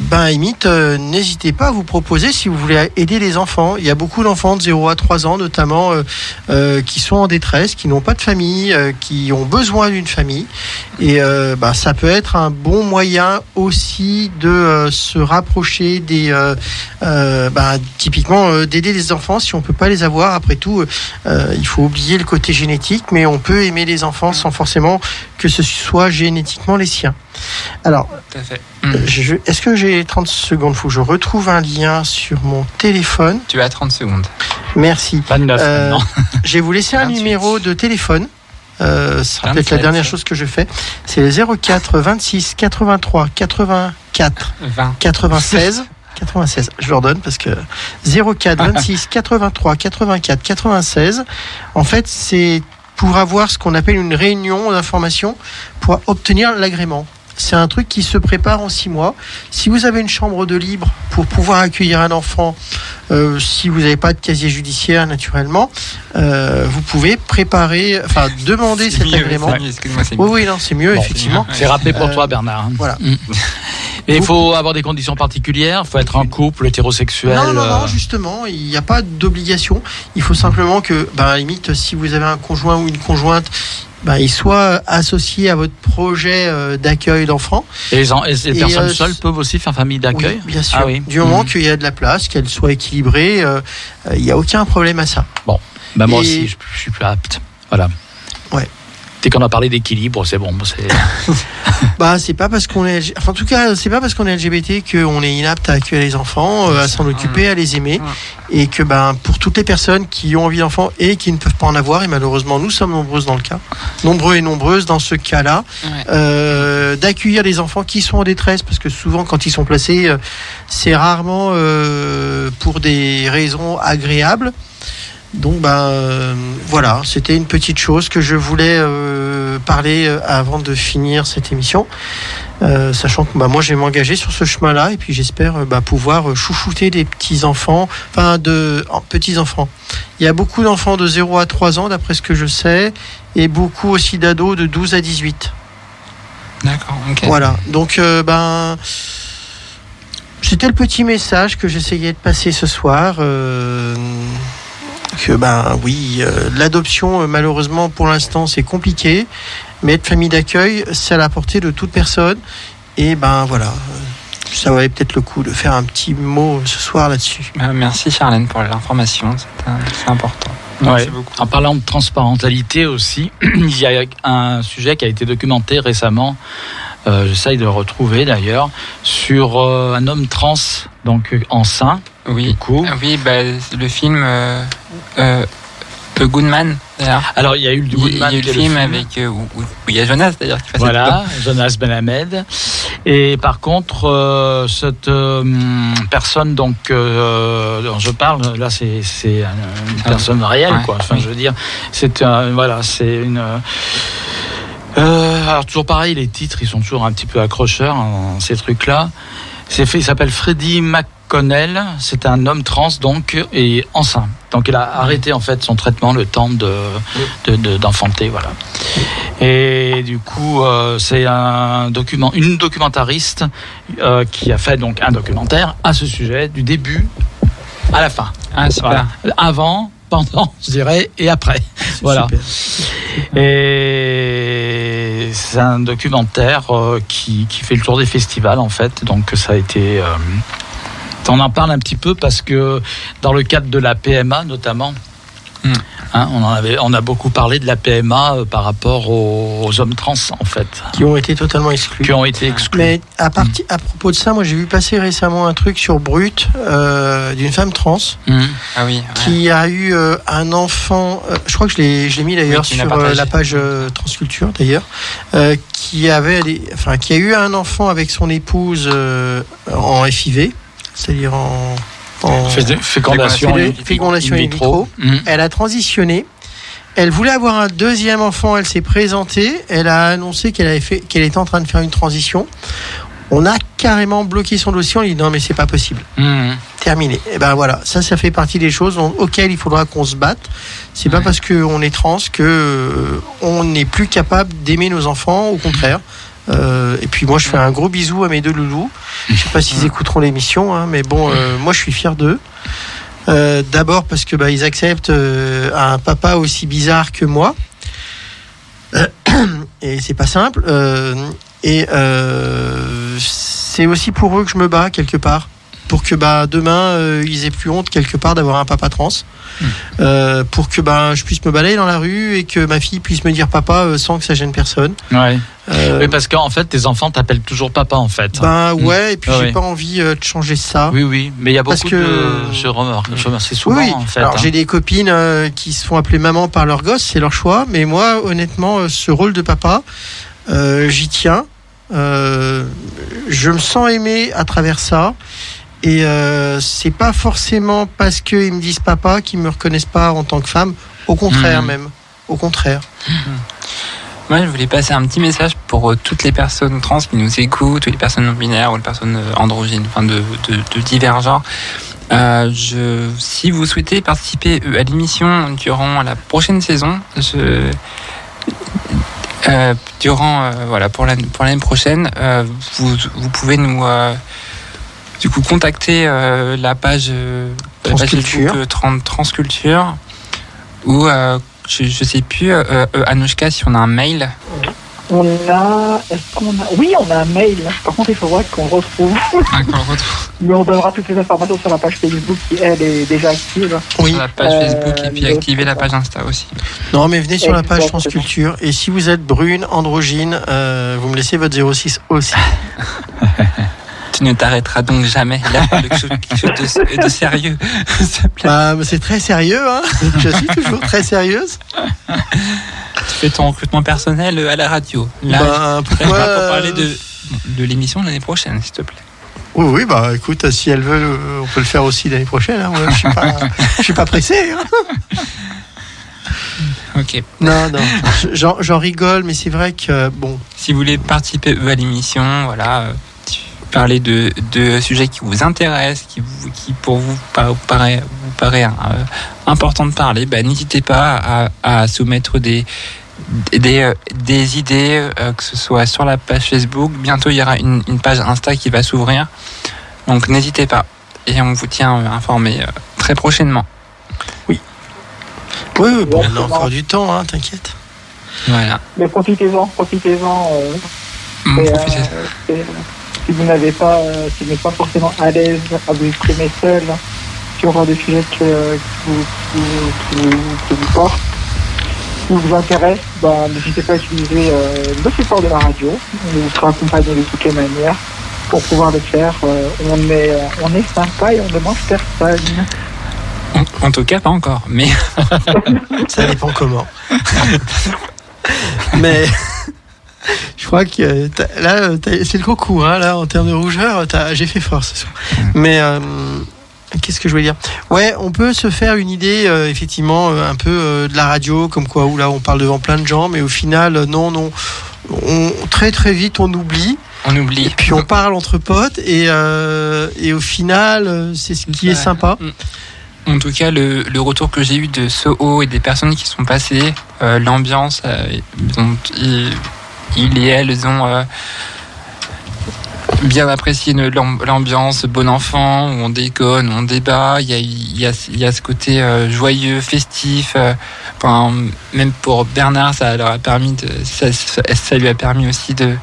ben, limite, euh, n'hésitez pas à vous proposer si vous voulez aider les enfants. Il y a beaucoup d'enfants de 0 à 3 ans, notamment, euh, euh, qui sont en détresse, qui n'ont pas de famille, euh, qui ont besoin d'une famille. Et euh, ben, ça peut être un bon moyen aussi de euh, se rapprocher des. ben, typiquement, d'aider les enfants si on peut pas les avoir. Après tout, il faut oublier le côté génétique, mais on peut aimer les enfants sans forcément que ce soit génétiquement les siens. Alors,
Tout à fait.
euh, je- Est-ce que j'ai 30 secondes? Faut que je retrouve un lien sur mon téléphone.
Tu as 30 secondes.
Merci.
29
Euh. Je vais *laughs* vous laisser un
28.
numéro de téléphone. Euh, ce sera peut-être la
27.
dernière chose que je fais. C'est le 04 26 83 84
20.
96. 96, je leur donne parce que 04 26 83 84 96. En fait, c'est pour avoir ce qu'on appelle une réunion d'information pour obtenir l'agrément. C'est un truc qui se prépare en six mois. Si vous avez une chambre de libre pour pouvoir accueillir un enfant euh, si vous n'avez pas de casier judiciaire naturellement, euh, vous pouvez préparer, enfin demander cet
mieux,
agrément.
mieux,
Oui, non, c'est mieux,
Bon,
effectivement.
C'est rappelé pour
Euh,
toi, Bernard.
Voilà.
Mm. Et il faut avoir des conditions particulières. Il faut être en couple, hétérosexuel.
Non, non, non, justement, il n'y a pas d'obligation. Il faut simplement que, ben, à la limite, si vous avez un conjoint ou une conjointe, ben, il soit associé à votre projet euh, d'accueil d'enfants.
Et les, en- et les
Et,
personnes
euh,
seules peuvent aussi faire famille d'accueil?
Oui, bien sûr.
Ah oui.
Du moment
Mhm.
qu'il y a de la place, qu'elle soit équilibrée, euh, euh, il n'y a aucun problème à ça.
Bah, moi
Et-
aussi, je, je suis plus apte. Voilà.
Ouais.
Dès qu'on a parlé d'équilibre, c'est bon. c'est- *laughs*
Bah, c'est pas parce qu'on est, enfin, en tout cas, c'est pas parce qu'on est LGBT qu'on est inapte à accueillir les enfants, euh, à s'en occuper, à les aimer, et que ben pour toutes les personnes qui ont envie d'enfants et qui ne peuvent pas en avoir, et malheureusement nous sommes nombreuses dans le cas, nombreux et nombreuses dans ce cas-là,
Ouais.
euh, d'accueillir les enfants qui sont en détresse, parce que souvent quand ils sont placés, euh, c'est rarement euh, pour des raisons agréables. Donc ben euh, voilà, c'était une petite chose que je voulais euh, parler euh, avant de finir cette émission, sachant que bah, moi je vais m'engager sur ce chemin-là et puis j'espère bah, pouvoir chouchouter des petits enfants, enfin de petits enfants. Il y a beaucoup d'enfants de 0 à 3 ans d'après ce que je sais et beaucoup aussi d'ados de 12 à 18.
D'accord, ok.
Voilà, donc ben c'était le petit message que j'essayais de passer ce soir. Euh, que ben oui, euh, l'adoption euh, malheureusement pour l'instant c'est compliqué, mais être famille d'accueil c'est à la portée de toute personne. Et ben voilà, euh, ça valait peut-être le coup de faire un petit mot ce soir là-dessus.
Bah, merci Charlène pour l'information, c'est important.
Ouais. En parlant de transparentalité aussi, *clears throat* il y a un sujet qui a été documenté récemment. Euh, J'essaye de le retrouver d'ailleurs sur euh, un homme trans donc euh, enceint. Du
Oui,
coup,
Ah oui bah, le film The Good Man, d'ailleurs.
alors il y a eu le Goodman
il y a eu le film avec euh, où, il y a Jonas d'ailleurs qui
Voilà, Jonas Benhamed. Et par contre, euh, cette euh, personne donc dont je parle, là c'est c'est un- une
Ah,
personne réelle
ouais,
quoi. Enfin,
oui.
je veux dire, c'est un voilà, c'est une. Alors toujours pareil, les titres ils sont toujours un petit peu accrocheurs hein, ces trucs-là. C'est fait, il s'appelle Freddy McConnell. C'est un homme trans donc et enceint. Donc il a arrêté en fait son traitement le temps de de- de- d'enfanter, voilà. Et du coup, euh, c'est un document, une documentariste euh, qui a fait donc un documentaire à ce sujet du début à la fin.
Ah.
Voilà. Avant, pendant, *laughs* je dirais, et après. Voilà.
Super.
Et c'est un documentaire euh, qui, qui fait le tour des festivals en fait. Donc ça a été. euh, on en parle un petit peu parce que dans le cadre de la PMA notamment.
Hmm.
Hein, on, en avait, on a beaucoup parlé de la PMA euh, par rapport aux, aux hommes trans en fait,
Qui ont été totalement exclus.
qui ont été exclus.
Mais à, à propos de ça, moi j'ai vu passer récemment un truc sur Brut euh, d'une femme trans
Hmm.
Ah oui, ouais.
qui a eu euh, un enfant, euh, je crois que je l'ai, je l'ai mis d'ailleurs
Oui,
sur la page euh, Transculture d'ailleurs, euh, qui avait, des- enfin qui a eu un enfant avec son épouse euh, en FIV, c'est-à-dire en, en
Fé- Fécondation in-
fécondation in vitro.
Hmm.
Elle a transitionné. Elle voulait avoir un deuxième enfant. Elle s'est présentée. Elle a annoncé qu'elle avait fait, qu'elle était en train de faire une transition. On a carrément bloqué son dossier. On lui dit non mais c'est pas possible.
Hmm.
Terminé. Et ben voilà, ça, ça fait partie des choses auxquelles il faudra qu'on se batte. C'est pas
Ouais.
parce qu'on est trans que euh, on n'est plus capable d'aimer nos enfants. Au contraire. Euh, et puis moi, je fais un gros bisou à mes deux loulous. Je sais pas s'ils écouteront l'émission, hein, mais bon, euh, moi, je suis fier d'eux. Euh, D'abord parce que bah, ils acceptent un papa aussi bizarre que moi. *clears throat* Et c'est pas simple. Et c'est aussi pour eux que je me bats quelque part. Pour que bah, demain, euh, ils aient plus honte quelque part d'avoir un papa trans. Euh, pour que bah, je puisse me balader dans la rue et que ma fille puisse me dire papa euh, sans que ça gêne personne.
Ouais. Oui, parce qu'en fait, tes enfants t'appellent toujours papa en fait.
ben ouais, et puis
Ah
j'ai pas envie de changer ça.
Oui, oui, mais il y a
Parce
beaucoup
que-
de. Je remarque, je remarque, c'est souvent
oui,
en fait.
alors
hein.
j'ai des copines qui se font appeler maman par leur gosse, c'est leur choix. Mais moi, honnêtement, ce rôle de papa, j'y tiens. Je me sens aimé à travers ça. Et euh, c'est pas forcément parce qu'ils me disent papa qu'ils me reconnaissent pas en tant que femme. Au contraire
Mhm.
même. Au contraire.
Moi, je voulais passer un petit message pour euh, toutes les personnes trans qui nous écoutent, toutes les personnes non binaires ou les personnes euh, androgynes, enfin de, de, de divers genres. Euh, je, si vous souhaitez participer à l'émission durant la prochaine saison, je, durant voilà pour l'année pour l'année prochaine, vous, vous pouvez nous du coup contacter euh, la page euh, la page
Transculture.
Facebook, euh, Tran- Transculture ou euh, je, je sais plus euh, euh, Anouchka si on a un mail.
On a. Est-ce qu'on a. Oui, on a un mail. Par contre, il faudra qu'on retrouve. *laughs* Mais on donnera toutes les informations sur la page Facebook qui, elle, est déjà active.
Oui.
Sur la page
Euh,
Facebook et puis activer la page Insta aussi.
Non, mais venez sur la page. Transculture. Et si vous êtes brune, androgyne, euh, vous me laissez votre 06 aussi. *laughs*
Tu ne t'arrêteras donc jamais. Là, quelque chose, de, de sérieux. *laughs*
Bah, c'est très sérieux, hein. Je suis toujours très sérieuse.
tu fais ton recrutement personnel à la radio. Là,
Bah,
pour
euh,
parler de, de l'émission l'année prochaine, s'il te plaît.
Oui, oui, bah écoute, si elle veut, euh, on peut le faire aussi l'année prochaine. Hein. Je suis pas, je suis pas pressé. Hein. *laughs*
Ok.
Non, non, j'en rigole, mais c'est vrai que bon,
Si vous voulez participer à l'émission, voilà, euh, parler de, de sujets qui vous intéressent, qui, vous, qui pour vous, pa- vous paraît, vous paraît euh, important de parler, bah, n'hésitez pas à, à soumettre des, des, euh, des idées, euh, que ce soit sur la page Facebook. Bientôt, il y aura une, une page Insta qui va s'ouvrir. Donc, n'hésitez pas. Et on vous tient euh, informé euh, très prochainement.
oui, oui, bon, on a encore du temps, hein, t'inquiète.
Voilà.
Mais profitez-en, profitez-en. euh,
Mm,
euh, si vous n'avez pas, euh, si vous n'êtes pas forcément à l'aise à vous exprimer seul sur des sujets que, qui, vous, qui, vous- qui vous, portent, qui vous intéressent, bah, n'hésitez pas à utiliser euh, le support de la radio. On vous sera accompagné de toutes les manières pour pouvoir le faire. Euh, on est, euh, on est sympa et on demande personne.
En, tout cas, pas encore. Mais *laughs*
Ça dépend comment. *laughs* mais crois que euh, là, euh, c'est le concours. Hein, là, en termes de rougeur, j'ai fait fort ce soir. Mais euh, qu'est-ce que je voulais dire? Ouais, on peut se faire une idée, euh, effectivement, un peu euh, de la radio, comme quoi où là, on parle devant plein de gens, mais au final, non, non. On, très très vite, on oublie.
on oublie.
Et puis on parle entre potes et, et au final, c'est ce qui est sympa.
En tout cas, le, le retour que j'ai eu de Soho et des personnes qui sont passées, euh, l'ambiance, euh, ils ont- ils- il et elles ont euh, bien apprécié l'ambiance, bon enfant, où on déconne, on débat. Il y a, il y a, il y a ce côté euh, joyeux, festif. euh, enfin, même pour Bernard, ça leur a permis de, ça, ça- ça lui a permis aussi de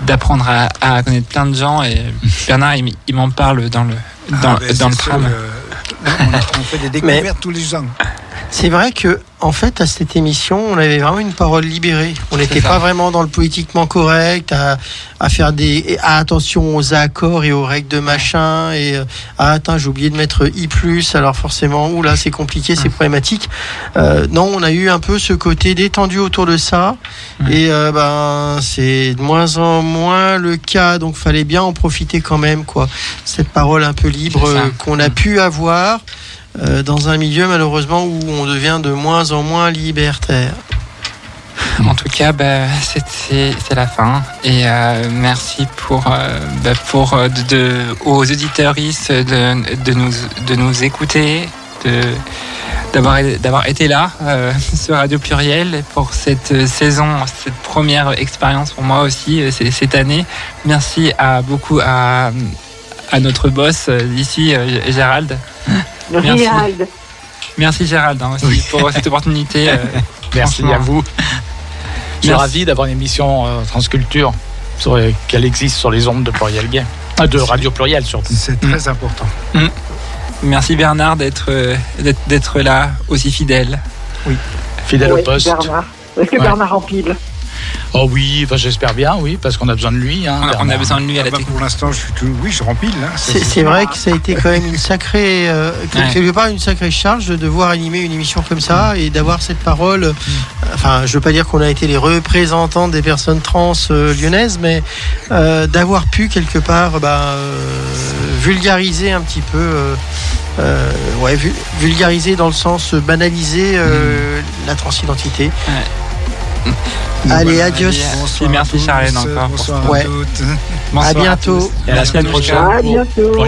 d'apprendre à, à connaître plein de gens. Et *laughs* Bernard, il, il m'en parle dans le dans,
Ah, ben,
dans le
c'est sûr,
tram.
euh, on fait des *laughs* découvertes tous les ans.
C'est vrai que, en fait, à cette émission, on avait vraiment une parole libérée. On n'était pas vraiment dans le politiquement correct, à, à faire des, à attention aux accords et aux règles de machin, et euh, ah attends, j'ai oublié de mettre i+, alors forcément, là, c'est compliqué, c'est problématique. Euh, non, on a eu un peu ce côté détendu autour de ça, et euh, ben c'est de moins en moins le cas, donc fallait bien en profiter quand même, quoi. Cette parole un peu libre euh, qu'on a pu avoir euh, dans un milieu malheureusement où on devient de moins en moins libertaire.
En tout cas, bah, c'est- la fin. Et euh, merci pour, euh, bah, pour aux auditeurs de, nous, de nous écouter, d'avoir été là euh, sur Radio Pluriel pour cette saison, cette première expérience pour moi aussi cette année. Merci à beaucoup à, à notre boss euh, ici, euh, Gérald. Merci.
Gérald.
Merci Gérald hein, aussi pour cette opportunité. euh, *laughs*
Merci à vous. Je suis ravi d'avoir une émission euh, Transculture sur, euh, qu'elle existe sur les ondes de Pluriel Gay. Ah, de Radio Pluriel surtout.
C'est très important.
Merci Bernard d'être euh, là aussi fidèle.
Fidèle
Ouais,
au poste.
Bernard. Est-ce que
Ouais.
Bernard empile
Oh oui, enfin, j'espère bien, oui, parce qu'on a besoin de lui. hein,
On a, on a
Bernard.
besoin de lui à
Ah
la
bah, pour l'instant, je suis tout... oui, je remplis. Hein,
C'est c'est vrai que ça a été quand même une sacrée, euh,
Ouais.
quelque part une sacrée charge de devoir animer une émission comme ça et d'avoir cette parole. euh, Enfin, je veux pas dire qu'on a été les représentants des personnes trans euh, lyonnaises, mais euh, d'avoir pu quelque part bah, euh, vulgariser un petit peu. euh, euh, ouais, vu- vulgariser dans le sens banaliser euh, la transidentité. *laughs* Allez, adios.
Et merci Charlène encore. pour
Bonsoir.
Ouais.
à.
Bonsoir
À bientôt.
tous.
Et à la semaine prochaine
À bientôt.